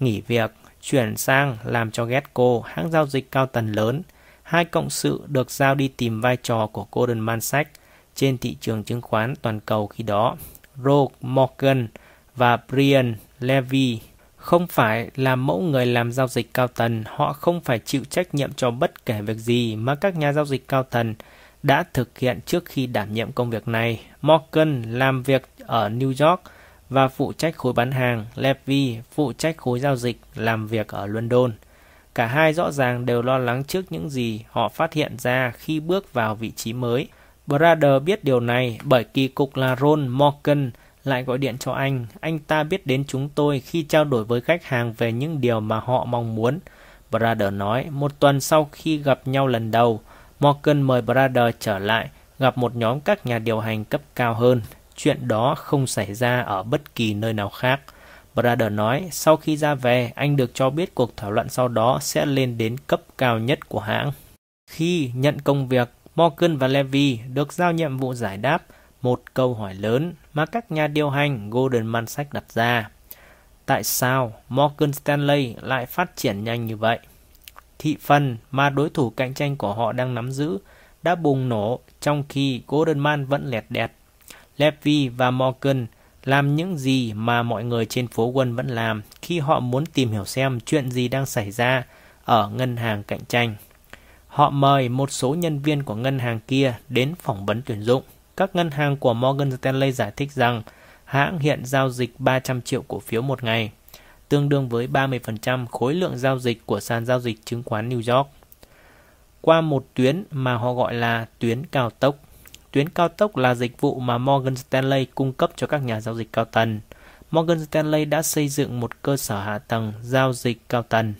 nghỉ việc chuyển sang làm cho Getco, hãng giao dịch cao tầng lớn. Hai cộng sự được giao đi tìm vai trò của Goldman Sachs trên thị trường chứng khoán toàn cầu khi đó. Rogue Morgan và Brian Levy không phải là mẫu người làm giao dịch cao tầng, họ không phải chịu trách nhiệm cho bất kể việc gì mà các nhà giao dịch cao tầng đã thực hiện trước khi đảm nhiệm công việc này. Morgan làm việc ở New York và phụ trách khối bán hàng, Levy phụ trách khối giao dịch làm việc ở London. Cả hai rõ ràng đều lo lắng trước những gì họ phát hiện ra khi bước vào vị trí mới. Brother biết điều này bởi kỳ cục là Ron Morgan lại gọi điện cho anh. Anh ta biết đến chúng tôi khi trao đổi với khách hàng về những điều mà họ mong muốn. Brother nói, một tuần sau khi gặp nhau lần đầu, Morgan mời Brother trở lại, gặp một nhóm các nhà điều hành cấp cao hơn. Chuyện đó không xảy ra ở bất kỳ nơi nào khác. Brother nói, sau khi ra về, anh được cho biết cuộc thảo luận sau đó sẽ lên đến cấp cao nhất của hãng. Khi nhận công việc, Morgan và Levy được giao nhiệm vụ giải đáp một câu hỏi lớn mà các nhà điều hành Goldman Sachs đặt ra. Tại sao Morgan Stanley lại phát triển nhanh như vậy? Thị phần mà đối thủ cạnh tranh của họ đang nắm giữ đã bùng nổ trong khi Goldman vẫn lẹt đẹt. Levy và Morgan làm những gì mà mọi người trên phố quân vẫn làm khi họ muốn tìm hiểu xem chuyện gì đang xảy ra ở ngân hàng cạnh tranh. Họ mời một số nhân viên của ngân hàng kia đến phỏng vấn tuyển dụng. Các ngân hàng của Morgan Stanley giải thích rằng hãng hiện giao dịch 300 triệu cổ phiếu một ngày, tương đương với 30% khối lượng giao dịch của sàn giao dịch chứng khoán New York. Qua một tuyến mà họ gọi là tuyến cao tốc. Tuyến cao tốc là dịch vụ mà Morgan Stanley cung cấp cho các nhà giao dịch cao tầng. Morgan Stanley đã xây dựng một cơ sở hạ tầng giao dịch cao tầng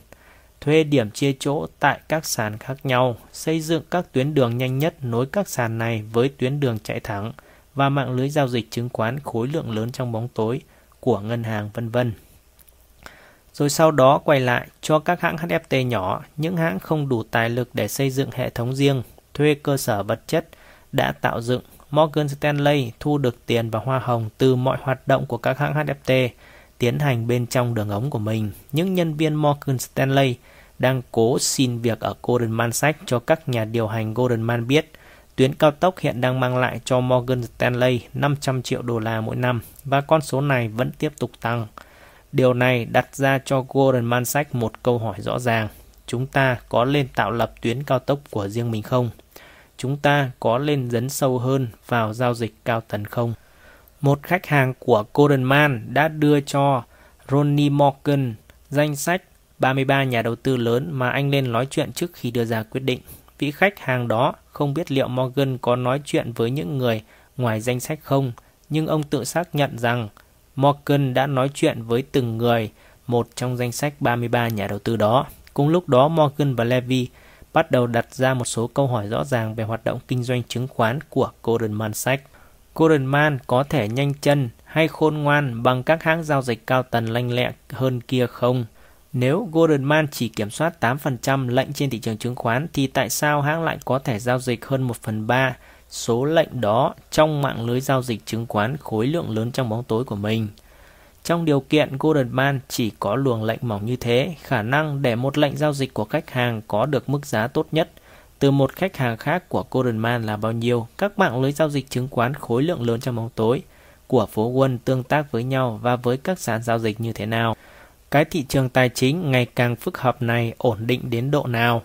thuê điểm chia chỗ tại các sàn khác nhau, xây dựng các tuyến đường nhanh nhất nối các sàn này với tuyến đường chạy thẳng và mạng lưới giao dịch chứng khoán khối lượng lớn trong bóng tối của ngân hàng vân vân. Rồi sau đó quay lại cho các hãng HFT nhỏ, những hãng không đủ tài lực để xây dựng hệ thống riêng, thuê cơ sở vật chất đã tạo dựng. Morgan Stanley thu được tiền và hoa hồng từ mọi hoạt động của các hãng HFT tiến hành bên trong đường ống của mình. Những nhân viên Morgan Stanley đang cố xin việc ở Goldman Sachs cho các nhà điều hành Goldman biết tuyến cao tốc hiện đang mang lại cho Morgan Stanley 500 triệu đô la mỗi năm và con số này vẫn tiếp tục tăng. Điều này đặt ra cho Goldman Sachs một câu hỏi rõ ràng. Chúng ta có lên tạo lập tuyến cao tốc của riêng mình không? Chúng ta có lên dấn sâu hơn vào giao dịch cao tần không? Một khách hàng của Goldman đã đưa cho Ronnie Morgan danh sách 33 nhà đầu tư lớn mà anh nên nói chuyện trước khi đưa ra quyết định. Vị khách hàng đó không biết liệu Morgan có nói chuyện với những người ngoài danh sách không, nhưng ông tự xác nhận rằng Morgan đã nói chuyện với từng người một trong danh sách 33 nhà đầu tư đó. Cùng lúc đó Morgan và Levy bắt đầu đặt ra một số câu hỏi rõ ràng về hoạt động kinh doanh chứng khoán của Goldman Sachs. Goldman có thể nhanh chân hay khôn ngoan bằng các hãng giao dịch cao tầng lanh lẹ hơn kia không? Nếu Goldman chỉ kiểm soát 8% lệnh trên thị trường chứng khoán thì tại sao hãng lại có thể giao dịch hơn 1 phần 3 số lệnh đó trong mạng lưới giao dịch chứng khoán khối lượng lớn trong bóng tối của mình? Trong điều kiện Goldman chỉ có luồng lệnh mỏng như thế, khả năng để một lệnh giao dịch của khách hàng có được mức giá tốt nhất từ một khách hàng khác của Goldman là bao nhiêu? Các mạng lưới giao dịch chứng khoán khối lượng lớn trong bóng tối của phố Wall tương tác với nhau và với các sàn giao dịch như thế nào? Cái thị trường tài chính ngày càng phức hợp này ổn định đến độ nào.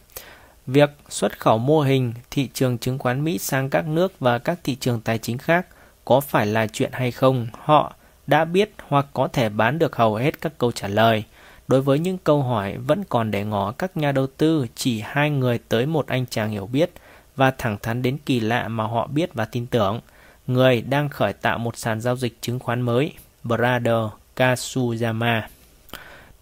Việc xuất khẩu mô hình thị trường chứng khoán Mỹ sang các nước và các thị trường tài chính khác có phải là chuyện hay không? Họ đã biết hoặc có thể bán được hầu hết các câu trả lời. Đối với những câu hỏi vẫn còn để ngỏ các nhà đầu tư chỉ hai người tới một anh chàng hiểu biết và thẳng thắn đến kỳ lạ mà họ biết và tin tưởng. Người đang khởi tạo một sàn giao dịch chứng khoán mới, Brother Kasuyama.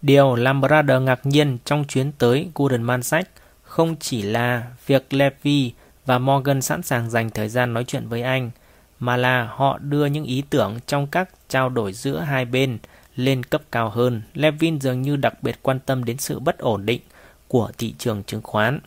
Điều làm Brother ngạc nhiên trong chuyến tới Golden Man Sách không chỉ là việc Levy và Morgan sẵn sàng dành thời gian nói chuyện với anh, mà là họ đưa những ý tưởng trong các trao đổi giữa hai bên lên cấp cao hơn. Levin dường như đặc biệt quan tâm đến sự bất ổn định của thị trường chứng khoán.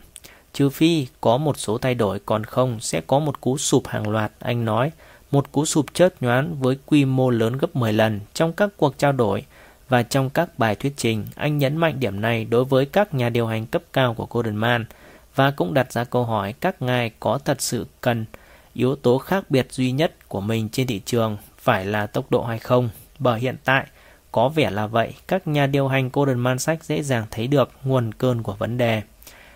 Trừ phi có một số thay đổi còn không sẽ có một cú sụp hàng loạt, anh nói. Một cú sụp chớp nhoán với quy mô lớn gấp 10 lần trong các cuộc trao đổi và trong các bài thuyết trình, anh nhấn mạnh điểm này đối với các nhà điều hành cấp cao của Goldman và cũng đặt ra câu hỏi các ngài có thật sự cần yếu tố khác biệt duy nhất của mình trên thị trường phải là tốc độ hay không. Bởi hiện tại, có vẻ là vậy, các nhà điều hành Goldman Sachs dễ dàng thấy được nguồn cơn của vấn đề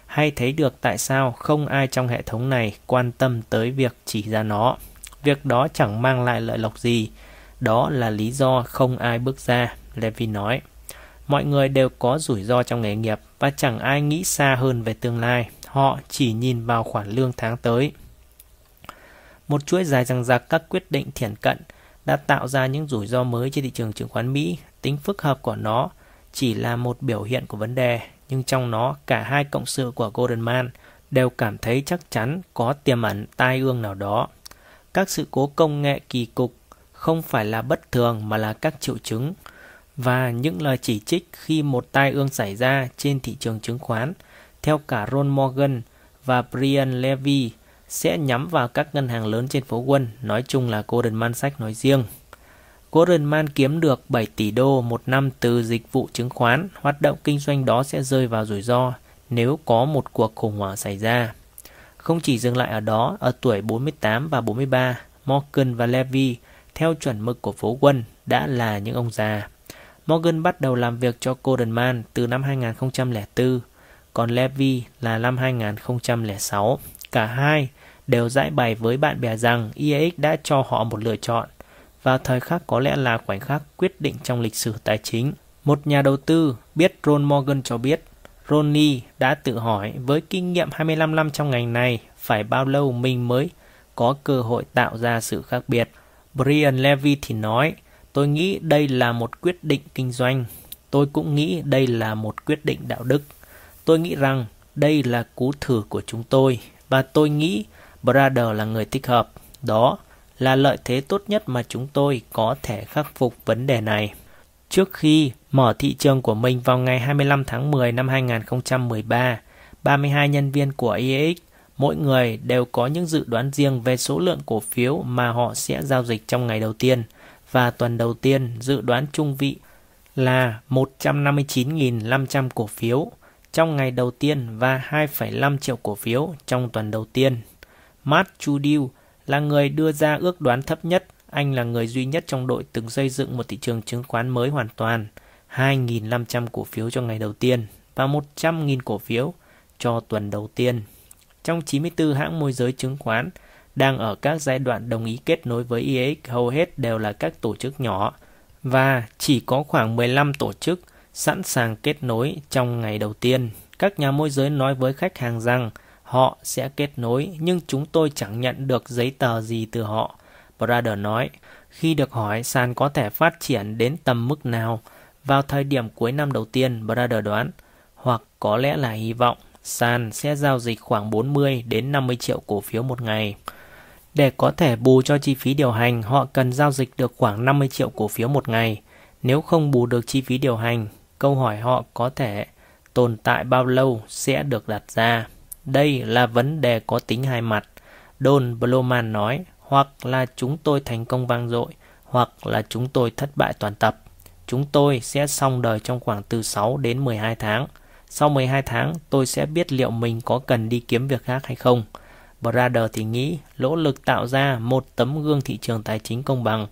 hay thấy được tại sao không ai trong hệ thống này quan tâm tới việc chỉ ra nó. Việc đó chẳng mang lại lợi lộc gì. Đó là lý do không ai bước ra Levy nói. Mọi người đều có rủi ro trong nghề nghiệp và chẳng ai nghĩ xa hơn về tương lai. Họ chỉ nhìn vào khoản lương tháng tới. Một chuỗi dài rằng rạc các quyết định thiển cận đã tạo ra những rủi ro mới trên thị trường chứng khoán Mỹ. Tính phức hợp của nó chỉ là một biểu hiện của vấn đề, nhưng trong nó cả hai cộng sự của Goldman đều cảm thấy chắc chắn có tiềm ẩn tai ương nào đó. Các sự cố công nghệ kỳ cục không phải là bất thường mà là các triệu chứng và những lời chỉ trích khi một tai ương xảy ra trên thị trường chứng khoán theo cả Ron Morgan và Brian Levy sẽ nhắm vào các ngân hàng lớn trên phố Wall, nói chung là Goldman Sachs nói riêng. Goldman kiếm được 7 tỷ đô một năm từ dịch vụ chứng khoán, hoạt động kinh doanh đó sẽ rơi vào rủi ro nếu có một cuộc khủng hoảng xảy ra. Không chỉ dừng lại ở đó, ở tuổi 48 và 43, Morgan và Levy, theo chuẩn mực của phố Quân, đã là những ông già. Morgan bắt đầu làm việc cho Goldman từ năm 2004, còn Levy là năm 2006. Cả hai đều giải bày với bạn bè rằng EAX đã cho họ một lựa chọn vào thời khắc có lẽ là khoảnh khắc quyết định trong lịch sử tài chính. Một nhà đầu tư biết Ron Morgan cho biết, Ronnie đã tự hỏi với kinh nghiệm 25 năm trong ngành này phải bao lâu mình mới có cơ hội tạo ra sự khác biệt. Brian Levy thì nói, tôi nghĩ đây là một quyết định kinh doanh. Tôi cũng nghĩ đây là một quyết định đạo đức. Tôi nghĩ rằng đây là cú thử của chúng tôi và tôi nghĩ Brother là người thích hợp. Đó là lợi thế tốt nhất mà chúng tôi có thể khắc phục vấn đề này. Trước khi mở thị trường của mình vào ngày 25 tháng 10 năm 2013, 32 nhân viên của EX mỗi người đều có những dự đoán riêng về số lượng cổ phiếu mà họ sẽ giao dịch trong ngày đầu tiên và tuần đầu tiên dự đoán trung vị là 159.500 cổ phiếu trong ngày đầu tiên và 2,5 triệu cổ phiếu trong tuần đầu tiên. Matt Chudil là người đưa ra ước đoán thấp nhất. Anh là người duy nhất trong đội từng xây dựng một thị trường chứng khoán mới hoàn toàn. 2.500 cổ phiếu cho ngày đầu tiên và 100.000 cổ phiếu cho tuần đầu tiên. Trong 94 hãng môi giới chứng khoán đang ở các giai đoạn đồng ý kết nối với EX hầu hết đều là các tổ chức nhỏ và chỉ có khoảng 15 tổ chức sẵn sàng kết nối trong ngày đầu tiên. Các nhà môi giới nói với khách hàng rằng Họ sẽ kết nối, nhưng chúng tôi chẳng nhận được giấy tờ gì từ họ. Brader nói, khi được hỏi sàn có thể phát triển đến tầm mức nào vào thời điểm cuối năm đầu tiên, Brader đoán, hoặc có lẽ là hy vọng sàn sẽ giao dịch khoảng 40 đến 50 triệu cổ phiếu một ngày. Để có thể bù cho chi phí điều hành, họ cần giao dịch được khoảng 50 triệu cổ phiếu một ngày. Nếu không bù được chi phí điều hành, câu hỏi họ có thể tồn tại bao lâu sẽ được đặt ra. Đây là vấn đề có tính hai mặt. Don Bloman nói, hoặc là chúng tôi thành công vang dội, hoặc là chúng tôi thất bại toàn tập. Chúng tôi sẽ xong đời trong khoảng từ 6 đến 12 tháng. Sau 12 tháng, tôi sẽ biết liệu mình có cần đi kiếm việc khác hay không. Brother thì nghĩ lỗ lực tạo ra một tấm gương thị trường tài chính công bằng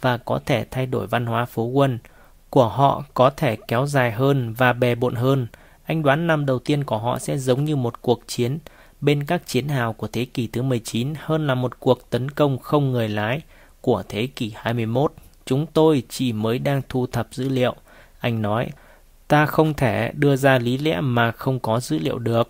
và có thể thay đổi văn hóa phố quân của họ có thể kéo dài hơn và bề bộn hơn anh đoán năm đầu tiên của họ sẽ giống như một cuộc chiến bên các chiến hào của thế kỷ thứ 19 hơn là một cuộc tấn công không người lái của thế kỷ 21. Chúng tôi chỉ mới đang thu thập dữ liệu. Anh nói, ta không thể đưa ra lý lẽ mà không có dữ liệu được,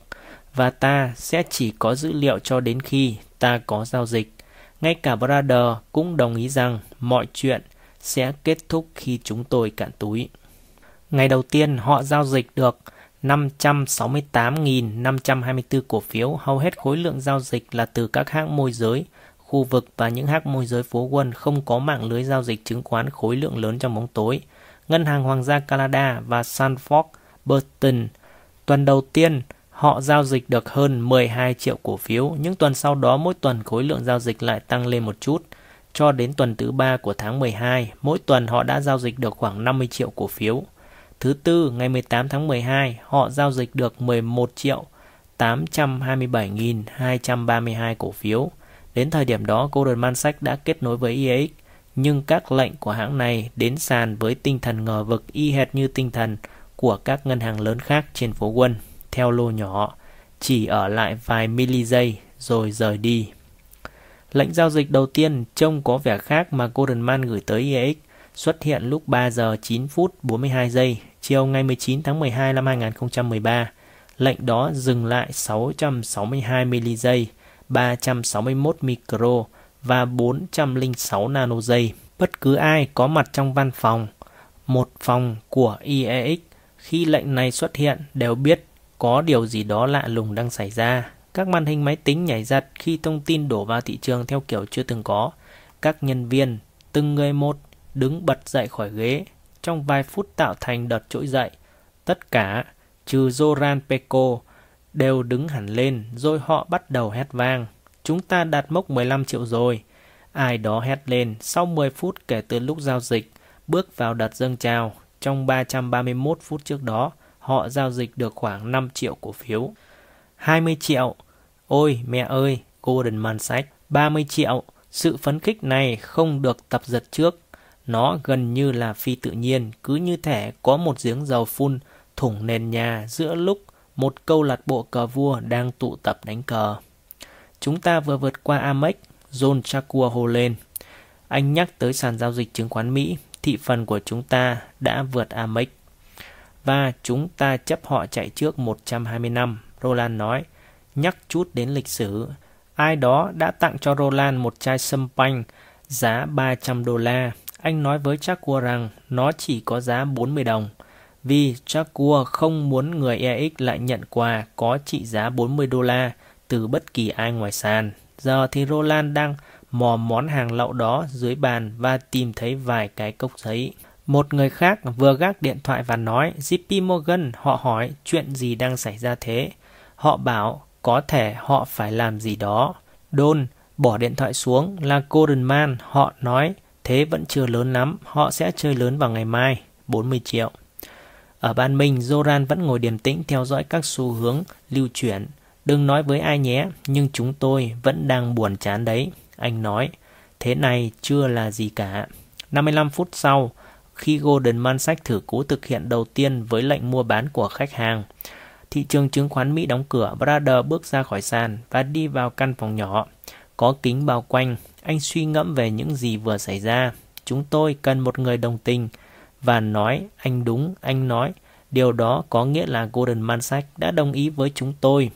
và ta sẽ chỉ có dữ liệu cho đến khi ta có giao dịch. Ngay cả Brother cũng đồng ý rằng mọi chuyện sẽ kết thúc khi chúng tôi cạn túi. Ngày đầu tiên họ giao dịch được 568.524 cổ phiếu, hầu hết khối lượng giao dịch là từ các hãng môi giới, khu vực và những hãng môi giới phố quân không có mạng lưới giao dịch chứng khoán khối lượng lớn trong bóng tối. Ngân hàng Hoàng gia Canada và Sanford Burton. Tuần đầu tiên, họ giao dịch được hơn 12 triệu cổ phiếu, những tuần sau đó mỗi tuần khối lượng giao dịch lại tăng lên một chút. Cho đến tuần thứ ba của tháng 12, mỗi tuần họ đã giao dịch được khoảng 50 triệu cổ phiếu. Thứ tư, ngày 18 tháng 12, họ giao dịch được 11 triệu 827.232 cổ phiếu. Đến thời điểm đó, Goldman Sachs đã kết nối với EAX, nhưng các lệnh của hãng này đến sàn với tinh thần ngờ vực y hệt như tinh thần của các ngân hàng lớn khác trên phố Quân, theo lô nhỏ, chỉ ở lại vài mili giây rồi rời đi. Lệnh giao dịch đầu tiên trông có vẻ khác mà Goldman gửi tới EX xuất hiện lúc 3 giờ 9 phút 42 giây chiều ngày 19 tháng 12 năm 2013. Lệnh đó dừng lại 662 mili giây, 361 micro và 406 nano giây. bất cứ ai có mặt trong văn phòng, một phòng của IEX khi lệnh này xuất hiện đều biết có điều gì đó lạ lùng đang xảy ra. Các màn hình máy tính nhảy giật khi thông tin đổ vào thị trường theo kiểu chưa từng có. Các nhân viên, từng người một, đứng bật dậy khỏi ghế. Trong vài phút tạo thành đợt trỗi dậy. Tất cả, trừ Zoran Peko, đều đứng hẳn lên rồi họ bắt đầu hét vang. Chúng ta đạt mốc 15 triệu rồi. Ai đó hét lên sau 10 phút kể từ lúc giao dịch, bước vào đợt dâng trào. Trong 331 phút trước đó, họ giao dịch được khoảng 5 triệu cổ phiếu. 20 triệu. Ôi mẹ ơi, Golden Sachs. 30 triệu. Sự phấn khích này không được tập giật trước. Nó gần như là phi tự nhiên, cứ như thể có một giếng dầu phun thủng nền nhà giữa lúc một câu lạc bộ cờ vua đang tụ tập đánh cờ. Chúng ta vừa vượt qua Amex, John Chakua hô lên. Anh nhắc tới sàn giao dịch chứng khoán Mỹ, thị phần của chúng ta đã vượt Amex. Và chúng ta chấp họ chạy trước 120 năm, Roland nói. Nhắc chút đến lịch sử, ai đó đã tặng cho Roland một chai sâm panh giá 300 đô la. Anh nói với Chakua rằng nó chỉ có giá 40 đồng vì Chakua không muốn người EX lại nhận quà có trị giá 40 đô la từ bất kỳ ai ngoài sàn. Giờ thì Roland đang mò món hàng lậu đó dưới bàn và tìm thấy vài cái cốc giấy. Một người khác vừa gác điện thoại và nói JP Morgan họ hỏi chuyện gì đang xảy ra thế. Họ bảo có thể họ phải làm gì đó. Don bỏ điện thoại xuống là Golden Man. Họ nói thế vẫn chưa lớn lắm, họ sẽ chơi lớn vào ngày mai, 40 triệu. Ở ban mình, Zoran vẫn ngồi điềm tĩnh theo dõi các xu hướng lưu chuyển. Đừng nói với ai nhé, nhưng chúng tôi vẫn đang buồn chán đấy. Anh nói, thế này chưa là gì cả. 55 phút sau, khi Golden Man Sachs thử cố thực hiện đầu tiên với lệnh mua bán của khách hàng, thị trường chứng khoán Mỹ đóng cửa, Brother bước ra khỏi sàn và đi vào căn phòng nhỏ. Có kính bao quanh, anh suy ngẫm về những gì vừa xảy ra. Chúng tôi cần một người đồng tình, và nói anh đúng, anh nói. Điều đó có nghĩa là Golden Man Sachs đã đồng ý với chúng tôi.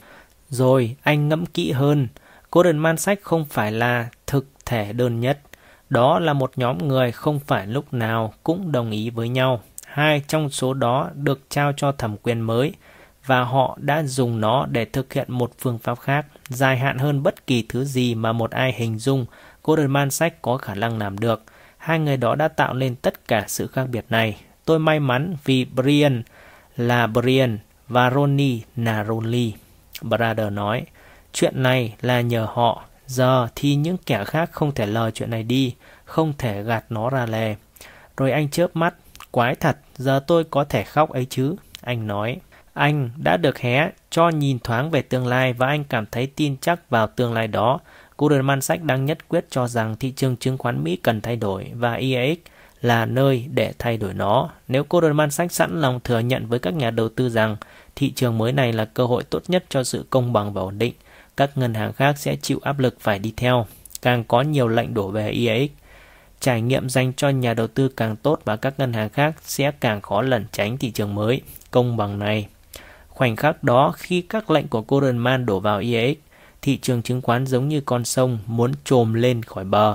Rồi anh ngẫm kỹ hơn, Golden Man Sachs không phải là thực thể đơn nhất. Đó là một nhóm người không phải lúc nào cũng đồng ý với nhau. Hai trong số đó được trao cho thẩm quyền mới và họ đã dùng nó để thực hiện một phương pháp khác, dài hạn hơn bất kỳ thứ gì mà một ai hình dung Goldman Sachs có khả năng làm được. Hai người đó đã tạo nên tất cả sự khác biệt này. Tôi may mắn vì Brian là Brian và Ronnie là Ronnie. Brother nói, chuyện này là nhờ họ. Giờ thì những kẻ khác không thể lờ chuyện này đi, không thể gạt nó ra lề. Rồi anh chớp mắt, quái thật, giờ tôi có thể khóc ấy chứ. Anh nói, anh đã được hé cho nhìn thoáng về tương lai và anh cảm thấy tin chắc vào tương lai đó Goldman Sachs đang nhất quyết cho rằng thị trường chứng khoán Mỹ cần thay đổi và IEX là nơi để thay đổi nó. Nếu Goldman Sachs sẵn lòng thừa nhận với các nhà đầu tư rằng thị trường mới này là cơ hội tốt nhất cho sự công bằng và ổn định, các ngân hàng khác sẽ chịu áp lực phải đi theo. Càng có nhiều lệnh đổ về IEX, trải nghiệm dành cho nhà đầu tư càng tốt và các ngân hàng khác sẽ càng khó lẩn tránh thị trường mới, công bằng này. Khoảnh khắc đó khi các lệnh của Goldman đổ vào IEX, thị trường chứng khoán giống như con sông muốn trồm lên khỏi bờ.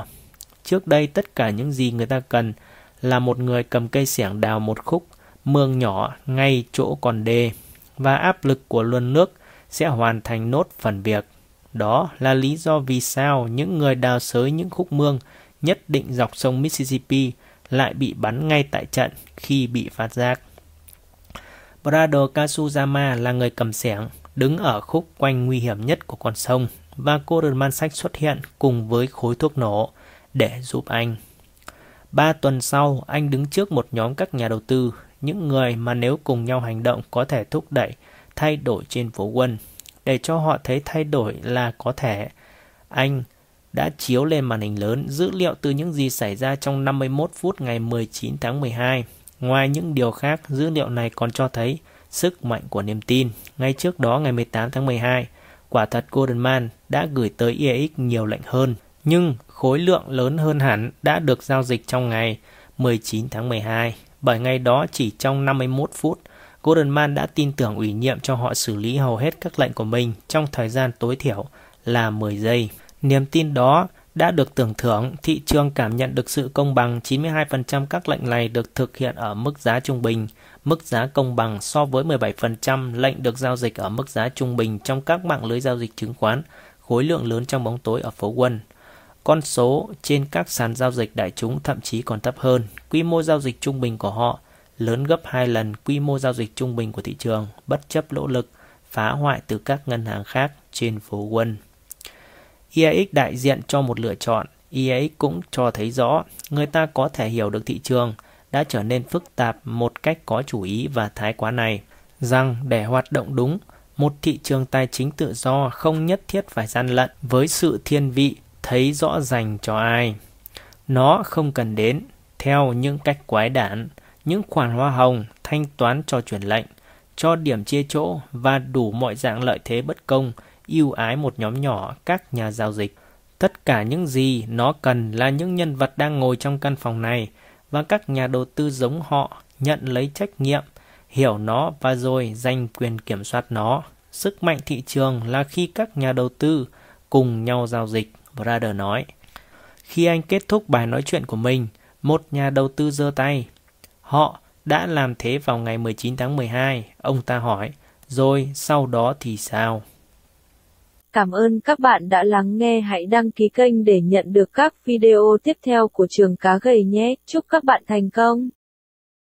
Trước đây tất cả những gì người ta cần là một người cầm cây xẻng đào một khúc mương nhỏ ngay chỗ còn đê và áp lực của luân nước sẽ hoàn thành nốt phần việc. Đó là lý do vì sao những người đào sới những khúc mương nhất định dọc sông Mississippi lại bị bắn ngay tại trận khi bị phát giác. Brado Kasuzama là người cầm xẻng, đứng ở khúc quanh nguy hiểm nhất của con sông và cô man sách xuất hiện cùng với khối thuốc nổ để giúp anh. Ba tuần sau, anh đứng trước một nhóm các nhà đầu tư, những người mà nếu cùng nhau hành động có thể thúc đẩy thay đổi trên phố quân. Để cho họ thấy thay đổi là có thể, anh đã chiếu lên màn hình lớn dữ liệu từ những gì xảy ra trong 51 phút ngày 19 tháng 12. Ngoài những điều khác, dữ liệu này còn cho thấy sức mạnh của niềm tin. Ngay trước đó ngày 18 tháng 12, quả thật Goldman đã gửi tới EX nhiều lệnh hơn, nhưng khối lượng lớn hơn hẳn đã được giao dịch trong ngày 19 tháng 12. Bởi ngày đó chỉ trong 51 phút, Goldman đã tin tưởng ủy nhiệm cho họ xử lý hầu hết các lệnh của mình trong thời gian tối thiểu là 10 giây. Niềm tin đó đã được tưởng thưởng, thị trường cảm nhận được sự công bằng, 92% các lệnh này được thực hiện ở mức giá trung bình, mức giá công bằng so với 17% lệnh được giao dịch ở mức giá trung bình trong các mạng lưới giao dịch chứng khoán, khối lượng lớn trong bóng tối ở phố Wall. Con số trên các sàn giao dịch đại chúng thậm chí còn thấp hơn, quy mô giao dịch trung bình của họ lớn gấp 2 lần quy mô giao dịch trung bình của thị trường, bất chấp nỗ lực phá hoại từ các ngân hàng khác trên phố Wall. EAX đại diện cho một lựa chọn, EAX cũng cho thấy rõ người ta có thể hiểu được thị trường đã trở nên phức tạp một cách có chủ ý và thái quá này, rằng để hoạt động đúng, một thị trường tài chính tự do không nhất thiết phải gian lận với sự thiên vị thấy rõ rành cho ai. Nó không cần đến theo những cách quái đản, những khoản hoa hồng, thanh toán cho chuyển lệnh, cho điểm chia chỗ và đủ mọi dạng lợi thế bất công ưu ái một nhóm nhỏ các nhà giao dịch. Tất cả những gì nó cần là những nhân vật đang ngồi trong căn phòng này và các nhà đầu tư giống họ nhận lấy trách nhiệm, hiểu nó và rồi giành quyền kiểm soát nó. Sức mạnh thị trường là khi các nhà đầu tư cùng nhau giao dịch, Brother nói. Khi anh kết thúc bài nói chuyện của mình, một nhà đầu tư giơ tay. Họ đã làm thế vào ngày 19 tháng 12, ông ta hỏi, rồi sau đó thì sao? Cảm ơn các bạn đã lắng nghe. Hãy đăng ký kênh để nhận được các video tiếp theo của trường cá gầy nhé. Chúc các bạn thành công.